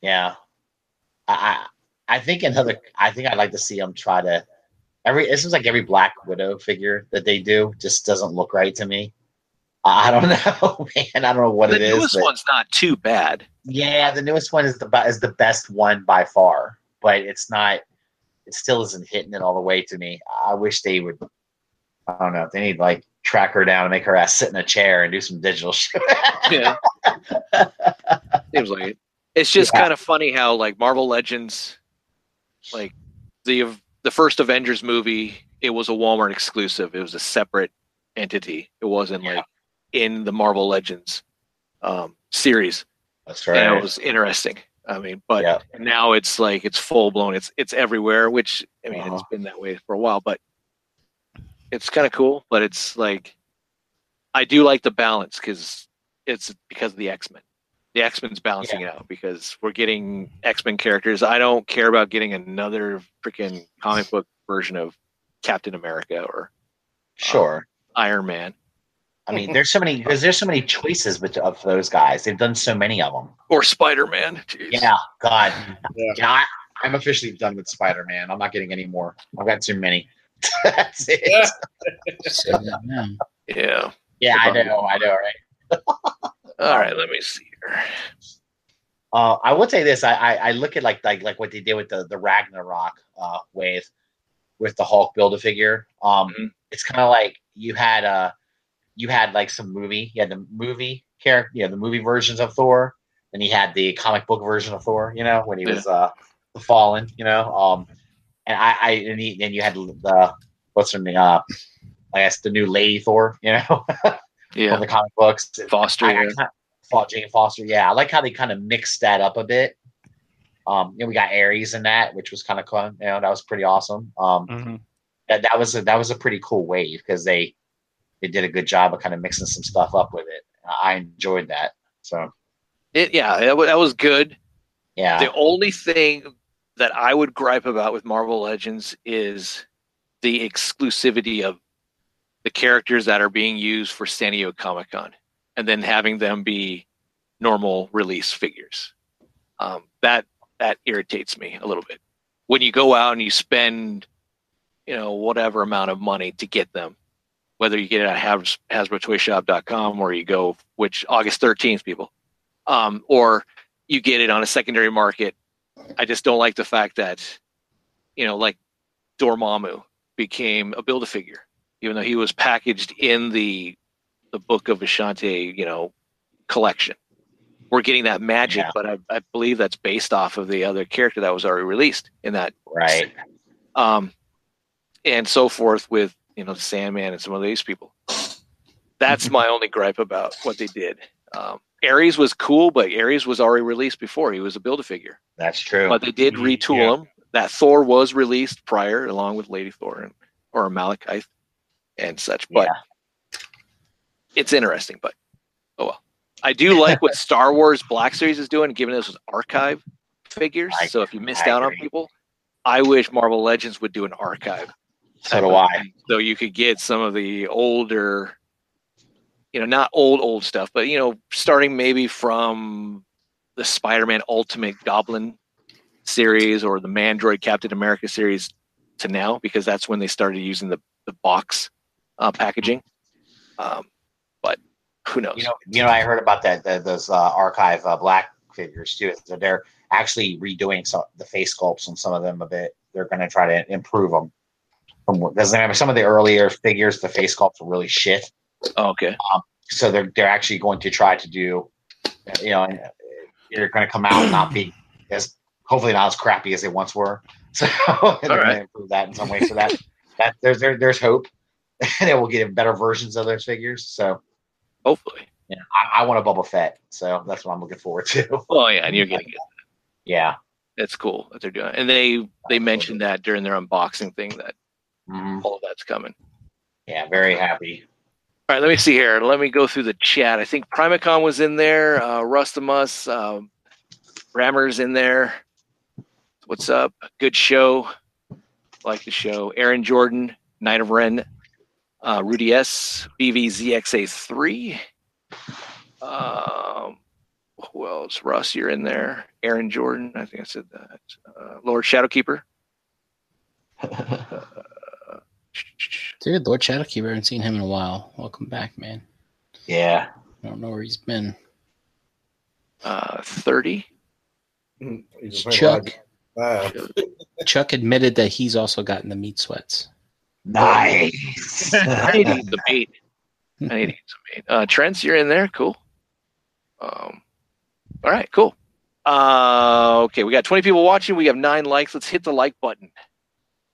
Yeah, I I I think another. I think I'd like to see them try to. Every it seems like every Black Widow figure that they do just doesn't look right to me. I don't know, man. I don't know what the it is. newest one's not too bad. yeah, the newest one is the is the best one by far, but it's not. It still isn't hitting it all the way to me. I wish they would. I don't know. They need like track her down and make her ass sit in a chair and do some digital shit. Yeah, seems like it. It's just Yeah. kind of funny how like Marvel Legends, like the the first Avengers movie, it was a Walmart exclusive. It was a separate entity. It wasn't Yeah. like in the Marvel Legends um, series, That's and right. it was interesting. I mean, but Yeah. now it's like it's full blown. It's it's everywhere. Which I mean, Uh-huh. it's been that way for a while, but it's kind of cool. But it's like I do like the balance because it's because of the X Men. The X Men's balancing it out because we're getting X Men characters. I don't care about getting another freaking comic book version of Captain America or uh, Sure. Iron Man I mean, there's so many because there's so many choices bet- of those guys. They've done so many of them. or Spider Man. Yeah, God. Yeah. Yeah, I, I'm officially done with Spider Man. I'm not getting any more. I've got too many. That's it. Yeah. So, yeah. Yeah. Yeah, I know, I know, right? All right. Let me see here. Uh, I would say this. I, I, I look at like like like what they did with the the Ragnarok uh, wave with the Hulk build a figure. Um, Mhm. it's kind of like you had uh you had like some movie. You had the movie character, you know, the movie versions of Thor, and he had the comic book version of Thor. You know, when he Yeah. was uh the Fallen. You know, um, and I I and he, then you had the what's her name? Uh, I guess the new Lady Thor. You know, Yeah. from the comic books. Foster. I, I yeah. kinda, thought Jane Foster. Yeah, I like how they kind of mixed that up a bit. Um, you know, we got Ares in that, which was kind of fun. You know, that was pretty awesome. Um, hmm that that was a, that was a pretty cool wave because they they did a good job of kind of mixing some stuff up with it. I enjoyed that. So It, yeah, that, that was good. yeah, The only thing that I would gripe about with Marvel Legends is the exclusivity of the characters that are being used for San Diego Comic Con and then having them be normal release figures. Um, that that irritates me a little bit. When you go out and you spend, you know, whatever amount of money to get them, whether you get it at Has- HasbroToyShop.com or you go, which August 13th, people, um, or you get it on a secondary market. I just don't like the fact that, you know, like Dormammu became a build a figure, even though he was packaged in the the book of Vishanti, you know, collection. We're getting that magic, Yeah. but I, I believe that's based off of the other character that was already released in that Right. um, and so forth with you know Sandman and some of these people. That's my only gripe about what they did. Um, Ares was cool, but Ares was already released before. He was a build a figure, That's true. but they did Mhm, retool yeah. him. That Thor was released prior, along with Lady Thor and or Malekith and such. But it's interesting. But oh well. I do like what Star Wars Black Series is doing, giving us archive figures. I- so if you missed I out on people, I wish Marvel Legends would do an archive so do I. so you could get some of the older you know not old old stuff but you know starting maybe from the spider-man ultimate goblin series or the mandroid captain america series to now because that's when they started using the, the box uh, packaging um, but who knows You know, you know, I heard about that. those uh, archive uh, black figures too. So they're actually redoing some the face sculpts on some of them a bit. They're going to try to improve them. Because some of the earlier figures, the face sculpts were really shit. Oh, okay So they're they're actually going to try to do, you know, they're going to come out and not be as hopefully not as crappy as they once were. So they're going to improve that in some way. So that that there's there, there's hope, and we'll get better versions of those figures. So hopefully yeah, I, I want a Boba Fett, so that's what I'm looking forward to. oh yeah and you're getting it yeah. that's cool that they're doing and they they mentioned that during their unboxing thing that Mhm. all of that's coming Yeah, very happy. All right, let me see here. Let me go through the chat. I think Primacon was in there. Uh, Rustamus, um, Rammer's in there. What's up? Good show. Like the show. Aaron Jordan, Knight of Ren, uh, Rudy S, BVZXA3. Um, who else? Russ, you're in there. Aaron Jordan, I think I said that. Uh, Lord Shadowkeeper. Dude, Lord Shadowkeeper, I haven't seen him in a while. Welcome back, man. Yeah. I don't know where he's been. Uh, 30. Chuck. Wow. Chuck admitted that he's also gotten the meat sweats. Nice. I need to some meat. I need to some meat. Uh, Trent's, you're in there. Cool. Um, all right, cool. Uh, okay, we got 20 people watching. We have nine likes. Let's hit the like button.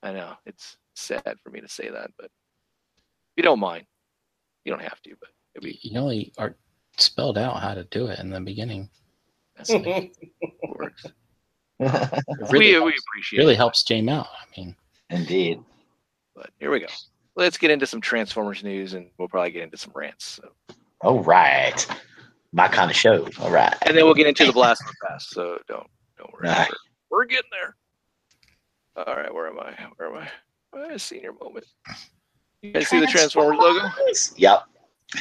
I know it's sad for me to say that, but if you don't mind, you don't have to, but it'd be You know, he art spelled out how to do it in the beginning. that's it works. It we, really, we helps, appreciate really it, helps James out. I mean, Indeed. but here we go. Let's get into some Transformers news, and we'll probably get into some rants. So. All right. My kind of show. All right. and then we'll get into the blast from the past. So don't don't worry. Right. We're, we're getting there. All right, where am I? Where am I? Uh, senior moment. You guys see the Transformers logo? Yep.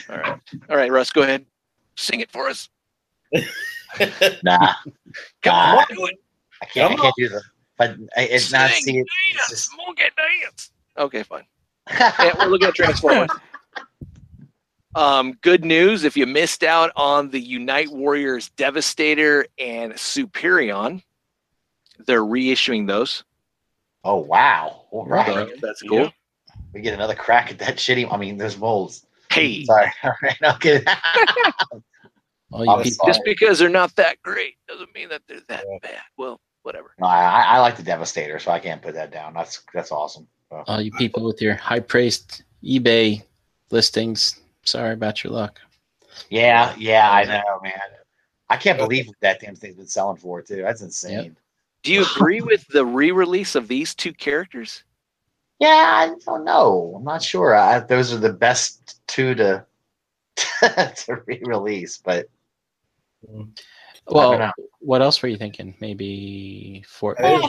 All right, all right, Russ, go ahead, sing it for us. Nah. Come God. on, do it. I can't. I can't do the. But I- it's not. See, it's dance, just- monkey dance. Okay, fine. Yeah, we're looking at Transformers. Um, good news if you missed out on the Unite Warriors Devastator and Superion, they're reissuing those. Oh wow! All right. So that's cool. Yeah. We get another crack at that shitty. I mean, those molds. Hey, Sorry. All right. I'll get all you I'm sorry. just because they're not that great doesn't mean that they're that Yeah. bad. Well, whatever. No, I, I like the Devastator, so I can't put that down. That's that's awesome. So, all you people with your high priced eBay listings, sorry about your luck. yeah, yeah, I know, man. I can't believe that damn thing's been selling for too. That's insane. Do you agree with the re-release of these two characters? Yeah, I don't know. I'm not sure. I, those are the best two to to re-release, but Well, what else were you thinking? Maybe Fort. Hey,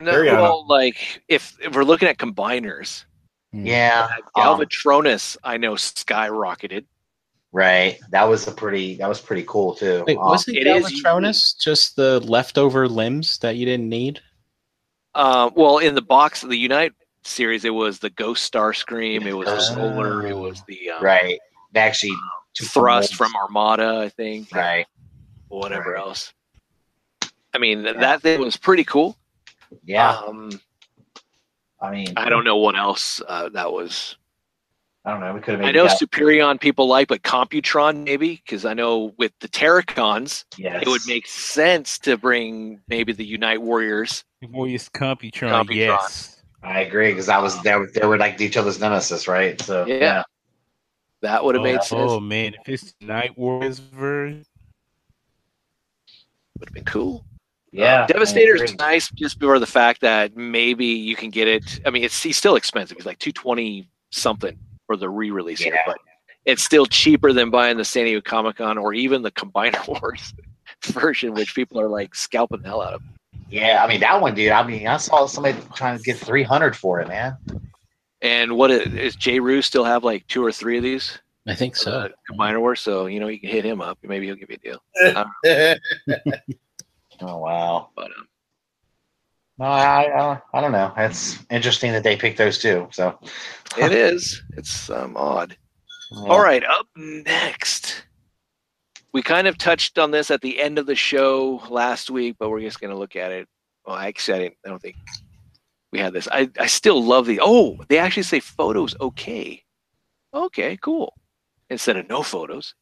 No, well, like if, if we're looking at combiners, Hmm. yeah, um, Galvatronus, I know skyrocketed. Right. That was a pretty. That was pretty cool too. Wait, Um, wasn't it is Galvatronus just the leftover limbs that you didn't need? Uh, well, in the box, of the Unite series, it was the Ghost Starscream, it was the Solar, it was the um, right? They actually took Thrust molds. from Armada, I think, right. whatever Right. else. I mean, that thing was pretty cool. Yeah, Um, I mean, I don't know what else uh, that was. I don't know. We could have. I know Superion people like, but Computron maybe because I know with the Terrorcons, Yes. it would make sense to bring maybe the Unite Warriors. Warriors Computron, Computron. yes. I agree because I was they were, they were like each other's nemesis, right? So Yeah. That would have Oh, made sense. Oh man, if it's Unite Warriors version, Would have been cool. yeah. Devastator's I agree. nice just for the fact that maybe you can get it. I mean, it's he's still expensive. He's like two twenty something for the re-release here, but it's still cheaper than buying the San Diego Comic Con or even the Combiner Wars version, which people are like scalping the hell out of. Yeah, I mean that one, dude. I mean, I saw somebody trying to get three hundred for it, man. And what is, is J. Rue still have like two or three of these I think so. uh, Combiner Wars? So you know you can hit him up. Maybe he'll give you a deal. Oh wow. But um, No, I, I I don't know. It's interesting that they picked those two. So it is. It's um, odd. yeah. All right, up next. We kind of touched on this at the end of the show last week, but we're just going to look at it. Well, actually, I, didn't, I don't think we had this. I, I still love the. Oh, they actually say photos okay. Okay, cool. Instead of no photos.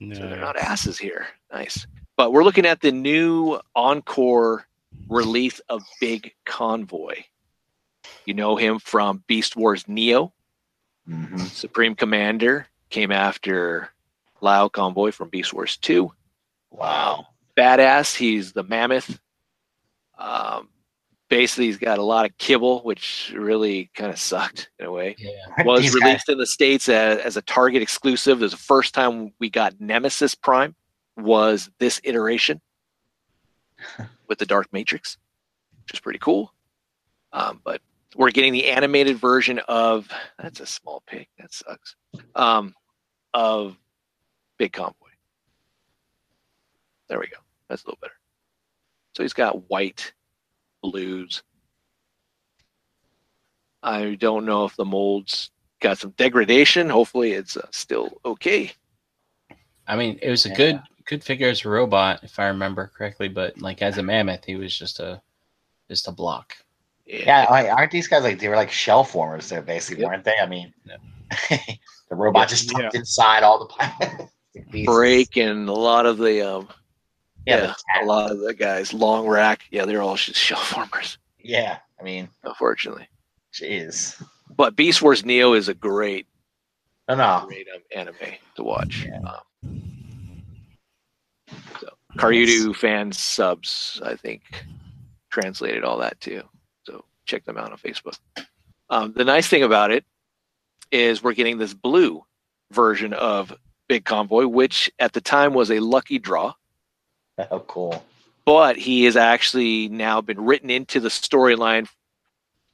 So they're not asses here. Nice. But we're looking at the new Encore release of Big Convoy. You know him from Beast Wars Neo. Mhm. Supreme Commander came after Lio Convoy from Beast Wars 2. Wow. Badass, he's the mammoth. Um, basically, he's got a lot of kibble, which really kind of sucked in a way. Yeah. Was These guys- released in the States as, as a Target exclusive. This is the first time we got Nemesis Prime, was this iteration with the Dark Matrix, which is pretty cool. Um, but we're getting the animated version of that's a small pic that sucks um, of Big Convoy. There we go. That's a little better. So he's got white, blues. I don't know if the mold's got some degradation. Hopefully, it's uh, still okay. I mean, it was a Yeah. good good figure as a robot, if I remember correctly. But like as a mammoth, he was just a just a block. Yeah, like, aren't these guys like they were like shell formers? There, basically, Yep. weren't they? I mean, Yeah. the robot Yeah. just tucked inside all the plastic pieces. break and a lot of the um Yeah, yeah, the a lot of the guys Longrack yeah they're all just shell formers yeah. I mean, unfortunately jeez. but beast wars neo is a great No, no. great um, anime to watch Yeah. um, so Karyudu fan subs i think translated all that too. So check them out on facebook. Um, the nice thing about it is we're getting this blue version of big convoy which at the time was a lucky draw. Oh, cool. but he has actually now been written into the storyline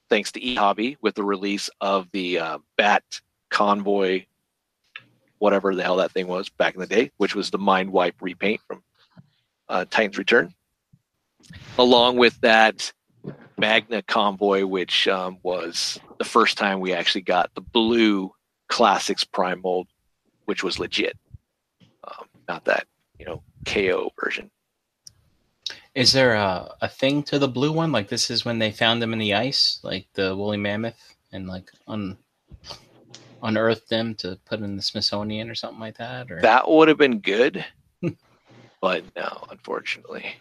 thanks to eHobby with the release of the uh, Bat Convoy, whatever the hell that thing was back in the day, which was the Mind Wipe repaint from uh, Titan's Return, along with that Magna Convoy, which um, was the first time we actually got the blue Classics Prime mold, which was legit, um, not that you know KO version. Is there a, a thing to the blue one? Like this is when they found them in the ice, like the woolly mammoth, and like un unearthed them to put in the Smithsonian or something like that? Or That would have been good, but no, unfortunately.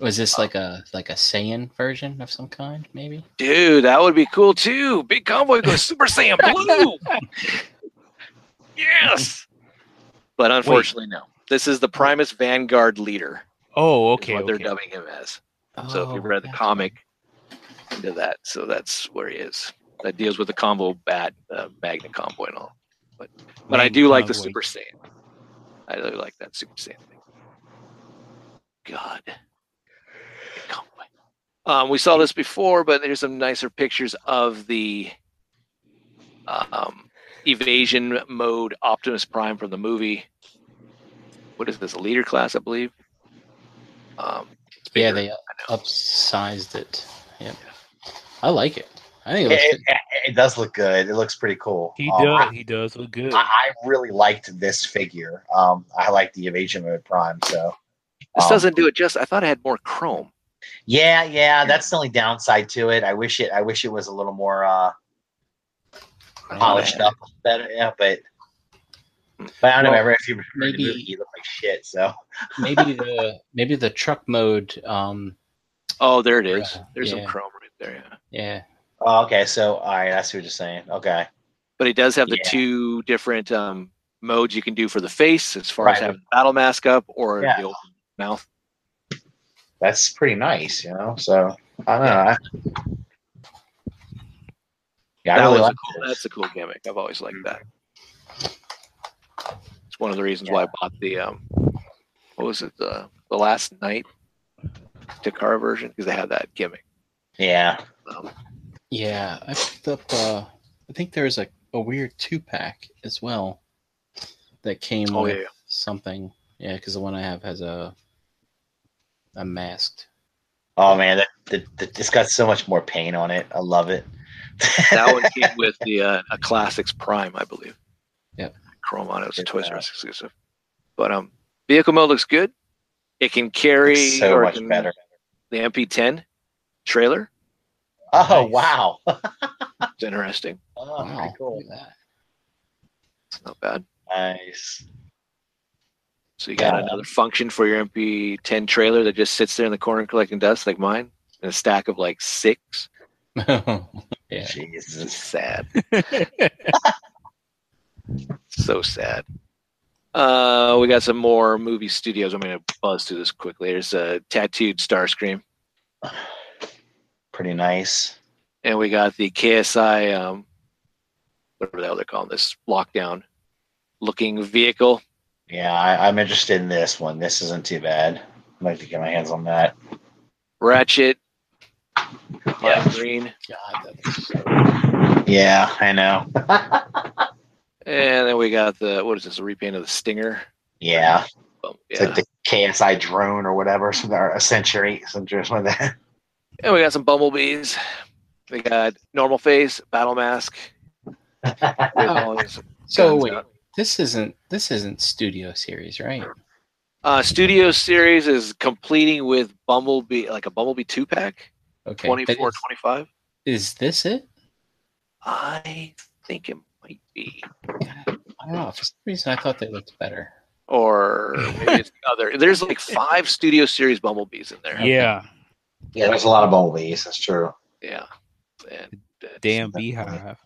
was this um, like a like a Saiyan version of some kind? Maybe. Dude, that would be cool too. Big Convoy goes Super Saiyan Blue. yes. But unfortunately, no. This is the oh. Primus Vanguard leader. Oh, is okay. what they're dubbing him as. so if Oh, you've read the that's comic, into that. So that's where he is. That deals with the combo bat, uh, Magna Convoy and all. But but I do like the Super Saiyan. I really like that Super Saiyan thing. God. Um, we saw this before, but there's some nicer pictures of the um, evasion mode Optimus Prime from the movie. What is this? A leader class, I believe. Um, Yeah, they upsized it. Yep. I like it. I think it It, looks it, good. it does look good. It looks pretty cool. He Um, does. I, he does look good. I I really liked this figure. Um, I like the evasion mode prime. So, This Um, doesn't do it just. I thought it had more chrome. Yeah, yeah, that's the only downside to it. I wish it. I wish it was a little more uh, polished up, better. Yeah, but but I don't know. Well, Ever if you maybe- movie, you look like shit. So maybe the maybe the truck mode. Um, Oh, there it is. Yeah, There's some chrome right there. Yeah. yeah. Oh, okay. So all right, that's what you're saying. Okay. But it does have the Yeah. two different um, modes you can do for the face, as far as having the battle mask up or Yeah. the open mouth. That's pretty nice, you know. So I don't know. I, yeah, I that really was like cool, that's a cool gimmick. I've always liked that. It's one of the reasons why I bought the um, what was it the the Last Knight Takara version because they had that gimmick. Yeah. Um, Yeah, I picked up. Uh, I think there was a, a weird two pack as well that came Oh, with yeah. something. Yeah, because the one I have has a a masked. Oh man, that, that, that it's got so much more paint on it. I love it. that one came with the uh, a Classics Prime, I believe. Yeah, Chrome on it. It was a Good Toys R. Us exclusive. But um, vehicle mode looks good. It can carry Looks so much can- better. the MP10 trailer. Oh Nice. wow. It's interesting. oh, wow, pretty cool. look at that. It's not bad. Nice. So you got Yeah. another function for your MP10 trailer that just sits there in the corner collecting dust, like mine, and a stack of like six. yeah. It's Jesus. sad. so sad. Uh, we got some more movie studios. I'm going to buzz through this quickly. There's a tattooed Starscream, Pretty nice. and we got the KSI, um, whatever the hell they're calling this, lockdown looking vehicle. Yeah, I, I'm interested in this one. This isn't too bad. I'd like to get my hands on that. Ratchet, Yeah. green, God, that's Yeah, I know. and then we got the what is this? A repaint of the Stinger. yeah. Um, It's like the KSI drone or whatever, some or a century, something like that. And we got some bumblebees. We got normal face, battle mask. with so wait, out. this isn't this isn't Studio Series, right? Uh, Studio Series is completing with Bumblebee, like a Bumblebee two pack, Okay, twenty but four, is, twenty five. is this it? I think it might be, I don't know. For some reason, I thought they looked better. or maybe it's the other. There's like five Studio Series Bumblebees in there. Yeah, Yeah, there's a lot of bumblebees. That's true. Yeah. And that's- damn beehive.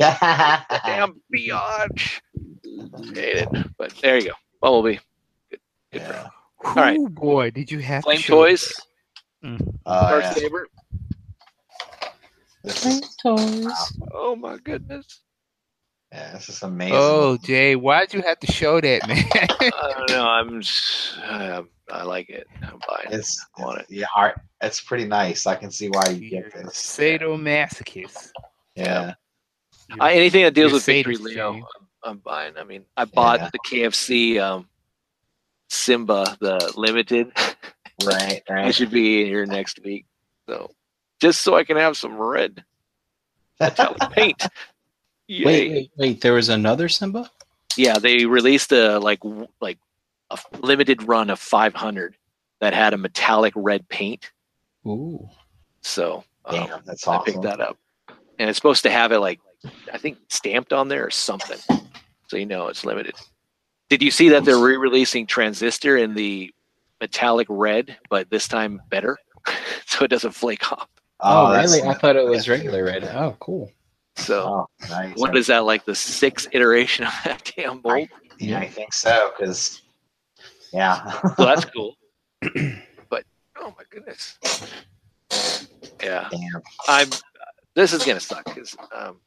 Yeah. damn biatch. Hate it, but there you go, Bumblebee. Good, good for Yeah. All right. Ooh, boy, did you have Flame show toys. this. Mm. First yeah. favorite. This is, Toys. Oh my goodness. Yeah, this is amazing. Oh, Jay, why'd you have to show that, man? I don't know. I'm. Just, I, I like it. I'm buying it. it's, I want it. yeah, art. It's pretty nice. I can see why you get a this. sadomasochist. Yeah. I, anything that deals You're with Victory Leo, I'm, I'm buying. I mean, I bought Yeah. the KFC um, Simba, the limited. Right. I Right. should be in here next week. So just so I can have some red metallic paint. Yay. Wait, wait, wait. There was another Simba. Yeah, they released a like w- like a f- limited run of 500 that had a metallic red paint. Ooh. So um, Damn, that's I awesome. picked that up, and it's supposed to have it like I think stamped on there or something, so you know it's limited. Did you see that they're re-releasing Transistor in the metallic red, but this time better, so it doesn't flake off? Oh, that's- really? I thought it was regular red. Oh, cool. So Oh, nice. what is that like the sixth iteration of that damn mold? Yeah, I think so. Because, yeah. So that's cool. but oh my goodness, yeah, Damn. I'm. This is gonna suck because um,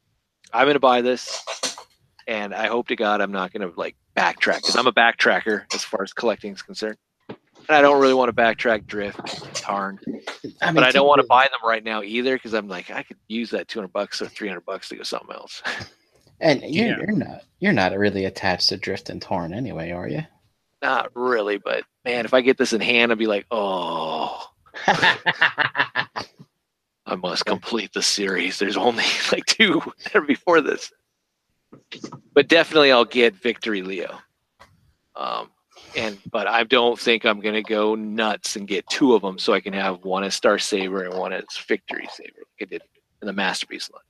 I'm gonna buy this, and I hope to God I'm not gonna like backtrack because I'm a backtracker as far as collecting is concerned, and I don't really want to backtrack drift, tarn, I mean, but I don't want to buy them right now either because I'm like I could use that 200 bucks or 300 bucks to go something else. And you're, Yeah. you're not you're not really attached to Drift and Torn anyway, are you? not really, but man, if I get this in hand, I'd be like, oh. I must complete the series. There's only like two that are before this. But definitely I'll get Victory Leo. Um, and but I don't think I'm gonna go nuts and get two of them so I can have one as Star Saber and one as Victory Saber, like I did in the Masterpiece line.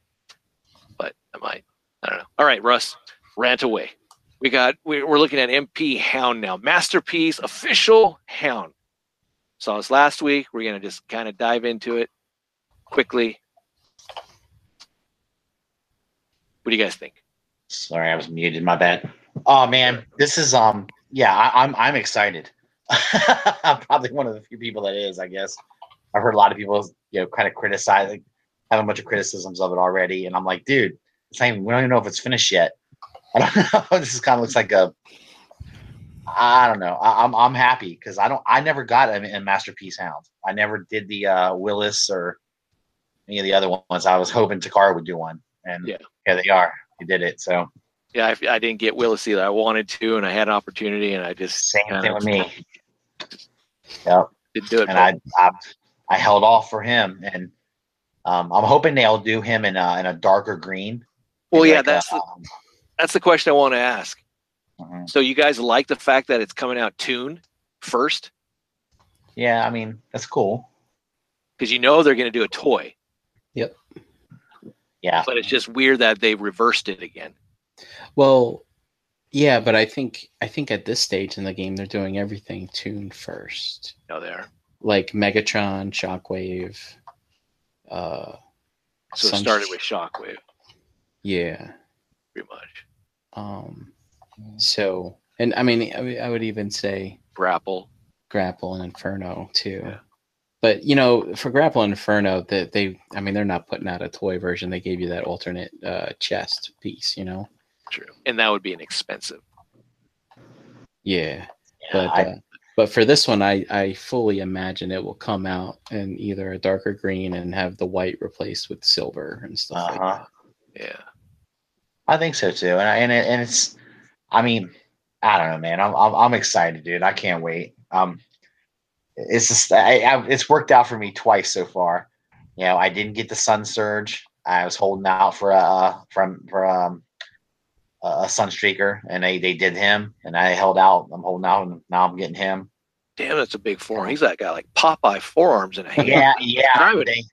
But I might, I don't know. All right, Russ, rant away. We got we- we're looking at MP Hound now, Masterpiece official Hound. Saw this last week. We're gonna just kind of dive into it quickly. What do you guys think? Sorry, I was muted. My bad. Oh man, this is um yeah, I, I'm I'm excited. I'm probably one of the few people that is, I guess. I've heard a lot of people, you know, kind of criticize, like, have a bunch of criticisms of it already, and I'm like, dude, it's not even, we don't even know if it's finished yet. I don't know. this kind of looks like a. I don't know. I, I'm I'm happy because I don't. I never got a, a masterpiece hound. I never did the uh, Willis or any of the other ones. I was hoping Takara would do one, and Yeah. yeah, they are. He did it. So Yeah, I, I didn't get Willis either. I wanted to, and I had an opportunity, and I just same thing with me. Yep. didn't do it. and I, I I held off for him, and um, I'm hoping they'll do him in a in a darker green. well, yeah, like a, that's the, um, that's the question I want to ask. mhm. So, you guys like the fact that it's coming out tuned first yeah. I mean, that's cool. because you know they're going to do a toy, Yep. Yeah, but it's just weird that they reversed it again. Well, yeah, but I think I think at this stage in the game they're doing everything tuned first. No, they are. Like Megatron, Shockwave. Uh So it started with Shockwave, yeah. pretty much. Um so and I mean I, would- I would even say Grapple. Grapple and Inferno too. Yeah. But you know, for Grapple and Inferno, that they I mean they're not putting out a toy version. They gave you that alternate uh chest piece, you know? True. And that would be an expensive. Yeah. yeah, but I- uh, but for this one, I I fully imagine it will come out in either a darker green and have the white replaced with silver and stuff Uh-huh. that. Yeah. I think so too, and I, and it, and it's, I mean, I don't know, man. I'm I'm, I'm excited, dude. I can't wait. Um, it's just I, I, it's worked out for me twice so far. You know, I didn't get the Sun Surge. I was holding out for a from for um a Sunstreaker, and they they did him, and I held out. I'm holding out, and now I'm getting him. Damn, that's a big forearm. He's that guy like Popeye forearms in a hand. Yeah, yeah, they-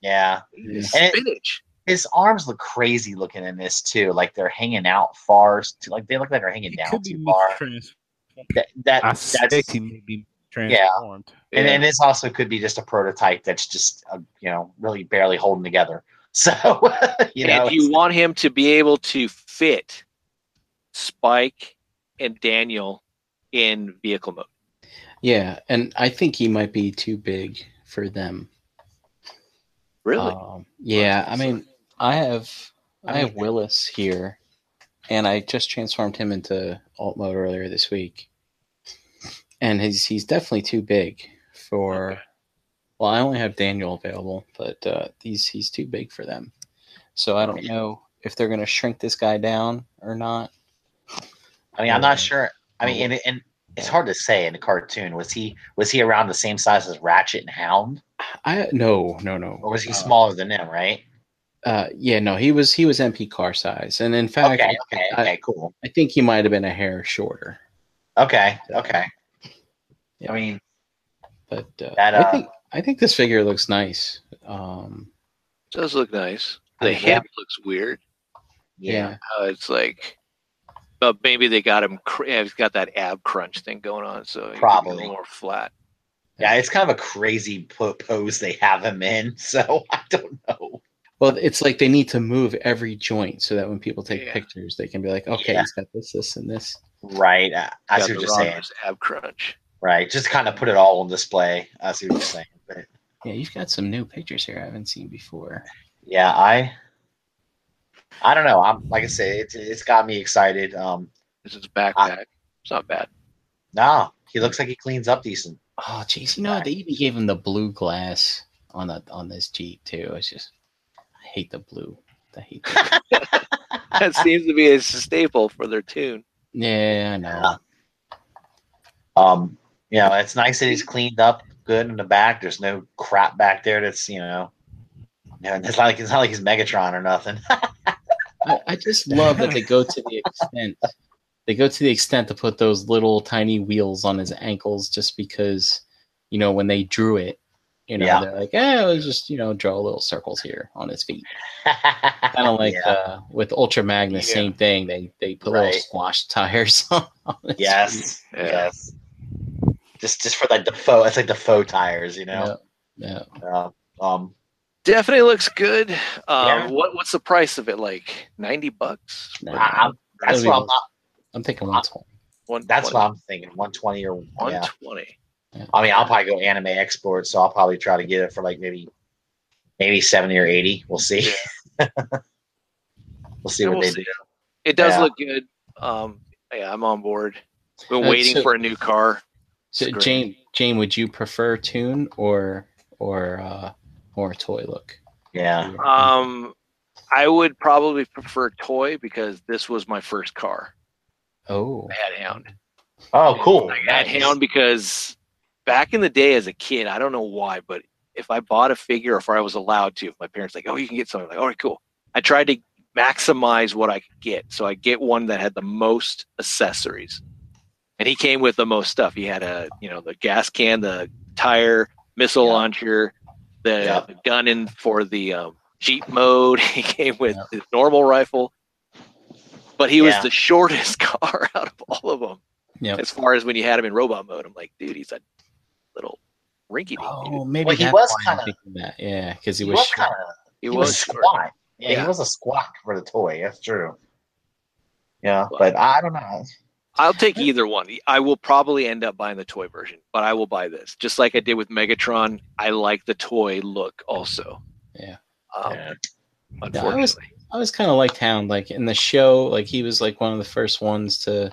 yeah. He's And it- spinach. His arms look crazy looking in this too. Like they're hanging out far. Like they look like they're hanging It down too far. mistrans- That, that I that's suspect he may be transformed. and, Yeah. and this also could be just a prototype that's just uh, you know really barely holding together. So you know, and you want him to be able to fit Spike and Daniel in vehicle mode? Yeah, and I think he might be too big for them. Really? Um, yeah, I mean, I have I have Willis here, and I just transformed him into alt mode earlier this week, and he's he's definitely too big for. Okay. Well, I only have Daniel available, but uh, he's he's too big for them. So I don't know if they're going to shrink this guy down or not. I mean, I'm uh, not sure. I mean, and, and it's hard to say in the cartoon. Was he was he around the same size as Ratchet and Hound, I no no no. or was he Uh, smaller than them? Right? Uh, yeah, no, he was he was MP car size, and in fact, Okay, okay, I- okay, cool. I think he might have been a hair shorter. Okay, okay. Yeah. I mean, But uh, That, I uh, think I think this figure looks nice. Um, does look nice. The Yeah. hip looks weird. yeah. Uh, it's like, but maybe they got him. He's got that ab crunch thing going on, so he could a Probably. more flat. Yeah, it's kind of a crazy pose they have him in. So I don't know. well, it's like they need to move every joint so that when people take Yeah. pictures, they can be like, okay, Yeah. he's got this, this, and this. Right. I, I Got see what you're saying. Ab crunch. Right. Just kind of put it all on display. I see what you're saying. But Yeah, you've got some new pictures here I haven't seen before. yeah, I I don't know. I'm like I say, it's it's got me excited. Um This is backpack. it's not bad. no, he looks like he cleans up decent. Oh, jeez, you know they even gave him the blue glass on the on this Jeep too. It's just I hate the blue. I hate. The, That seems to be a staple for their tune. yeah, I know. Um, you know, it's nice that he's cleaned up good in the back. There's no crap back there that's, you know, you know, it's not like it's not like he's Megatron or nothing. I, I just love that they go to the extent they go to the extent to put those little tiny wheels on his ankles just because you know when they drew it you know Yeah. they're like eh, let's just you know draw little circles here on his feet kind of like Yeah. uh, with ultra magnus Yeah. same thing they they put Right. little squash tires on his yes, yes. Just just for like the faux, it's like the faux tires, you know. yeah Uh, um, Definitely looks good. Um, Yeah. what what's the price of it? Like ninety bucks. No, I- I'm- that's what I'm not, i'm thinking 120 One. that's what I'm thinking. 120 or One yeah. I mean, I'll probably go anime export, so I'll probably try to get it for like maybe maybe 70 or 80. We'll see. we'll see Yeah, what we'll they see. do. It does Yeah. look good. Um, yeah, I'm on board. Been Uh, waiting so- for a new car. so jane jane would you prefer tune or or uh or toy look Yeah. Um, I would probably prefer toy because this was my first car. oh I had Hound. Oh, cool. I had Nice. Hound because back in the day as a kid, I don't know why, but if I bought a figure or if I was allowed to, if my parents like, oh, you can get something, I'm like, all right, cool. I tried to maximize what I could get, so I get one that had the most accessories, and he came with the most stuff. He had a, you know, the gas can, the tire, missile Yeah. launcher, the, Yeah. the gun in for the um, Jeep mode. He came with Yeah. his normal rifle, but he was the shortest car out of all of them yeah as far as when you had him in robot mode. I'm like, dude, he's a little rinky dink. Oh, maybe Well, he was kinda- that. Yeah, because he, He was, was kind of He, he was, was squat. Yeah, Yeah. he was a squat for the toy. That's true. Yeah, Well- but I don't know. I'll take either one. I will probably end up buying the toy version, but I will buy this. Just like I did with Megatron, I like the toy look also. Yeah. Um, Yeah. Unfortunately. I was kind of like Hound. Like in the show, like he was like one of the first ones to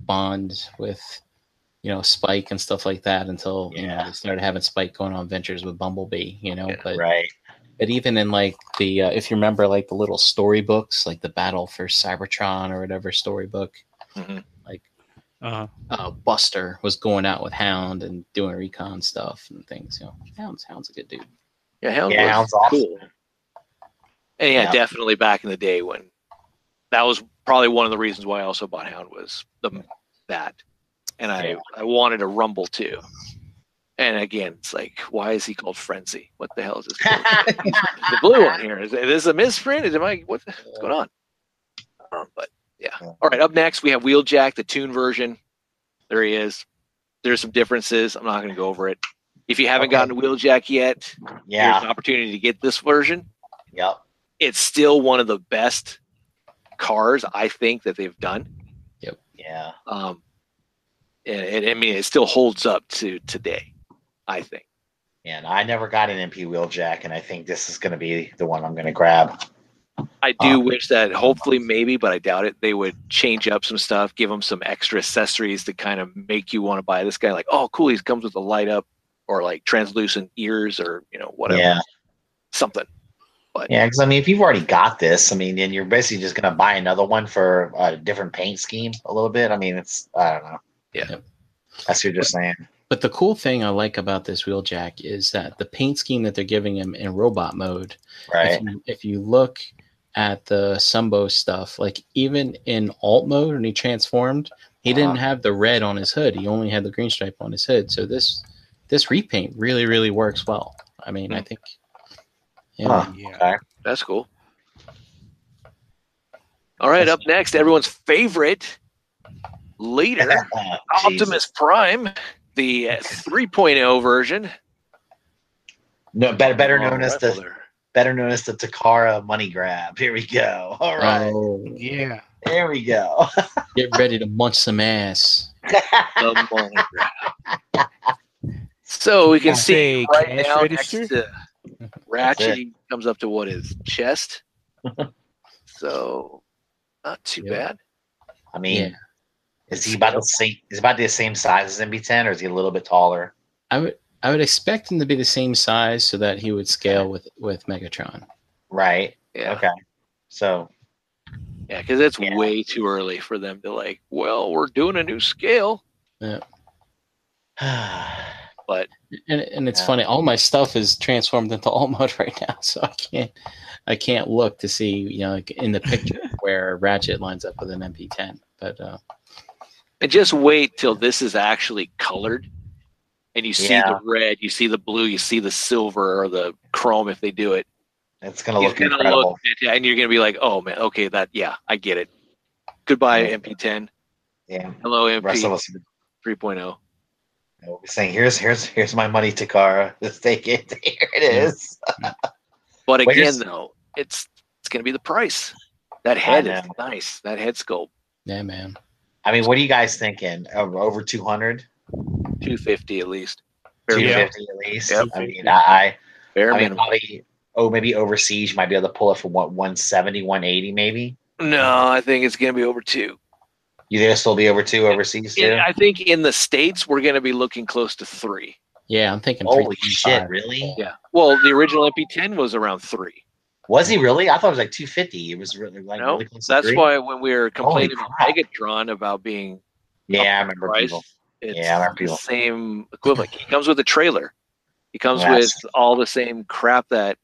bond with, you know, Spike and stuff like that until you know Yeah. they started having Spike going on adventures with Bumblebee. You know, Yeah. but Right. but even in like the uh, if you remember like the little storybooks, like the Battle for Cybertron or whatever storybook, Mhm. Uh-huh. uh, Buster was going out with Hound and doing recon stuff and things. You know, Hound's Hound's a good dude. Yeah, Hound Yeah, was Hound's awesome. cool. And yeah, Yeah. definitely back in the day when that was probably one of the reasons why I also bought Hound was the that, and I Yeah. I wanted a Rumble too. And again, it's like, why is he called Frenzy? What the hell is this? the blue one here is, is this a misprint? Is am I what, what's going on? Um, but yeah. Yeah. All right. Up next, we have Wheeljack, the tune version. There he is. There's some differences. I'm not going to go over it. If you haven't Okay. gotten to Wheeljack yet, here's Yeah. an opportunity to get this version. Yep. It's still one of the best cars I think that they've done. Yep. Yeah. Um, and, and I mean, it still holds up to today. I think. And I never got an MP Wheeljack, and I think this is going to be the one I'm going to grab. I do Uh, wish that hopefully maybe, but I doubt it. They would change up some stuff, give them some extra accessories to kind of make you want to buy this guy. Like, oh, cool, he comes with a light up or like translucent ears or you know whatever, Yeah. something. Yeah, because I mean, if you've already got this, I mean, then you're basically just going to buy another one for a different paint scheme a little bit. I mean, it's I don't know. Yeah. Yep. That's what you're just saying. But the cool thing I like about this Wheeljack is that the paint scheme that they're giving him in robot mode Right. if you, if you look at the Sunbow stuff, like even in alt mode when he transformed, he didn't have the red on his hood. He only had the green stripe on his hood. So this this repaint really really works well. I mean, I think. Yeah. Huh. Yeah. Okay. That's cool. All right, up next, everyone's favorite leader, Optimus Prime, the uh, 3.0 version. No, better better Oh, known as the there. Better known as the Takara money grab. Here we go. All right. Oh, Yeah. There we go. get ready to munch some ass. The money grab. So we can I'll see say right cash now register. next to Ratchet, comes up to what is chest. so not too Yeah. bad. I mean, Yeah. is he about the same? Is about the same size as MP10, or is he a little bit taller? I would I would expect him to be the same size so that he would scale with with Megatron. Right. Yeah, Okay. So yeah, because it's Yeah. way too early for them to like. Well, we're doing a new scale, Yeah. but And and it's Yeah. funny, all my stuff is transformed into alt mode right now, so I can't I can't look to see you know like in the picture where Ratchet lines up with an MP10. But uh, And just wait till this is actually colored and you see Yeah. the red, you see the blue, you see the silver or the chrome if they do it. It's gonna It's look gonna incredible. look and you're gonna be like, oh man, okay, that yeah, I get it. Goodbye Yeah. MP10. yeah. Hello The rest of MP us 3.0. will be saying, "Here's here's here's my money, Takara. Let's take it. Here it is." But again, here's- though, it's it's gonna be the price. That head is nice. That head sculpt, yeah, man. I mean, what are you guys thinking? Over, over 200, two fifty at least. Bare, 250 at least. Yep. I mean, I, bare I, I mean, minimum. probably. Oh, maybe overseas, you might be able to pull it for what 170, 180, maybe. No, I think it's gonna be over two. You think it'll still be over two overseas too? Yeah, I think in the states we're gonna be looking close to three. Yeah, I'm thinking. Holy 325. shit! Really? Yeah. Well, the original MP10 was around three. Was he really? I thought it was like 250. It was really like No, really close That's three. why when we were complaining about crap. Megatron about being Yeah, I remember price, people. It's Yeah, the people. same equivalent. He comes with a trailer. He comes Yes. with all the same crap that,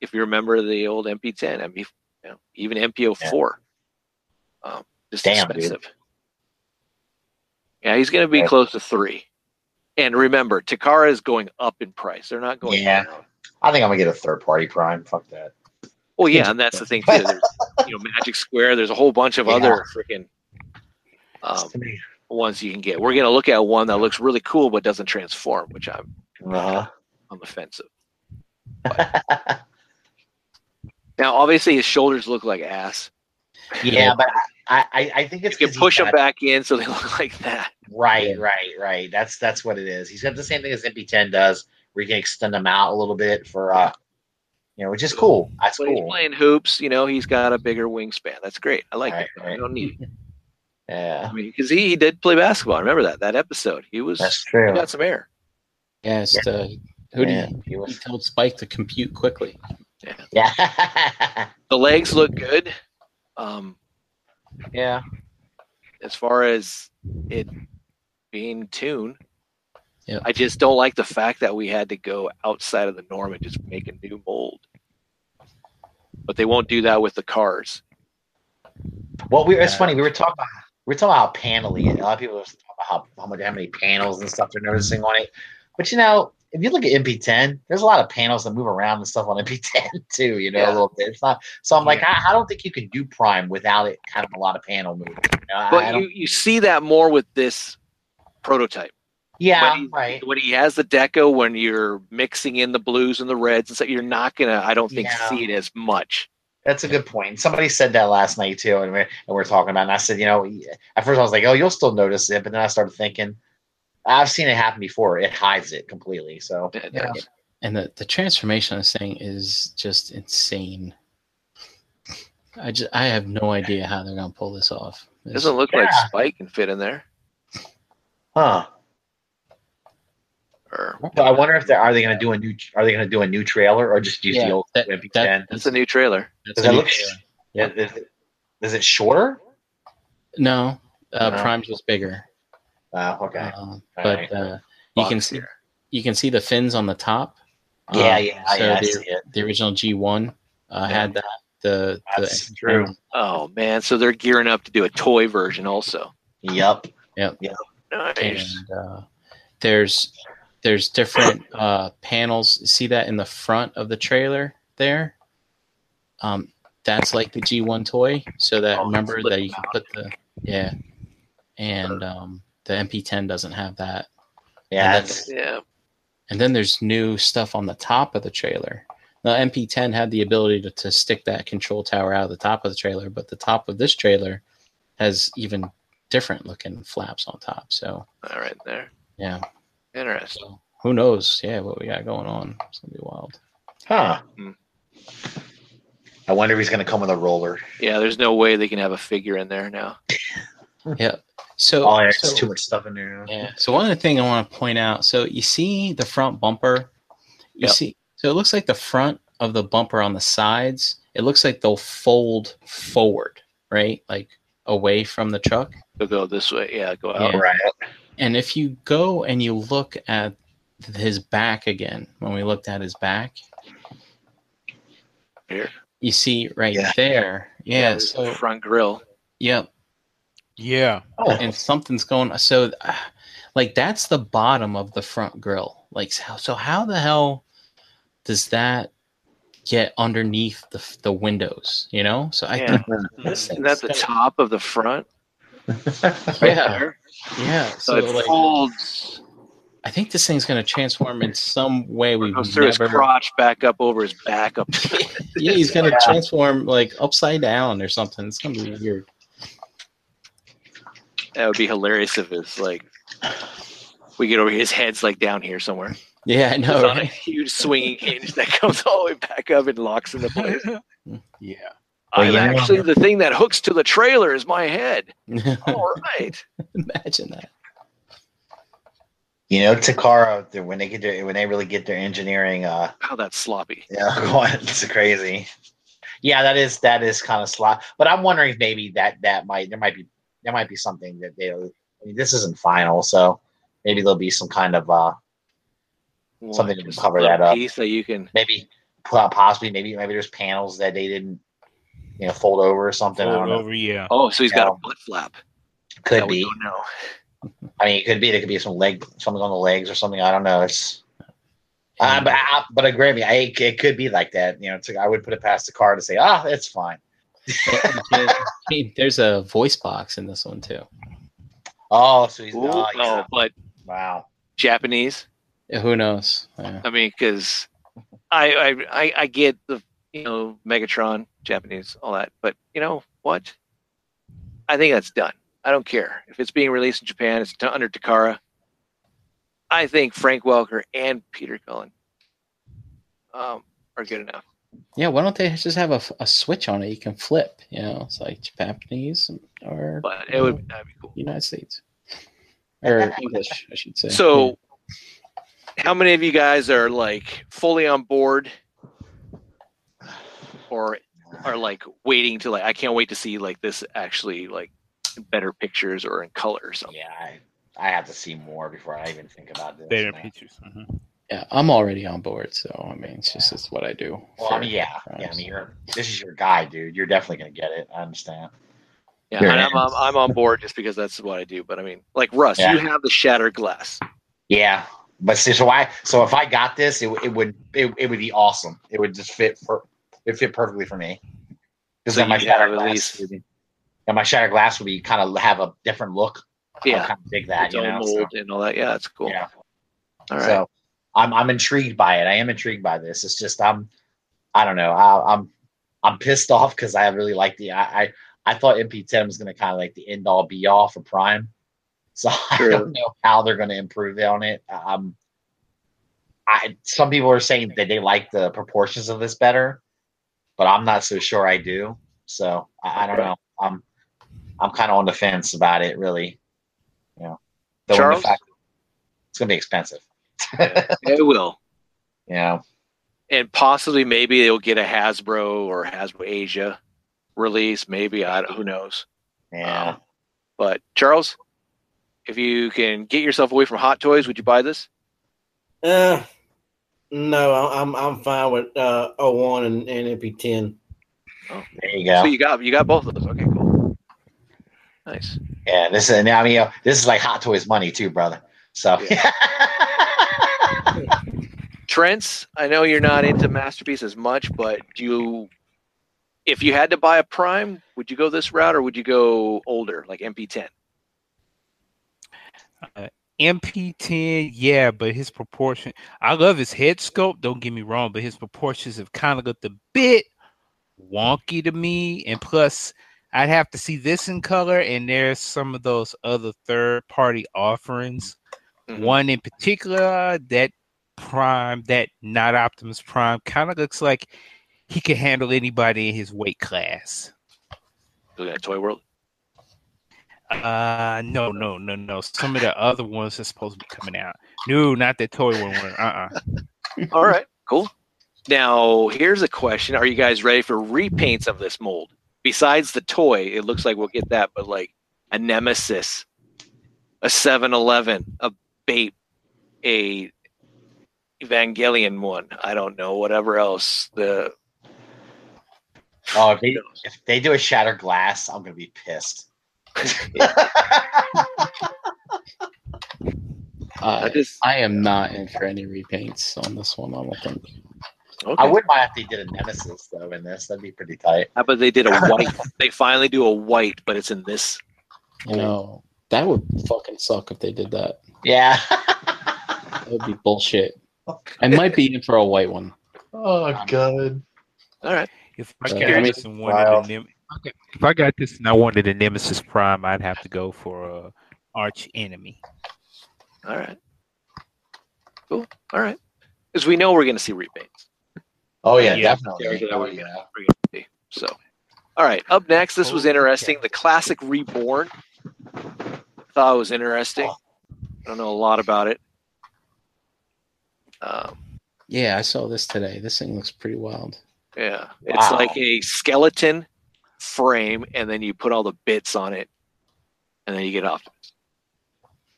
if you remember the old MP10, MP, you know, even MP04, um, just Damn, dude. Yeah, he's going to be Yeah. close to three. And remember, Takara is going up in price. They're not going Yeah. down. I think I'm gonna get a third party prime. Fuck that. Well, yeah, and that's the thing too. There's, you know, Magic Square. There's a whole bunch of Yeah. other freaking um. Ones you can get. We're gonna look at one that looks really cool but doesn't transform, which I'm Uh-huh. on the fence of. Now, obviously, his shoulders look like ass. yeah, but I, I, I think You it's can 'cause he's push them got- back in so they look like that. Right, right, right. That's that's what it is. He's got the same thing as MP10 does, where you can extend them out a little bit for uh you know, which is cool. That's When he's cool. playing hoops, you know, he's got a bigger wingspan. That's great. I like Right, it. I don't need it. Yeah, I mean, because he, he did play basketball. I remember that that episode. He was that's he true. got some air. Yes. uh, who did Yeah, he, he he was- told Spike to compute quickly? Yeah. The legs look good. Um, yeah. as far as it being tuned. Yep. I just don't like the fact that we had to go outside of the norm and just make a new mold. But they won't do that with the cars. Well, we it's funny. We were talking about we were talking about paneling. A lot of people are talking about how, how much how many panels and stuff they're noticing on it. But you know, if you look at MP10, there's a lot of panels that move around and stuff on MP10 too. You know, Yeah. a little bit. It's not so. I'm like, I, I don't think you can do Prime without it kind of a lot of panel movement. You know, I- I But you, you see that more with this prototype. yeah, when he, right. when he has the deco, when you're mixing in the blues and the reds and stuff, you're not gonna, I don't think, Yeah. see it as much. That's a good point. Somebody said that last night too, and we're, and we're talking about. it, And I said, you know, at first I was like, oh, you'll still notice it, but then I started thinking, I've seen it happen before. It hides it completely. So Yeah. And the, the transformation of this thing is just insane. I just I have no idea how they're gonna pull this off. It It's- doesn't look like Spike can fit in there. Huh. Or So I wonder if they are they going to do a new are they going to do a new trailer or just use Yeah, the old that- MP10? that- it's a new trailer. that's Does a that new look? trailer. Yeah. Is it, is it shorter? No, uh, No. Prime's was bigger. Oh, okay. All but right. uh, you can see you can see the fins on the top. yeah, Um, yeah, so yeah. I the, see it. the original G1 uh, Yeah. had that. The, That's the true. Oh man, so they're gearing up to do a toy version also. Yep. Nice. and uh, there's there's different uh, panels. See that in the front of the trailer there. Um, that's like the G1 toy. So that Oh, remember that you can put the yeah, and um, the MP10 doesn't have that. Yeah. And That's, Yeah. And then there's new stuff on the top of the trailer. The MP10 had the ability to, to stick that control tower out of the top of the trailer, but the top of this trailer has even different looking flaps on top. So All right there. yeah, Interesting. so who knows? Yeah, what we got going on? It's gonna be wild. huh. Hmm. I wonder if he's going to come with a roller. Yeah, there's no way they can have a figure in there now. Yeah. So, Oh, there's so- too much stuff in there. yeah. So one of the things I want to point out. So you see the front bumper. You Yep. see. So it looks like the front of the bumper on the sides. It looks like they'll fold forward, right? Like away from the truck. They'll go this way. Yeah, go out. Yeah. Right. And if you go and you look at his back again, when we looked at his back, Here. You see right Yeah. there. Yeah. the so front grill. yep. Yeah. Oh, and something's going so uh, like that's the bottom of the front grill like so, so how the hell does that get underneath the, the windows you know so i Yeah. think Isn't that the top of the front? Right yeah yeah So, so it like folds i think this thing's going to transform in some way we've goes through his crotch back up over his back up. yeah he's going to Yeah. transform like upside down or something it's going to be weird that would be hilarious if it's like we get over his head's like down here somewhere. yeah i It's know on a huge swinging hinge that comes all the way back up and locks into place. yeah Well, I'm you actually the thing that hooks to the trailer is my head. All right. imagine that you know, Takara, when they get their when they really get their engineering, uh, How that's sloppy. yeah, going, it's crazy. Yeah, that is that is kind of sloppy. But I'm wondering if maybe that that might there might be there might be something that they. I mean, this isn't final, so maybe there'll be some kind of uh Something to cover that up. Piece that you can. maybe po- possibly maybe maybe there's panels that they didn't you know fold over or something. I Fold don't know. over, yeah. Oh, so he's got Yeah. a butt flap. Could that we be. don't know. I mean, it could be. There could be some leg, something on the legs or something. I don't know. It's, uh, but I, but agree with me. I, it could be like that. You know, it's like, I would put it past Takara to say, ah, it's fine. Hey, there's a voice box in this one too Oh, so he's Ooh, oh, oh, yeah. but wow. Japanese. Yeah, who knows Yeah. I mean, because I, I I I get the you know Megatron, Japanese, all that, but you know what? I think that's done. I don't care if it's being released in Japan. It's under Takara. I think Frank Welker and Peter Cullen um, are good enough. Yeah, why don't they just have a, a switch on it you can flip? You know, it's like Japanese or But it would that'd be cool. United States or English, I should say. So, how many of you guys are like fully on board, or are like waiting to like? I can't wait to see like this actually like better pictures or in color or something. Yeah, I, I have to see more before I even think about this. Better man. pictures. mhm. yeah, I'm already on board. So I mean, it's just it's what I do. Well, I mean, yeah, yeah. I mean, you're this is your guy, dude. You're definitely gonna get it. I understand. Yeah, and I'm, I'm I'm on board just because that's what I do. But I mean, like Russ, Yeah. you have the shattered glass. Yeah, but see, so I so if I got this, it, would- it would it, it would be awesome. It would just fit for it fit perfectly for me. Because So then my shattered glass, be, and my shattered glass would be kind of have a different look. Yeah, kind of dig that, you know. so, and all that. Yeah, that's cool. yeah. All right. So I'm I'm intrigued by it. I am intrigued by this. It's just I'm I don't know. I, I'm I'm pissed off because I really like the I, I I thought MP10 was going to kind of like the end all be all for Prime. So I True. don't know how they're going to improve on it. Um, I some people are saying that they like the proportions of this better, but I'm not so sure I do. So I, I don't know. I'm I'm kind of on the fence about it. Really, you know. Though the Charles? fact- it's going to be expensive. it will, Yeah. and possibly maybe they'll get a Hasbro or Hasbro Asia release. Maybe I don't, who knows. Yeah. Um, but Charles, if you can get yourself away from Hot Toys, would you buy this? Uh, no, I- I'm I'm fine with uh 01 and, and MP10. Oh, there you go. So you got you got both of those. Okay, cool. Nice. yeah, this is I mean, you know, this is like Hot Toys money too, brother. So Trents, I know you're not into Masterpiece as much, but do you, if you had to buy a Prime, would you go this route or would you go older, like MP10? MP10, yeah, but his proportion. I love his head sculpt. Don't get me wrong, but his proportions have kind of looked a bit wonky to me. And plus, I'd have to see this in color. And there's some of those other third-party offerings. Mhm. One in particular, that Prime, that not Optimus Prime, kind of looks like he could handle anybody in his weight class. Look at Toy World. Uh no, no, no, no. Some of the other ones are supposed to be coming out. No, not that toy one. one. Uh uh All right, cool. Now, here's a question: Are you guys ready for repaints of this mold? Besides the toy, it looks like we'll get that, but like a Nemesis, a 7-Eleven, a Bape, a Evangelion one. I don't know, whatever else. The Oh, if they, if they do a shattered glass, I'm gonna be pissed. I Uh, just I am not in for any repaints on this one. I don't think. okay. I wouldn't mind if they did a nemesis though in this. That'd be pretty tight. How about they did a white? they finally do a white, but it's in this. You know, that would fucking suck if they did that. Yeah. That would be bullshit. I might be in for a white one. oh god. All right. If I Uh, got I mean- this and wanted a Nem- okay, if I got this and I wanted a Nemesis Prime, I'd have to go for a arch enemy. All right. Cool. All right. Because we know we're going to see repaints. Oh yeah, Yeah. definitely. Yeah, Oh yeah. yeah. We're gonna see. So, all right. Up next, this was interesting. The classic reborn. Thought it was interesting. I don't know a lot about it. Um, Yeah, I saw this today. This thing looks pretty wild. yeah, it's Wow. like a skeleton frame, and then you put all the bits on it, and then you get off.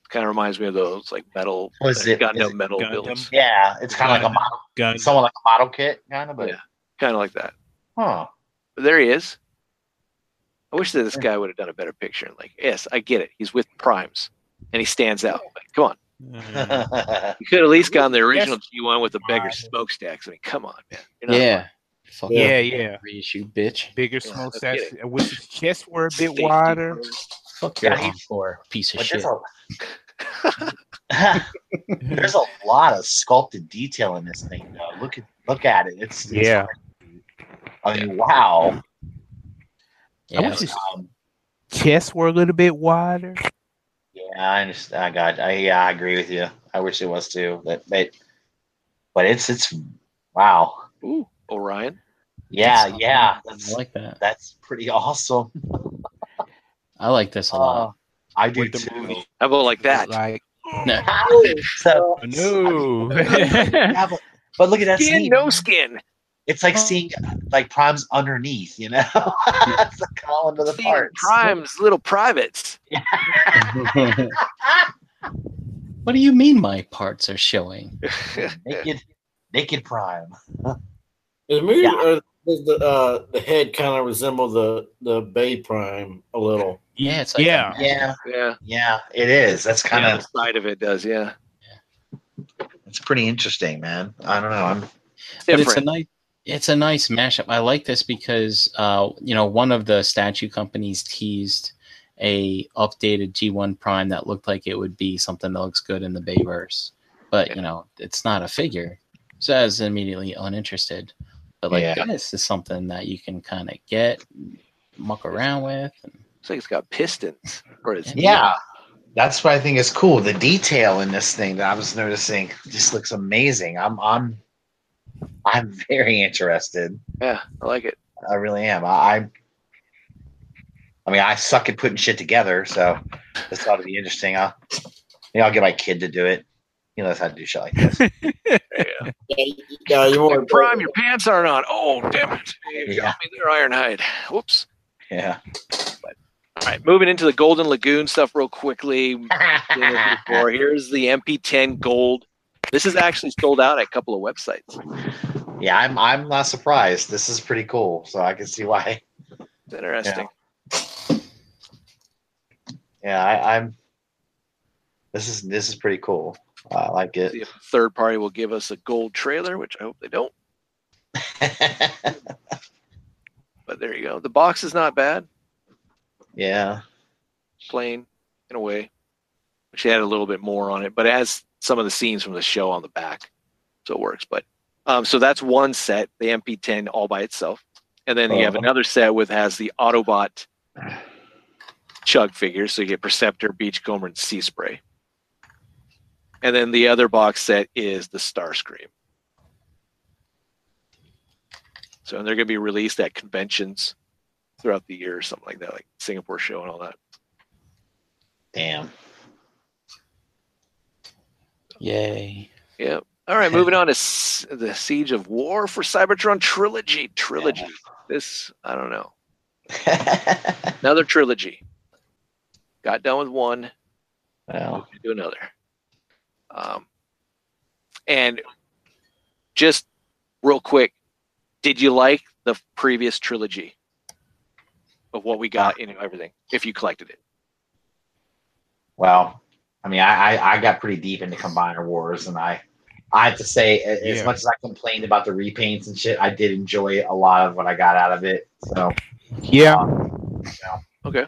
Kind of reminds me of those like metal. Was it- got no it metal Gundam? builds. Yeah, it's kind of like a model, Gun. somewhat like a model kit, kind of. But Yeah. Kind of like that. huh? But there he is. I wish that this guy would have done a better picture. And like, yes, I get it. He's with primes, and he stands out. Like, come on, you could at least gone the original G1 with the beggar smokestacks. I mean, come on, man. You're not- Yeah. Yeah, yeah. reissue, bitch. Bigger Yeah, smoke let's get stacks. I wish his chest were a bit Safety wider. first. Fuck your he- encore, piece of But shit. there's a there's a lot of sculpted detail in this thing. Though. Look at look at it. It's, it's Yeah. I mean, wow. I wish his Um, chest were a little bit wider. yeah, I understand. I got. I yeah, I agree with you. I wish it was too. But but but it's it's wow. Ooh, Orion. Yeah, That's- yeah. I That's like that. that's pretty awesome. I like this a lot. Uh, I do With the too. movie. How about like that? Like, No. so, no. yeah, but, but look at that Skin, scene. no skin. It's like seeing like primes underneath, you know. it's like all under the Seeing parts. primes, little privates. what do you mean my parts are showing? naked, naked prime. Does movie Yeah. or does the uh, the head kind of resemble the the Bay Prime a little? Yeah, it's like Yeah. Yeah, yeah, yeah, it is. That's kind yeah, of the side of it does. Yeah, it's pretty interesting, man. I don't know. I'm it's but it's a nice it's a nice mashup. I like this because uh, you know one of the statue companies teased a updated G1 Prime that looked like it would be something that looks good in the Bayverse, but you know it's not a figure, so I was immediately uninterested. But like Yeah. this is something that you can kind of get, muck around with. And, Looks like it's got pistons. Or it's, yeah. That's what I think is cool. The detail in this thing that I was noticing just looks amazing. I'm I'm I'm very interested. yeah, I like it. I really am. I, I I mean I suck at putting shit together, so this ought to be interesting. I'll maybe I'll get my kid to do it. He knows how to do shit like this. Yeah. Yeah, you Like, want Prime, your pants aren't on. Oh, damn it! You Yeah. got me there, Ironhide. Whoops. Yeah. All right, moving into the Golden Lagoon stuff real quickly. Before here's the MP10 Gold. This is actually sold out at a couple of websites. yeah, I'm I'm not surprised. This is pretty cool, so I can see why. It's interesting. Yeah, I, I'm. This is this is pretty cool. I like it. See if a third party will give us a gold trailer, which I hope they don't. But there you go. The box is not bad. yeah, Plain in a way. She had a little bit more on it, but it has some of the scenes from the show on the back, so it works. But um, so that's one set, the MP10 all by itself, and then you have Uh-huh. another set with has the Autobot chug figures. So you get Perceptor, Beachcomber, and Sea Spray. And then the other box set is the Starscream. So and they're going to be released at conventions throughout the year or something like that, like Singapore show and all that. damn. Yay! Yeah. All right, moving on to S- the Siege of War for Cybertron trilogy. Trilogy. This I don't know. Another trilogy. Got done with one. well, do another. Um, and just real quick, did you like the the previous trilogy of what we got in everything if you collected it. Well, I mean, I, I, I got pretty deep into Combiner Wars, and I I have to say, as Yeah. much as I complained about the repaints and shit, I did enjoy a lot of what I got out of it. So Yeah. Okay.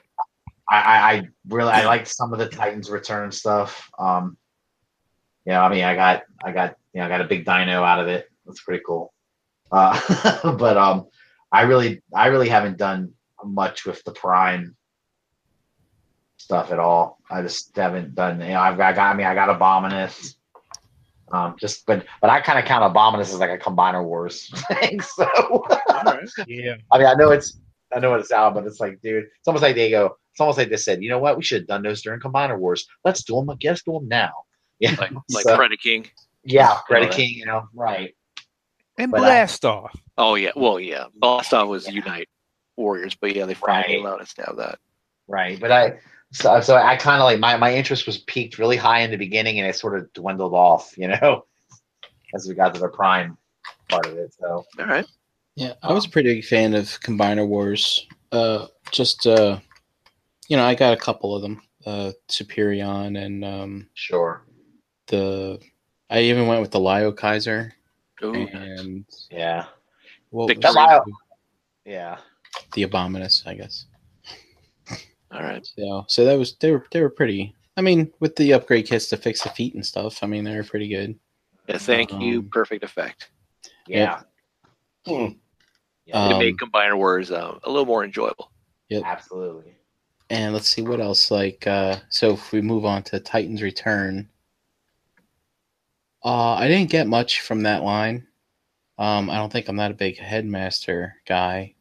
I, I, I really I liked some of the Titans Return stuff. Um, you know, I mean, I got I got you know I got a big dino out of it. That's pretty cool. Uh, but um, I really I really haven't done much with the Prime stuff at all. I just haven't done. You know, I've got, I got I mean I got Abominus. Um, just but but I kind of count Abominus as like a Combiner Wars thing. So Yeah. I mean, I know it's, I know what it's out, but it's like, dude, it's almost like they go, it's almost like they said, you know what, we should have done those during Combiner Wars. Let's do them. Guess do them now. Yeah, Like like So- Predator King. yeah, Freddy that- King, you know, right, And But I- blast off. Oh yeah, well yeah. Blastoff was Yeah. Unite Warriors, but yeah, they finally Right. allowed us to have that. right. But I, so, so I kind of like my my interest was peaked really high in the beginning, and it sort of dwindled off, you know, as we got to the prime part of it. So All right. Yeah, I was a pretty big fan of Combiner Wars. Uh, just uh, you know, I got a couple of them. Uh, Superion and um, sure, the. I even went with the Liokaiser Ooh, and yeah, what Big was Lio- it? yeah, the Abominus, I guess. all right. So, so that was they were they were pretty. I mean, with the upgrade kits to fix the feet and stuff, I mean, they were pretty good. Yeah, thank you. Um, Perfect effect. yeah. Hmm. Yeah, it Um, made Combiner Wars uh, a little more enjoyable. Yep. absolutely. And let's see what else. Like, uh, so if we move on to Titan's Return, uh, I didn't get much from that line. Um, I don't think I'm not a big headmaster guy.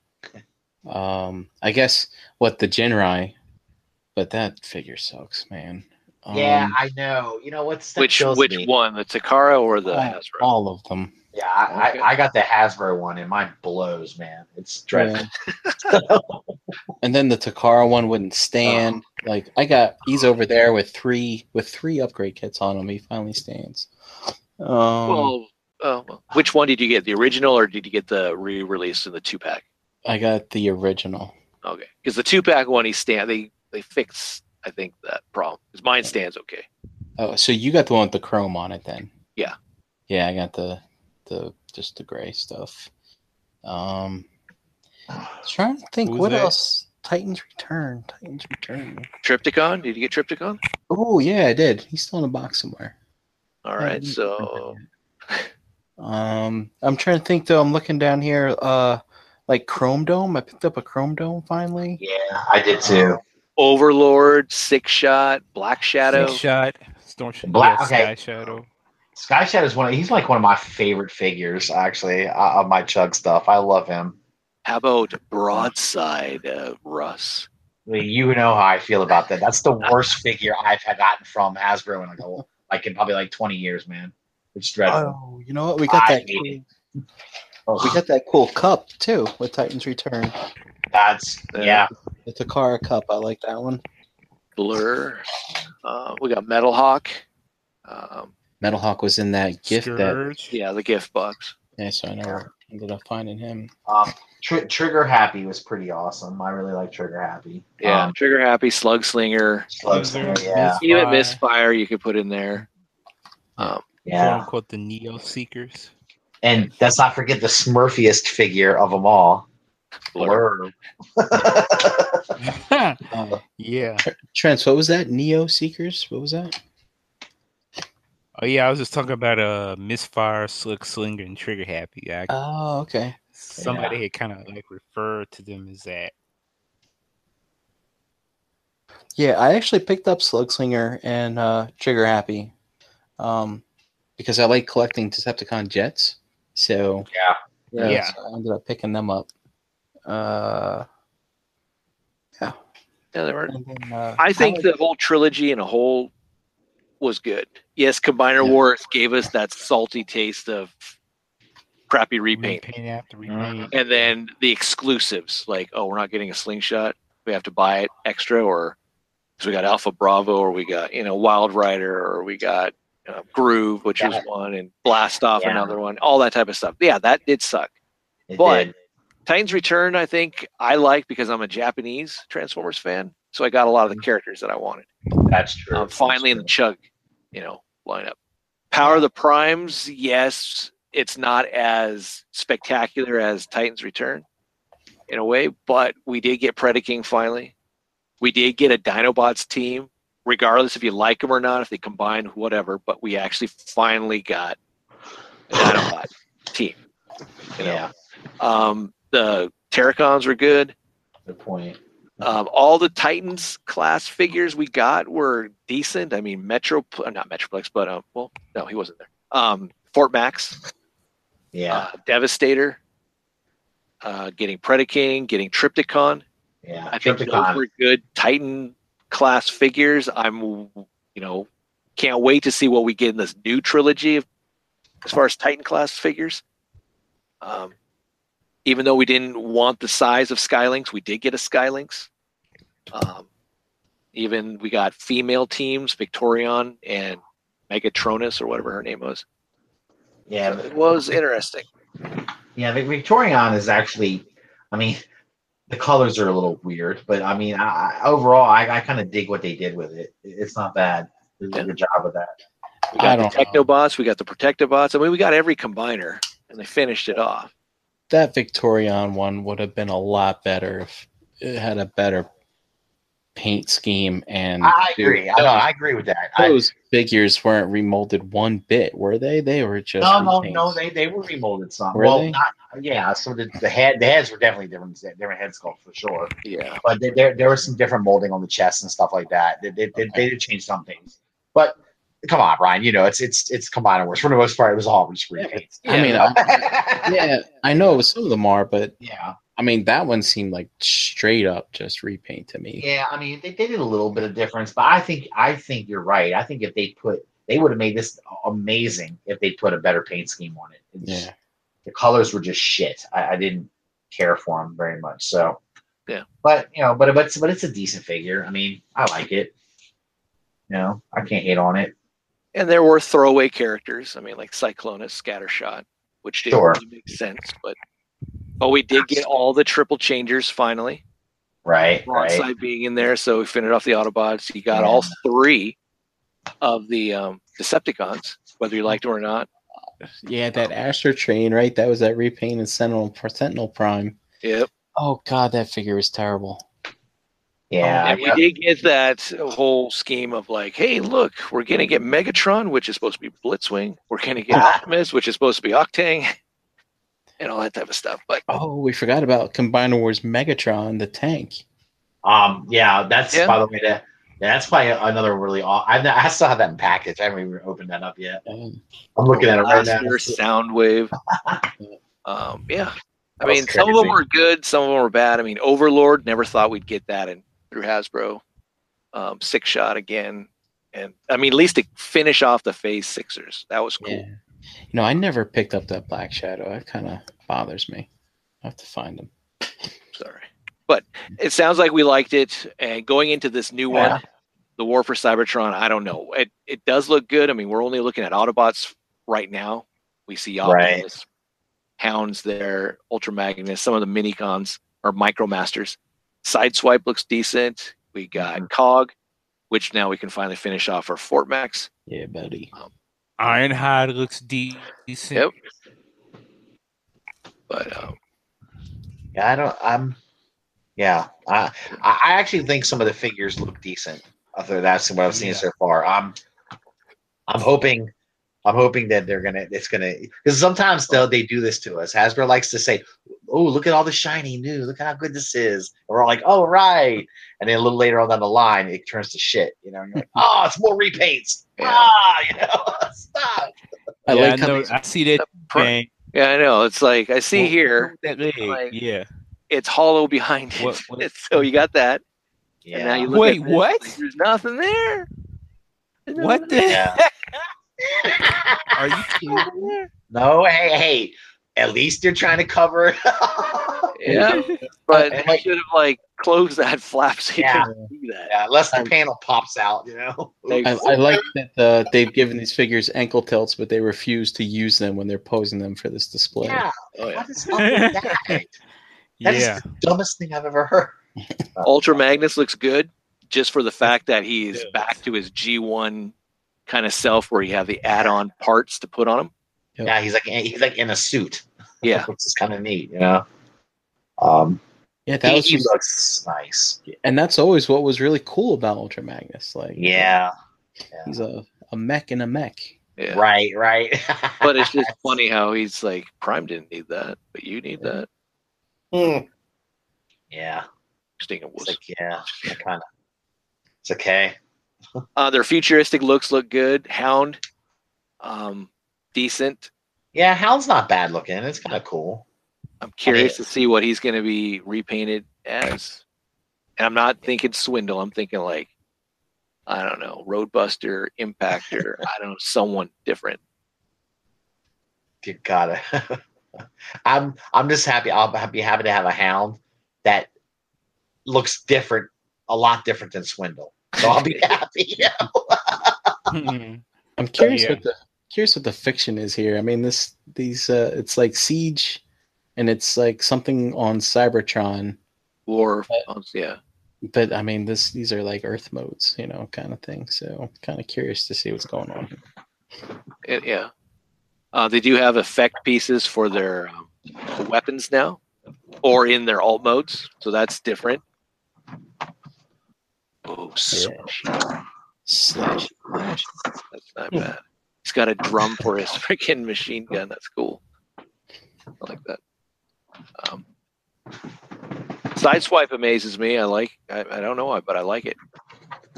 Um, I guess what the Jinrai, but that figure sucks, man. Um, yeah, I know. You know what's Which which me? one, the Takara or the all, Hasbro? all of them. Yeah, I, Okay. I, I got the Hasbro one, and mine blows, man. It's dreadful. and then the Takara one wouldn't stand. Like I got, he's over there with three with three upgrade kits on him. He finally stands. Um, well, uh, which one did you get? The original or did you get the re-release in the two pack? I got the original. Okay, because the two pack one, he stand they they fix I think that problem. Because mine stands okay. Oh, so you got the one with the chrome on it then? Yeah. Yeah, I got the the just the gray stuff. Um, trying to think Who's what that? else. Titans Return. Titans Return. Trypticon? Did you get Trypticon? Oh yeah, I did. He's still in a box somewhere. All Yeah, right, he- so Um, I'm trying to think though. I'm looking down here. Uh, like Chrome Dome. I picked up a Chrome Dome finally. Yeah, I did too. Overlord, Six Shot, Black Shadow. Six shot. Storm Shadow. Black- yeah, okay. Sky Shadow. Sky Shadow is one. Of, he's like one of my favorite figures, actually, uh, of my Chug stuff. I love him. How about Broadside, uh, Russ? I you know how I feel about that. That's the worst figure I've had gotten from Hasbro in like, a, like in probably like 20 years, man. It's dreadful. Oh, you know what? We got I that. hate Cool, we got that cool cup too with Titans Return. That's yeah. The Takara cup. I like that one. Blur. Uh, we got Metal Hawk. Um, Metal Hawk was in that gift that. Yeah, the gift box. Yeah, so I never ended up finding him. Um, Tr- Trigger Happy was pretty awesome. I really like Trigger Happy. Yeah, Um, Trigger Happy, Slug Slinger. Slug Slinger, yeah, Even Misfire. Misfire, you could put in there. Um, Quote unquote the Neo Seekers. And let's not forget the Smurfiest figure of them all. Blur. Blur. Uh, yeah. Trent, what was that? Neo Seekers? What was that? Oh yeah, I was just talking about uh Misfire, Slick Slinger, and Trigger Happy. I, Oh, okay. somebody had kind of like referred to them as that. Yeah, I actually picked up Slugslinger and uh, Trigger Happy um, because I like collecting Decepticon jets. So Yeah. Yeah. so I ended up picking them up. Uh, Yeah, they were. then, uh, I think like- the whole trilogy and a whole was good. Yes, Combiner Yeah. Wars gave us that salty taste of crappy repaint. Repaint after Mm-hmm. repaint. And then the exclusives, like, oh, we're not getting a slingshot. We have to buy it extra, or because we got Alpha Bravo, or we got, you know, Wild Rider, or we got uh, Groove, which was That- one, and Blast Off, Yeah. another one, all that type of stuff. Yeah, that did suck. It But- did. Titans Return, I think I like because I'm a Japanese Transformers fan, so I got a lot of the characters that I wanted. That's true. Um, That's finally in the true. Chug, you know, lineup. Power of the Primes, yes, it's not as spectacular as Titans Return in a way, but we did get Predaking finally. We did get a Dinobots team, regardless if you like them or not, if they combine, whatever. But we actually finally got a Dinobot team. You know, Yeah, um, the Terrorcons were good. good point. Um, all the Titans class figures we got were decent. I mean, Metro, uh, not Metroplex, but um, well, no, he wasn't there. Um, Fort Max, Yeah, uh, Devastator, uh, getting Predaking, getting Trypticon. yeah. I think Trypticon. those were good Titan class figures. I'm, you know, can't wait to see what we get in this new trilogy of, as far as Titan class figures. Um, even though we didn't want the size of Sky Lynx, we did get a Sky Lynx. Um, even we got female teams, Victorion and Megatronus or whatever her name was. yeah, It was interesting. Yeah, the Victorion is actually, I mean, the colors are a little weird, but I mean, I, I, overall, I, I kind of dig what they did with it. It's not bad. They did a good job with that. We got the don't. Technobots, we got the Protectobots. I mean, we got every combiner, and they finished it off. That Victorion one would have been a lot better if it had a better paint scheme and I agree. I know. I agree with that. I, those figures weren't remolded one bit, were they? They were just no, no, repaints. no. They they were remolded some. Were well, they? not yeah. So the, the head the heads were definitely different. Different head sculpt for sure. Yeah. But there there, there was some different molding on the chest and stuff like that. They they, they, they did change some things. But come on, Brian. You know it's it's it's combiner wars for the most part. It was all just Yeah, repaints. I mean, I, yeah, I know some of them are, but yeah. I mean that one seemed like straight up just repaint to me. Yeah, I mean, they, they did a little bit of difference, but I think I think you're right. I think if they put, they would have made this amazing if they put a better paint scheme on it. It's- Yeah. the colors were just shit. I, I didn't care for them very much. So Yeah. but you know, but but it's, but it's a decent figure. I mean, I like it. You know, I can't hate on it. And there were throwaway characters. I mean, like Cyclonus, Scattershot, which didn't Sure. really make sense. But but we did get all the triple changers finally. Right, right. Broadside being in there, so we finished off the Autobots. You got Yeah. all three of the um, Decepticons, whether you liked them or not. Yeah, that Astrotrain, right? That was that repaint repainted Sentinel Sentinel Prime. Yep. Oh god, that figure was terrible. Yeah, and we did get that whole scheme of like, hey, look, we're gonna get Megatron, which is supposed to be Blitzwing. We're gonna get Optimus, which is supposed to be Octane, and all that type of stuff. But Oh, we forgot about Combiner Wars Megatron, the tank. Um, yeah, that's Yeah. by the way that that's probably another really. aw- I I still have that in package. I haven't even opened that up yet. Um, I'm looking at it right now. Soundwave. um, yeah. I mean, was some of them crazy. were good, some of them were bad. I mean, Overlord, never thought we'd get that in through Hasbro. Um, six shot again. And I mean, at least to finish off the phase sixers. That was cool. yeah. You know, I never picked up that Black Shadow. That kind of bothers me. I have to find him. Sorry. But it sounds like we liked it. And going into this new Yeah. one, the War for Cybertron, I don't know. It it does look good. I mean, we're only looking at Autobots right now. We see Right. Optimus, Hounds there, Ultra Magnus, some of the Minicons or Micromasters. Sideswipe looks decent. We got Mm-hmm. Cog, which now we can finally finish off our Fort Max. Yeah, buddy. Ironhide looks de- decent. Yep. But um, Yeah, I don't. I'm. Yeah, I I I actually think some of the figures look decent. Other that's what I've seen Yeah. so far. I'm I'm hoping I'm hoping that they're gonna it's gonna because sometimes they'll they do this to us. Hasbro likes to say, "Oh, look at all the shiny new. Look how good this is." And we're all like, "Oh, right." And then a little later on down the line, it turns to shit. You know, and you're like, "Oh, it's more repaints." Yeah. Ah, you know, stop. I yeah, like I, know, I see that. Pr- Bang. yeah, I know. It's like I see What- here, that like- yeah. it's hollow behind it. What- what- so you got that. Yeah. And now you look Wait, at this, what? like, There's nothing there. What the? Yeah. Are you kidding? there. No, hey, hey. At least you're trying to cover. Yeah, but I they should have like closed that flap so you Yeah. can see that. yeah, unless the panel pops out, you know. I, I like that uh, they've given these figures ankle tilts, but they refuse to use them when they're posing them for this display. yeah. Oh, yeah. What is up with that? That is yeah. the dumbest thing I've ever heard. Ultra Magnus looks good just for the fact that he's Yeah. back to his G1 kind of self where you have the add-on parts to put on him. Yeah, he's like he's like in a suit. Yeah. which is kind of neat, you know. Um, Yeah, that he, was he just, looks nice. and that's always what was really cool about Ultra Magnus. Like, Yeah, he's a a mech in a mech. Yeah. right, right. But it's just funny how he's like, Prime didn't need that, but you need that. Hmm. yeah, Interesting. It was. like yeah, kind of. It's okay. Uh, their futuristic looks look good. Hound, um, decent. Yeah, Hound's not bad looking. It's kind of cool. I'm curious to see what he's going to be repainted as. And I'm not thinking swindle. I'm thinking like, I don't know, roadbuster, impactor. I don't know, someone different. Good God, I'm I'm just happy. I'll be happy to have a Hound that looks different, a lot different than Swindle. So I'll be happy. I'm curious Yeah. what the curious what the fiction is here. I mean, this these uh, it's like Siege, and it's like something on Cybertron. Or yeah, But I mean, this these are like Earth modes, you know, kind of thing. So kind of curious to see what's going on. It, yeah. Uh, they do have effect pieces for their um, weapons now, or in their alt modes, so that's different. Oh, swish. Slash, slash. That's not bad. He's got a drum for his freaking machine gun. That's cool. I like that. Um, Sideswipe amazes me. I like. I, I don't know why, but I like it.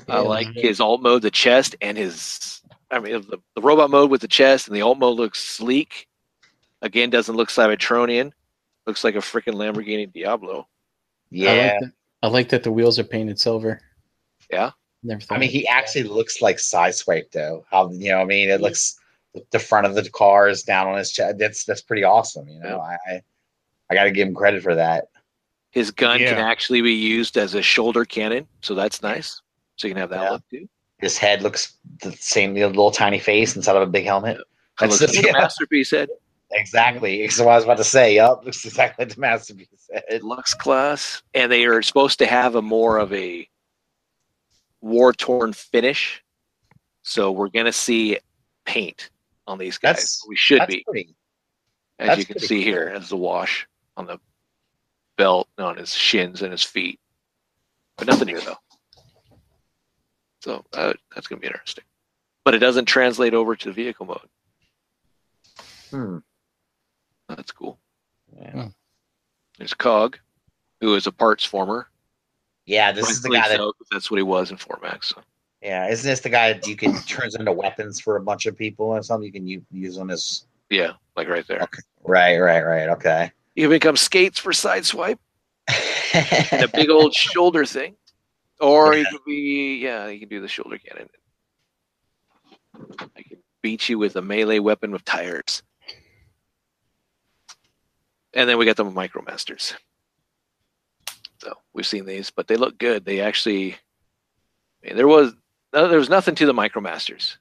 I Yeah, like yeah. his alt mode, the chest, and his. I mean, the, the robot mode with the chest and the alt mode looks sleek. Again, doesn't look Cybertronian. Looks like a freaking Lamborghini Diablo. I yeah, like, that, I like that the wheels are painted silver. Yeah? Never thought I mean, he that. actually looks like Sideswipe though. How you know? I mean, it looks the front of the car is down on his chest. That's that's pretty awesome. You know, I I, I got to give him credit for that. His gun can actually be used as a shoulder cannon, so that's nice. So you can have that Yeah. look too. His head looks the same, the little tiny face inside of a big helmet. That That's looks the- like a yeah. masterpiece head. Exactly. So what I was about to say. Yup, looks exactly like the masterpiece. said. Lux class, and they are supposed to have a more of a war torn finish. So we're gonna see paint on these guys. That's- we should be, pretty. as you can see cool. here, as the wash on the belt, on his shins and his feet. But nothing here though. So uh, that's gonna be interesting. But it doesn't translate over to the vehicle mode. Hmm. That's cool. Yeah. There's Cog, who is a parts former. Yeah, this is the guy that. so, that's what he was in Fort Max. So. Yeah, isn't this the guy that you can turns into weapons for a bunch of people or something? You can u- use on his. Yeah, like right there. Right, right, right. Okay. You can become skates for sideswipe and a big old shoulder thing. Or you Yeah. could be, yeah, you can do the shoulder cannon. I can beat you with a melee weapon with tires. And then we got the Micromasters. So we've seen these, but they look good. They actually, I mean, there was there was nothing to the Micromasters.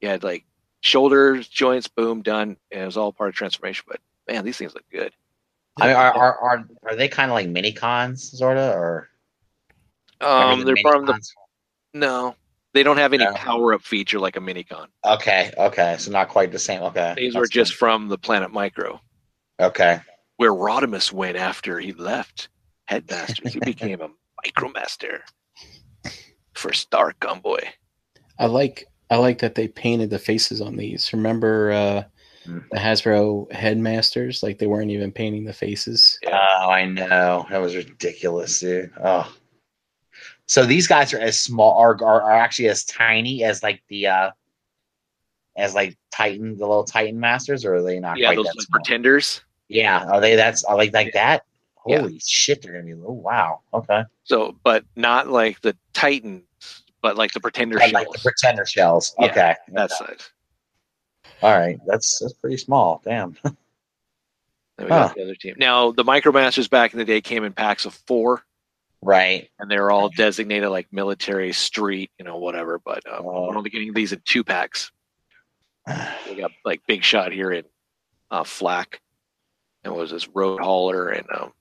You had like shoulders, joints, boom, done, and it was all part of transformation. But man, these things look good. I mean, are are are, are they kind of like mini cons, sort of, or Um, they're from the no, they don't have any No. power up feature like a minicon. Okay, okay, so not quite the same. Okay, These were That's just from the Planet Micro, okay. where Rodimus went after he left Headmasters. he became a Micromaster for Star Gunboy. I like I like that they painted the faces on these. Remember uh, Mm. the Hasbro headmasters? Like they weren't even painting the faces. Oh, I know that was ridiculous, dude. Oh, so these guys are as small, are are, are actually as tiny as like the uh as like Titan, the little Titan Masters, or are they not yeah, quite those that like small? pretenders. Yeah, are they that's are like like that? Yeah. Holy shit, they're gonna be. Oh wow, okay. So, but not like the Titans, but like the pretender I shells. like the pretender shells. Yeah, Okay, that size. all right. That's that's pretty small. Damn. Then we got the other team. Now, the Micromasters back in the day came in packs of four, right. and they were all designated like military, street, you know, whatever. But uh, Oh. we're only getting these in two packs. We got like Big Shot here in uh, Flack, and was this Road Hauler and um,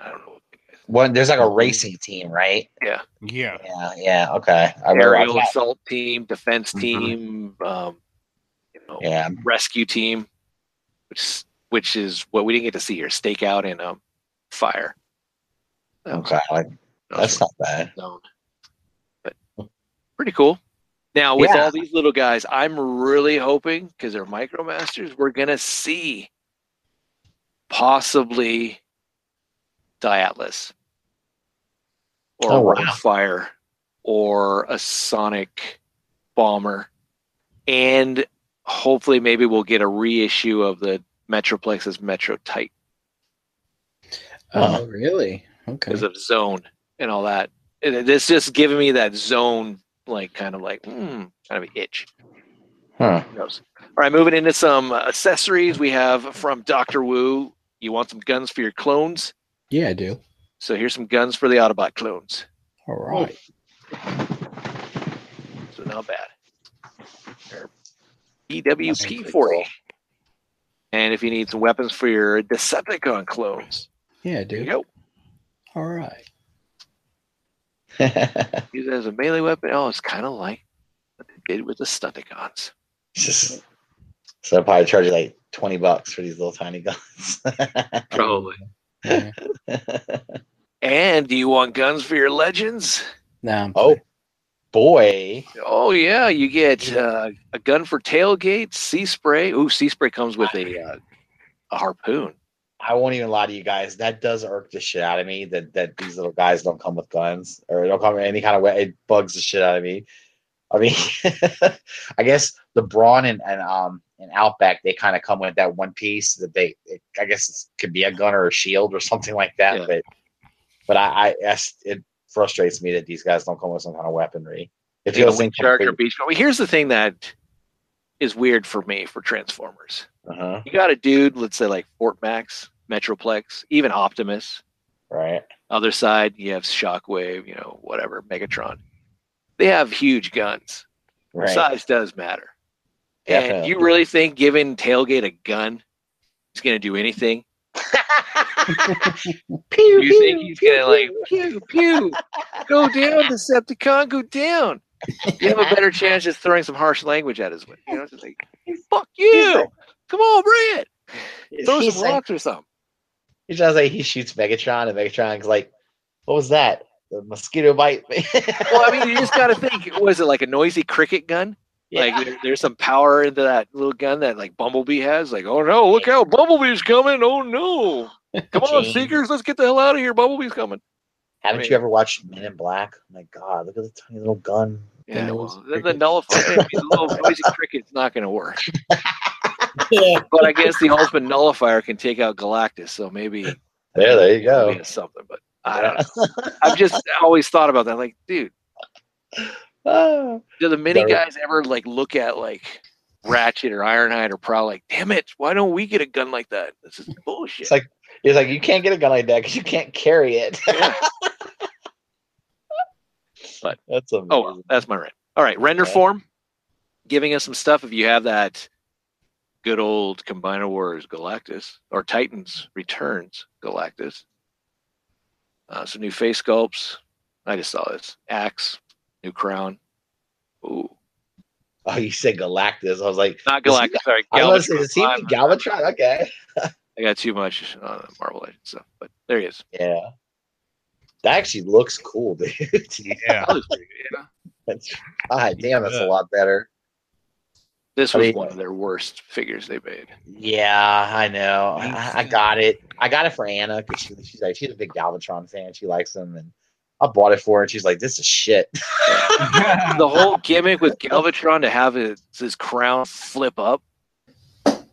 I don't know. One, there's like a racing team, right? Yeah. Yeah, yeah. yeah. Okay, I. Aerial assault team, defense Mhm. team, um, you know, yeah, rescue team, which is, which is what we didn't get to see here. Stakeout and um, fire. That was- okay. Like, that's not bad. zone. But pretty cool. Now with Yeah. all these little guys, I'm really hoping because they're micromasters, we're gonna see possibly Diatlas or Oh, wow. Fire or a Sonic Bomber, and hopefully maybe we'll get a reissue of the Metroplex's Metro Titan Oh, really? Okay. because of Zone and all that. And It's just giving me that Zone like kind of like hmm, kind of itch. Huh. All right, moving into some accessories. We have from Doctor Wu. You want some guns for your clones? Yeah, I do. So here's some guns for the Autobot clones. All right. So not bad. They're That's PWP pretty 40. And if you need some weapons for your Decepticon clones, Yeah, I there you do. go. All right. Use it as a melee weapon. Oh, it's kind of like what they did with the Stunticons. Just so I probably charge you like twenty bucks for these little tiny guns. Probably. Yeah. And do you want guns for your legends? Now, oh boy, Oh yeah, you get uh, a gun for tailgate, sea spray. Ooh, sea spray comes with a uh, a harpoon. I won't even lie to you guys. That does irk the shit out of me. That that these little guys don't come with guns or don't come in any kind of way. It bugs the shit out of me. I mean, I guess the Brawn and, and um and Outback they kind of come with that one piece that they. It, I guess it could be a gun or a shield or something like that. Yeah. But but I, I it frustrates me that these guys don't come with some kind of weaponry. It feels Wind Shark or beach. Well, here's the thing that is weird for me for Transformers. Uh-huh, You got a dude, let's say like Fort Max, Metroplex, even Optimus. right. Other side, you have Shockwave, you know, whatever, Megatron. They have huge guns. Right. Size does matter. And Definitely. you really think giving Tailgate a gun is going to do anything? pew, You think he's going to like pew pew, go down, Decepticon, go down? You have a better chance just throwing some harsh language at his way. You know, just like fuck you, come on, bring it, throw He's some like- rocks or something. He sounds like he shoots Megatron, and Megatron's like, "What was that? The mosquito bite?" Well, I mean, you just got to think. Was it like a noisy cricket gun? Like there, there's some power into that little gun that like Bumblebee has. Like, oh no, look out, Bumblebee's coming! Oh no, come on, Seekers, let's get the hell out of here. Bumblebee's coming. Haven't mean- you ever watched Men in Black? Oh my God, look at the tiny little gun. Yeah, noisy well, the, the nullifier, I mean, the little noisy cricket's not going to work. Yeah. But I guess the ultimate nullifier can take out Galactus, so maybe There, there you go. something. But I don't know. I've just always thought about that. Like, dude. Do the mini Very- guys ever like look at like Ratchet or Ironhide or Prowl? Like, damn it, why don't we get a gun like that? This is bullshit. It's like he's like, you can't get a gun like that because you can't carry it. Yeah. But- that's amazing. Oh, well, that's my rant. All right, render Okay. form, giving us some stuff. If you have that good old Combiner Wars Galactus or Titans Returns Galactus, uh, some new face sculpts. I just saw this axe, new crown. Ooh, Oh, you said Galactus. I was like, not Does he- Galactus. Sorry, I was going to say, Galvatron. does he mean Galvatron? Okay. I got too much uh, Marvel Legends stuff, but there he is. Yeah. That actually looks cool, dude. Yeah. That looks pretty good, yeah. That's, God damn, that's a lot better. This I was mean- one of their worst figures they made. Yeah, I know. I, I got it. I got it for Anna because she, she's like she's a big Galvatron fan. She likes them, and I bought it for her. And she's like, "This is shit." the whole gimmick with Galvatron to have his, his crown flip up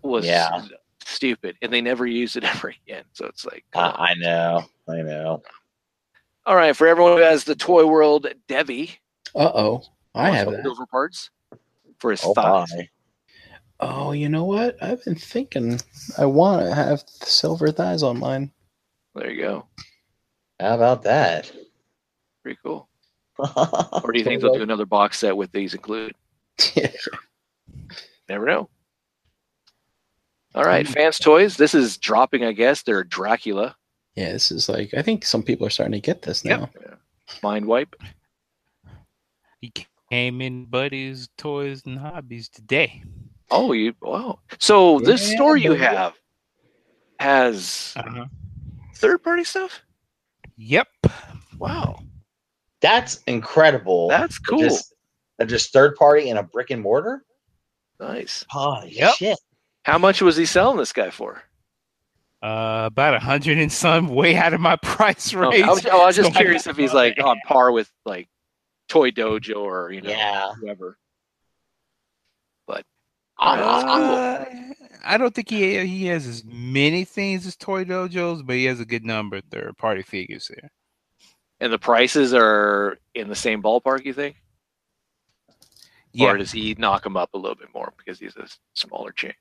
was Yeah. stupid, and they never used it ever again. So it's like, come on. I, I know. I know. all right, for everyone who has the Toy World Devi, uh oh, I have some that. silver parts for his Oh thighs. my! Oh, you know what? I've been thinking I want to have silver thighs on mine. There you go, How about that? Pretty cool. Or do you think they'll do another box set with these included? Never know. All right, Hmm. fans toys. This is dropping, I guess. They're Dracula Yeah, this is like I think some people are starting to get this Yep. now. Mind wipe. He came in Buddy's Toys and Hobbies today. Oh, you wow. So this store you have has Uh-huh. third party stuff. Yep. Wow, That's incredible. that's They're cool. Just, they're just third party in a brick and mortar. nice. Holy Yep. shit! How much was he selling this guy for? Uh, about a hundred and some, way out of my price Oh, range. I was, oh, I was just So curious got if he's like on par with like Toy Dojo or you know Yeah. whoever. I'm- I'm- I'm- Uh, I don't think he he has as many things as Toy Dojos, but he has a good number of third party figures there. And the prices are in the same ballpark, you think? Yeah, Or does he knock him up a little bit more because he's a smaller chain?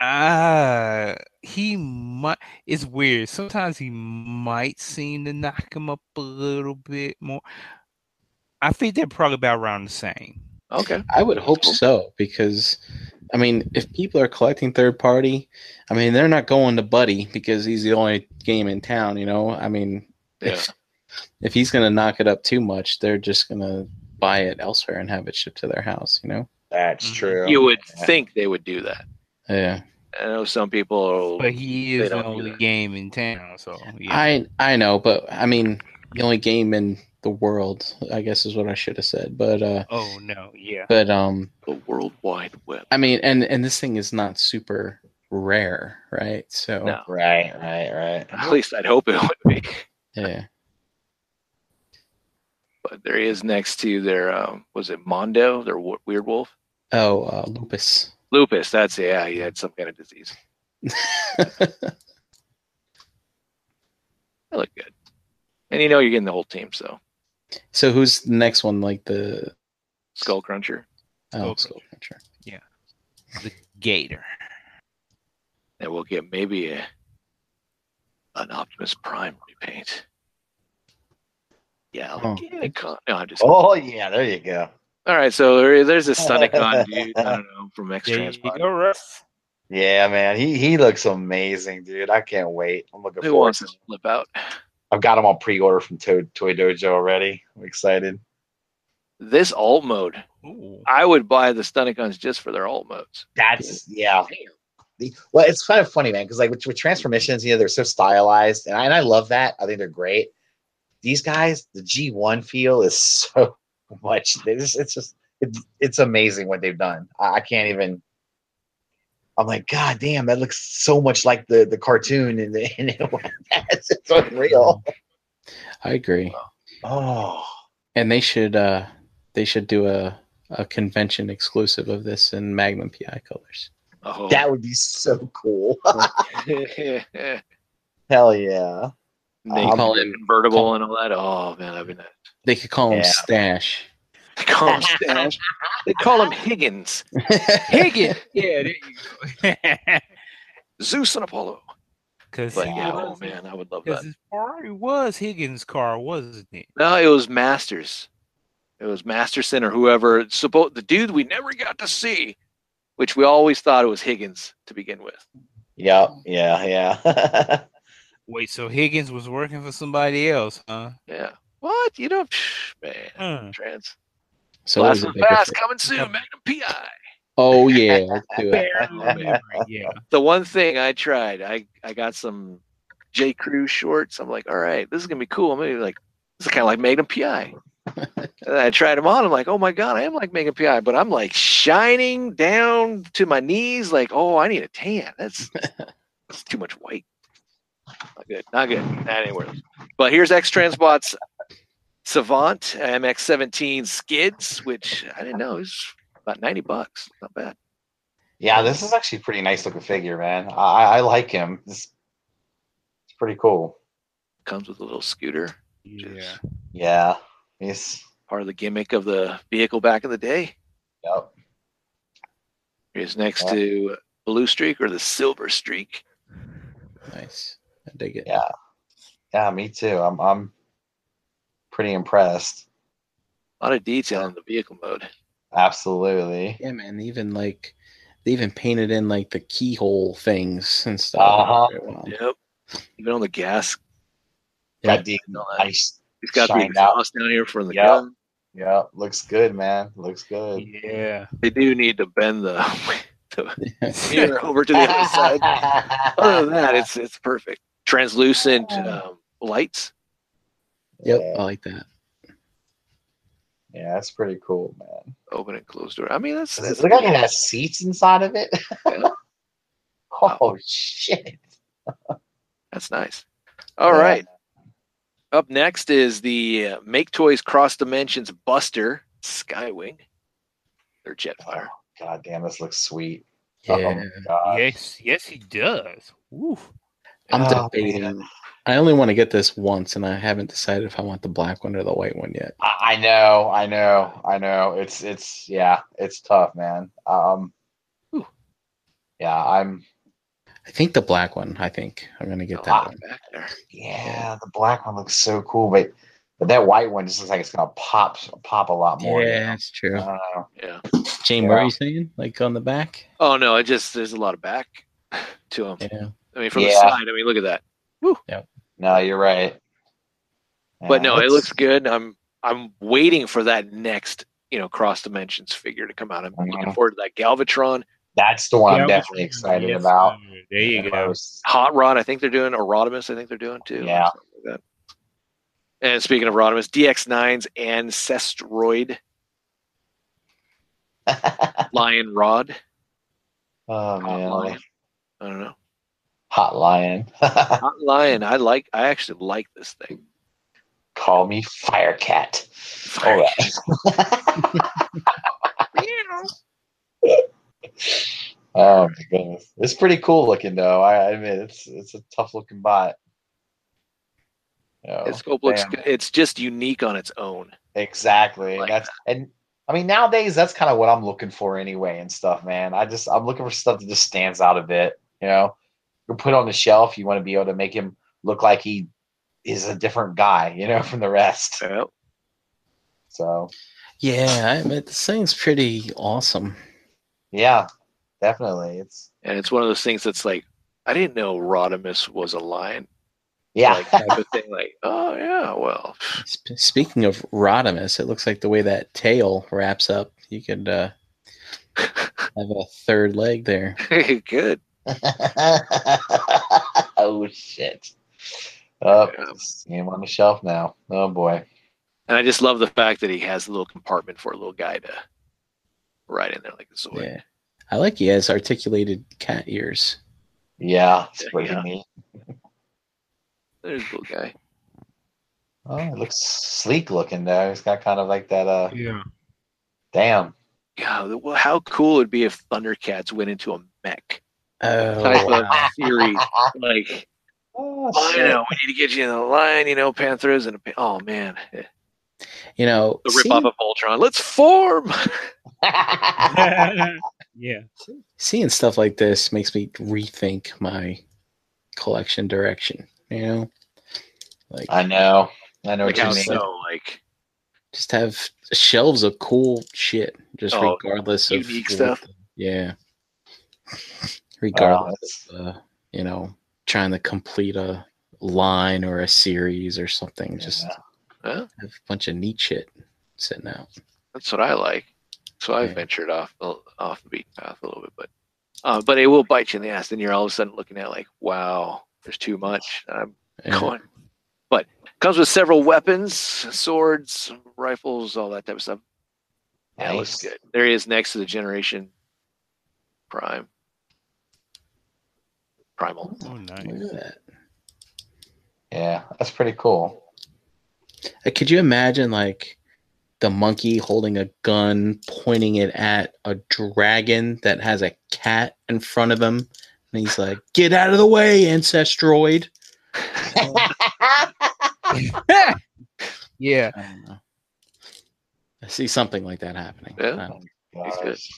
uh he might. It's weird. Sometimes he might seem to knock him up a little bit more. I think they're probably about around the same. Okay. I would hope so because, I mean, if people are collecting third party, I mean, they're not going to Buddy because he's the only game in town. You know, I mean, Yeah. if if he's gonna knock it up too much, they're just gonna buy it elsewhere and have it shipped to their house. You know? That's Mhm. true. You would Yeah. think they would do that. Yeah. I know some people. But he They is the don't do only game in town, so yeah. I I know, but I mean, the only game in the world, I guess, is what I should have said. But uh, oh no, yeah. but um, the World Wide Web. I mean, and and this thing is not super rare, right? So No. Right, right, right. At least I'd hope it would be. Yeah. But there he is next to their, um, was it Mondo, their w- weird wolf? Oh, uh, lupus. Lupus, that's it. Yeah, he had some kind of disease. That look good. And you know you're getting the whole team, so so who's the next one? Like the Skull Cruncher. oh, Skull Skull Cruncher. The Gator. And we'll get maybe a, an Optimus Prime repaint. Yeah, Oh. Organicon. No, I'm just. Oh yeah, there you go. All right, so there, there's a Stunticon dude. I don't know from X There Transport. Yeah, man, he he looks amazing, dude. I can't wait. I'm looking Who forward. wants To to flip out? I've got him on pre-order from Toy, Toy Dojo already. I'm excited. This alt mode, Ooh. I would buy the Stunticons just for their alt modes. That's yeah. The- well, it's kind of funny, man, because like with, with transformations, you know, they're so stylized, and I, and I love that. I think they're great. These guys, the G1 feel is so much. Just, it's just, it's, it's amazing what they've done. I, I can't even. I'm like, God damn, that looks so much like the the cartoon, and the, and it, it's, it's unreal. I agree. Oh, And they should uh they should do a a convention exclusive of this in Magnum PI colors. Oh, that would be so cool. Hell yeah. They um, call it- convertible call- and all that. Oh man, that'd be nice. They could call him Yeah. Stash. They call him Stash. They call him Higgins. Higgins. yeah, there you go. Zeus and Apollo. Because But Wow. yeah, oh man, I would love that. his Ferrari was Higgins' car, wasn't it? No, it was Masters. It was Masterson or whoever. Suppo- the dude we never got to see, which we always thought it was Higgins to begin with. Yeah, Yeah. Yeah. Wait, so Higgins was working for somebody else, huh? Yeah. What? You don't, psh, man. Hmm. Trans. So what Blast is it, from Baker Fast coming soon. Magnum PI. Oh yeah, let's do it. Yeah. The one thing I tried, I I got some J Crew shorts. I'm like, all right, this is gonna be cool. I'm gonna be like, this is kind of like Magnum PI. And I tried them on. I'm like, oh my god, I am like Magnum PI, but I'm like shining down to my knees. Like, oh, I need a tan. That's, that's too much white. Not good. Not good. Not anywhere. But here's X Transbots Savant MX17 skids, which I didn't know is about 90 bucks. Not bad. yeah. This is actually a pretty nice looking figure, man. I, I like him. It's, it's pretty cool. Comes with a little scooter. Yeah. Yeah. He's. Part of the gimmick of the vehicle back in the day. Yep. Here's next Yeah. to Blue Streak or the Silver Streak. Nice. I dig it. Yeah. Yeah. Me too. I'm. I'm pretty impressed. A lot of detail in the vehicle mode. Absolutely. Yeah, man. Even like they even painted in like the keyhole things and stuff. Uh-huh. Very well. Yep. Even on the gas, Got the all nice. He's got the shined out. down here for the Yep. gun. Yeah, looks good, man. Looks good. Yeah. They do need to bend the, the mirror over to the other side. Other than that, it's it's perfect. Translucent um, lights. Yep, Yeah, I like that. yeah, that's pretty cool, man. Open and close door. I mean, that's, Does it that's look like it has seats inside of it? Yeah. oh shit! that's nice. All Yeah. right. Up next is the uh, Make Toys Cross Dimensions Buster Skywing. Their Jetfire. God damn, this looks sweet. Yeah. Oh my. Yes, yes, he does. Woo. I'm Oh, debating. man. I only want to get this once, and I haven't decided if I want the black one or the white one yet. I, I know, I know, I know. It's it's yeah, it's tough, man. Um, Ooh. yeah, I'm I think the black one. I think I'm gonna get A that one. back there. yeah. The black one looks so cool, but but that white one just looks like it's gonna pop pop a lot more. Yeah, know? it's true. I don't. Yeah. Jane, what are Yeah. you saying? Like on the back? Oh no, I just there's a lot of back to them. Yeah. I mean, from the side. I mean, look at that. Yeah. No, you're right. But Yeah, no, it looks good. I'm I'm waiting for that next you know cross dimensions figure to come out. I'm looking Mhm. forward to that Galvatron, That's the one I'm definitely excited yes, about. There you go. Hot Rod. I think they're doing, or Rodimus. I think they're doing too. Yeah. like. And speaking of Rodimus, DX9's Ancestroid Lion Rod. oh Hot man, Lion. I don't know. hot lion. Hot Lion. I like. I actually like this thing. Call me Firecat. All right. Oh my goodness, it's pretty cool looking though. I I admit it's it's a tough looking bot. You know, Its scope looks. good. It's just unique on its own. exactly. And Like that's and I mean nowadays that's kind of what I'm looking for anyway and stuff, man. I just I'm looking for stuff that just stands out a bit. You know, you put on the shelf. You want to be able to make him look like he is a different guy. You know, from the rest. Yeah. So Yeah, I admit this thing's pretty awesome. yeah, definitely. It's And it's one of those things that's like, I didn't know Rodimus was a lion. yeah. Like type of thing. Like, oh yeah, well, speaking of Rodimus, it looks like the way that tail wraps up, you could uh, have a third leg there. good. oh shit. Oh, Yeah. see him on the shelf now. Oh boy. And I just love the fact that he has a little compartment for a little guy to ride in there like a Zoid. Yeah, I like he has articulated cat ears. Yeah, it's pretty Yeah. neat. There's a little guy. Oh, it looks sleek looking though. He's got kind of like that uh Yeah. damn. God, well, how cool it'd be if Thundercats went into a mech Oh, type wow. of series? Like, Oh, oh, I shit. know, we need to get you in the line, you know, Panthers and a, pa- oh man, you know, the rip seeing, off of Voltron. Let's form. yeah. seeing stuff like this makes me rethink my collection direction. You know, like I know. I know Like what how you mean. so, like just have shelves of cool shit, just Oh, regardless of unique stuff. the- yeah, Oh, regardless. that's- uh, you know, trying to complete a line or a series or something. Just Yeah. Well. have a bunch of neat shit sitting out. that's what I like. So I Yeah. ventured off the- off the beaten path a little bit, but uh, but it will bite you in the ass. Then you're all of a sudden looking at like, wow, there's too much. And I'm Yeah. going, but comes with several weapons, swords, rifles, all that type of stuff. Yeah, it looks Nice. good. There he is next to the Generation Prime. Primal. Oh, nice. Look at that. Yeah, that's pretty cool. Uh, Could you imagine like the monkey holding a gun, pointing it at a dragon that has a cat in front of him, and he's like, "Get out of the way, ancestroid!" yeah. I don't know. I see something like that happening. Yeah. I don't- oh, He's good. Gosh.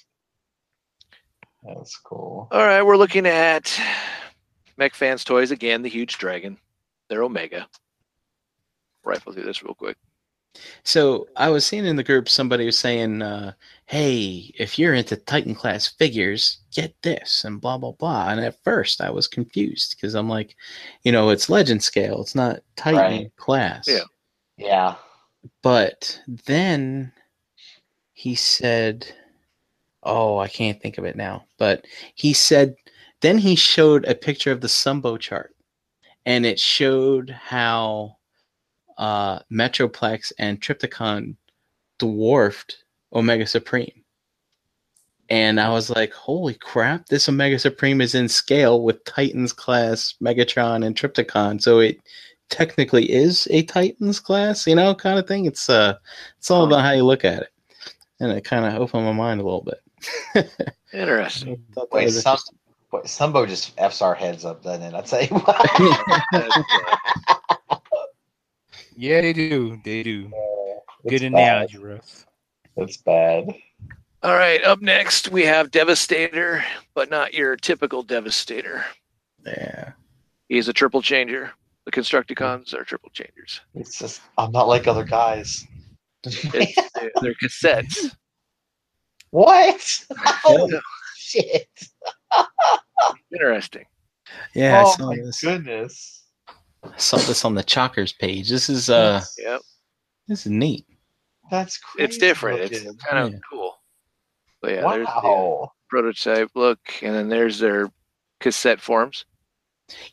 That's cool. All right, we're looking at Mech Fans Toys again, the huge dragon, They're Omega. Rifle through this real quick. So I was seeing in the group somebody was saying, uh, "Hey, if you're into Titan class figures, get this," and blah blah blah. And at first, I was confused because I'm like, you know, it's Legend scale, it's not Titan Right. class. Yeah. Yeah. But then he said, "Oh, I can't think of it now." But he said, then he showed a picture of the Sumbo chart, and it showed how uh, Metroplex and Trypticon dwarfed Omega Supreme. And I was like, holy crap, this Omega Supreme is in scale with Titans class, Megatron, and Trypticon. So it technically is a Titans class, you know, kind of thing. It's uh it's all about how you look at it. And it kind of opened my mind a little bit. Interesting. Thought Wait, was some, interesting. wait, Sumbo just f's our heads up, doesn't it? I'd say. what? That's, Yeah, they do. They do. It's Good bad. analogy, Russ. It's bad. all right. Up next, we have Devastator, but not your typical Devastator. Yeah. He's a triple changer. The Constructicons are triple changers. It's just I'm not like other guys. It's, they're, they're cassettes. what? Oh shit! Interesting. Yeah, I oh saw my this. goodness. I saw this on the Chalkers page. This is uh Yep. this is neat. That's crazy. It's different. It's looking. kind of Yeah. cool. But yeah, there's the wow. prototype look, and then there's their cassette forms.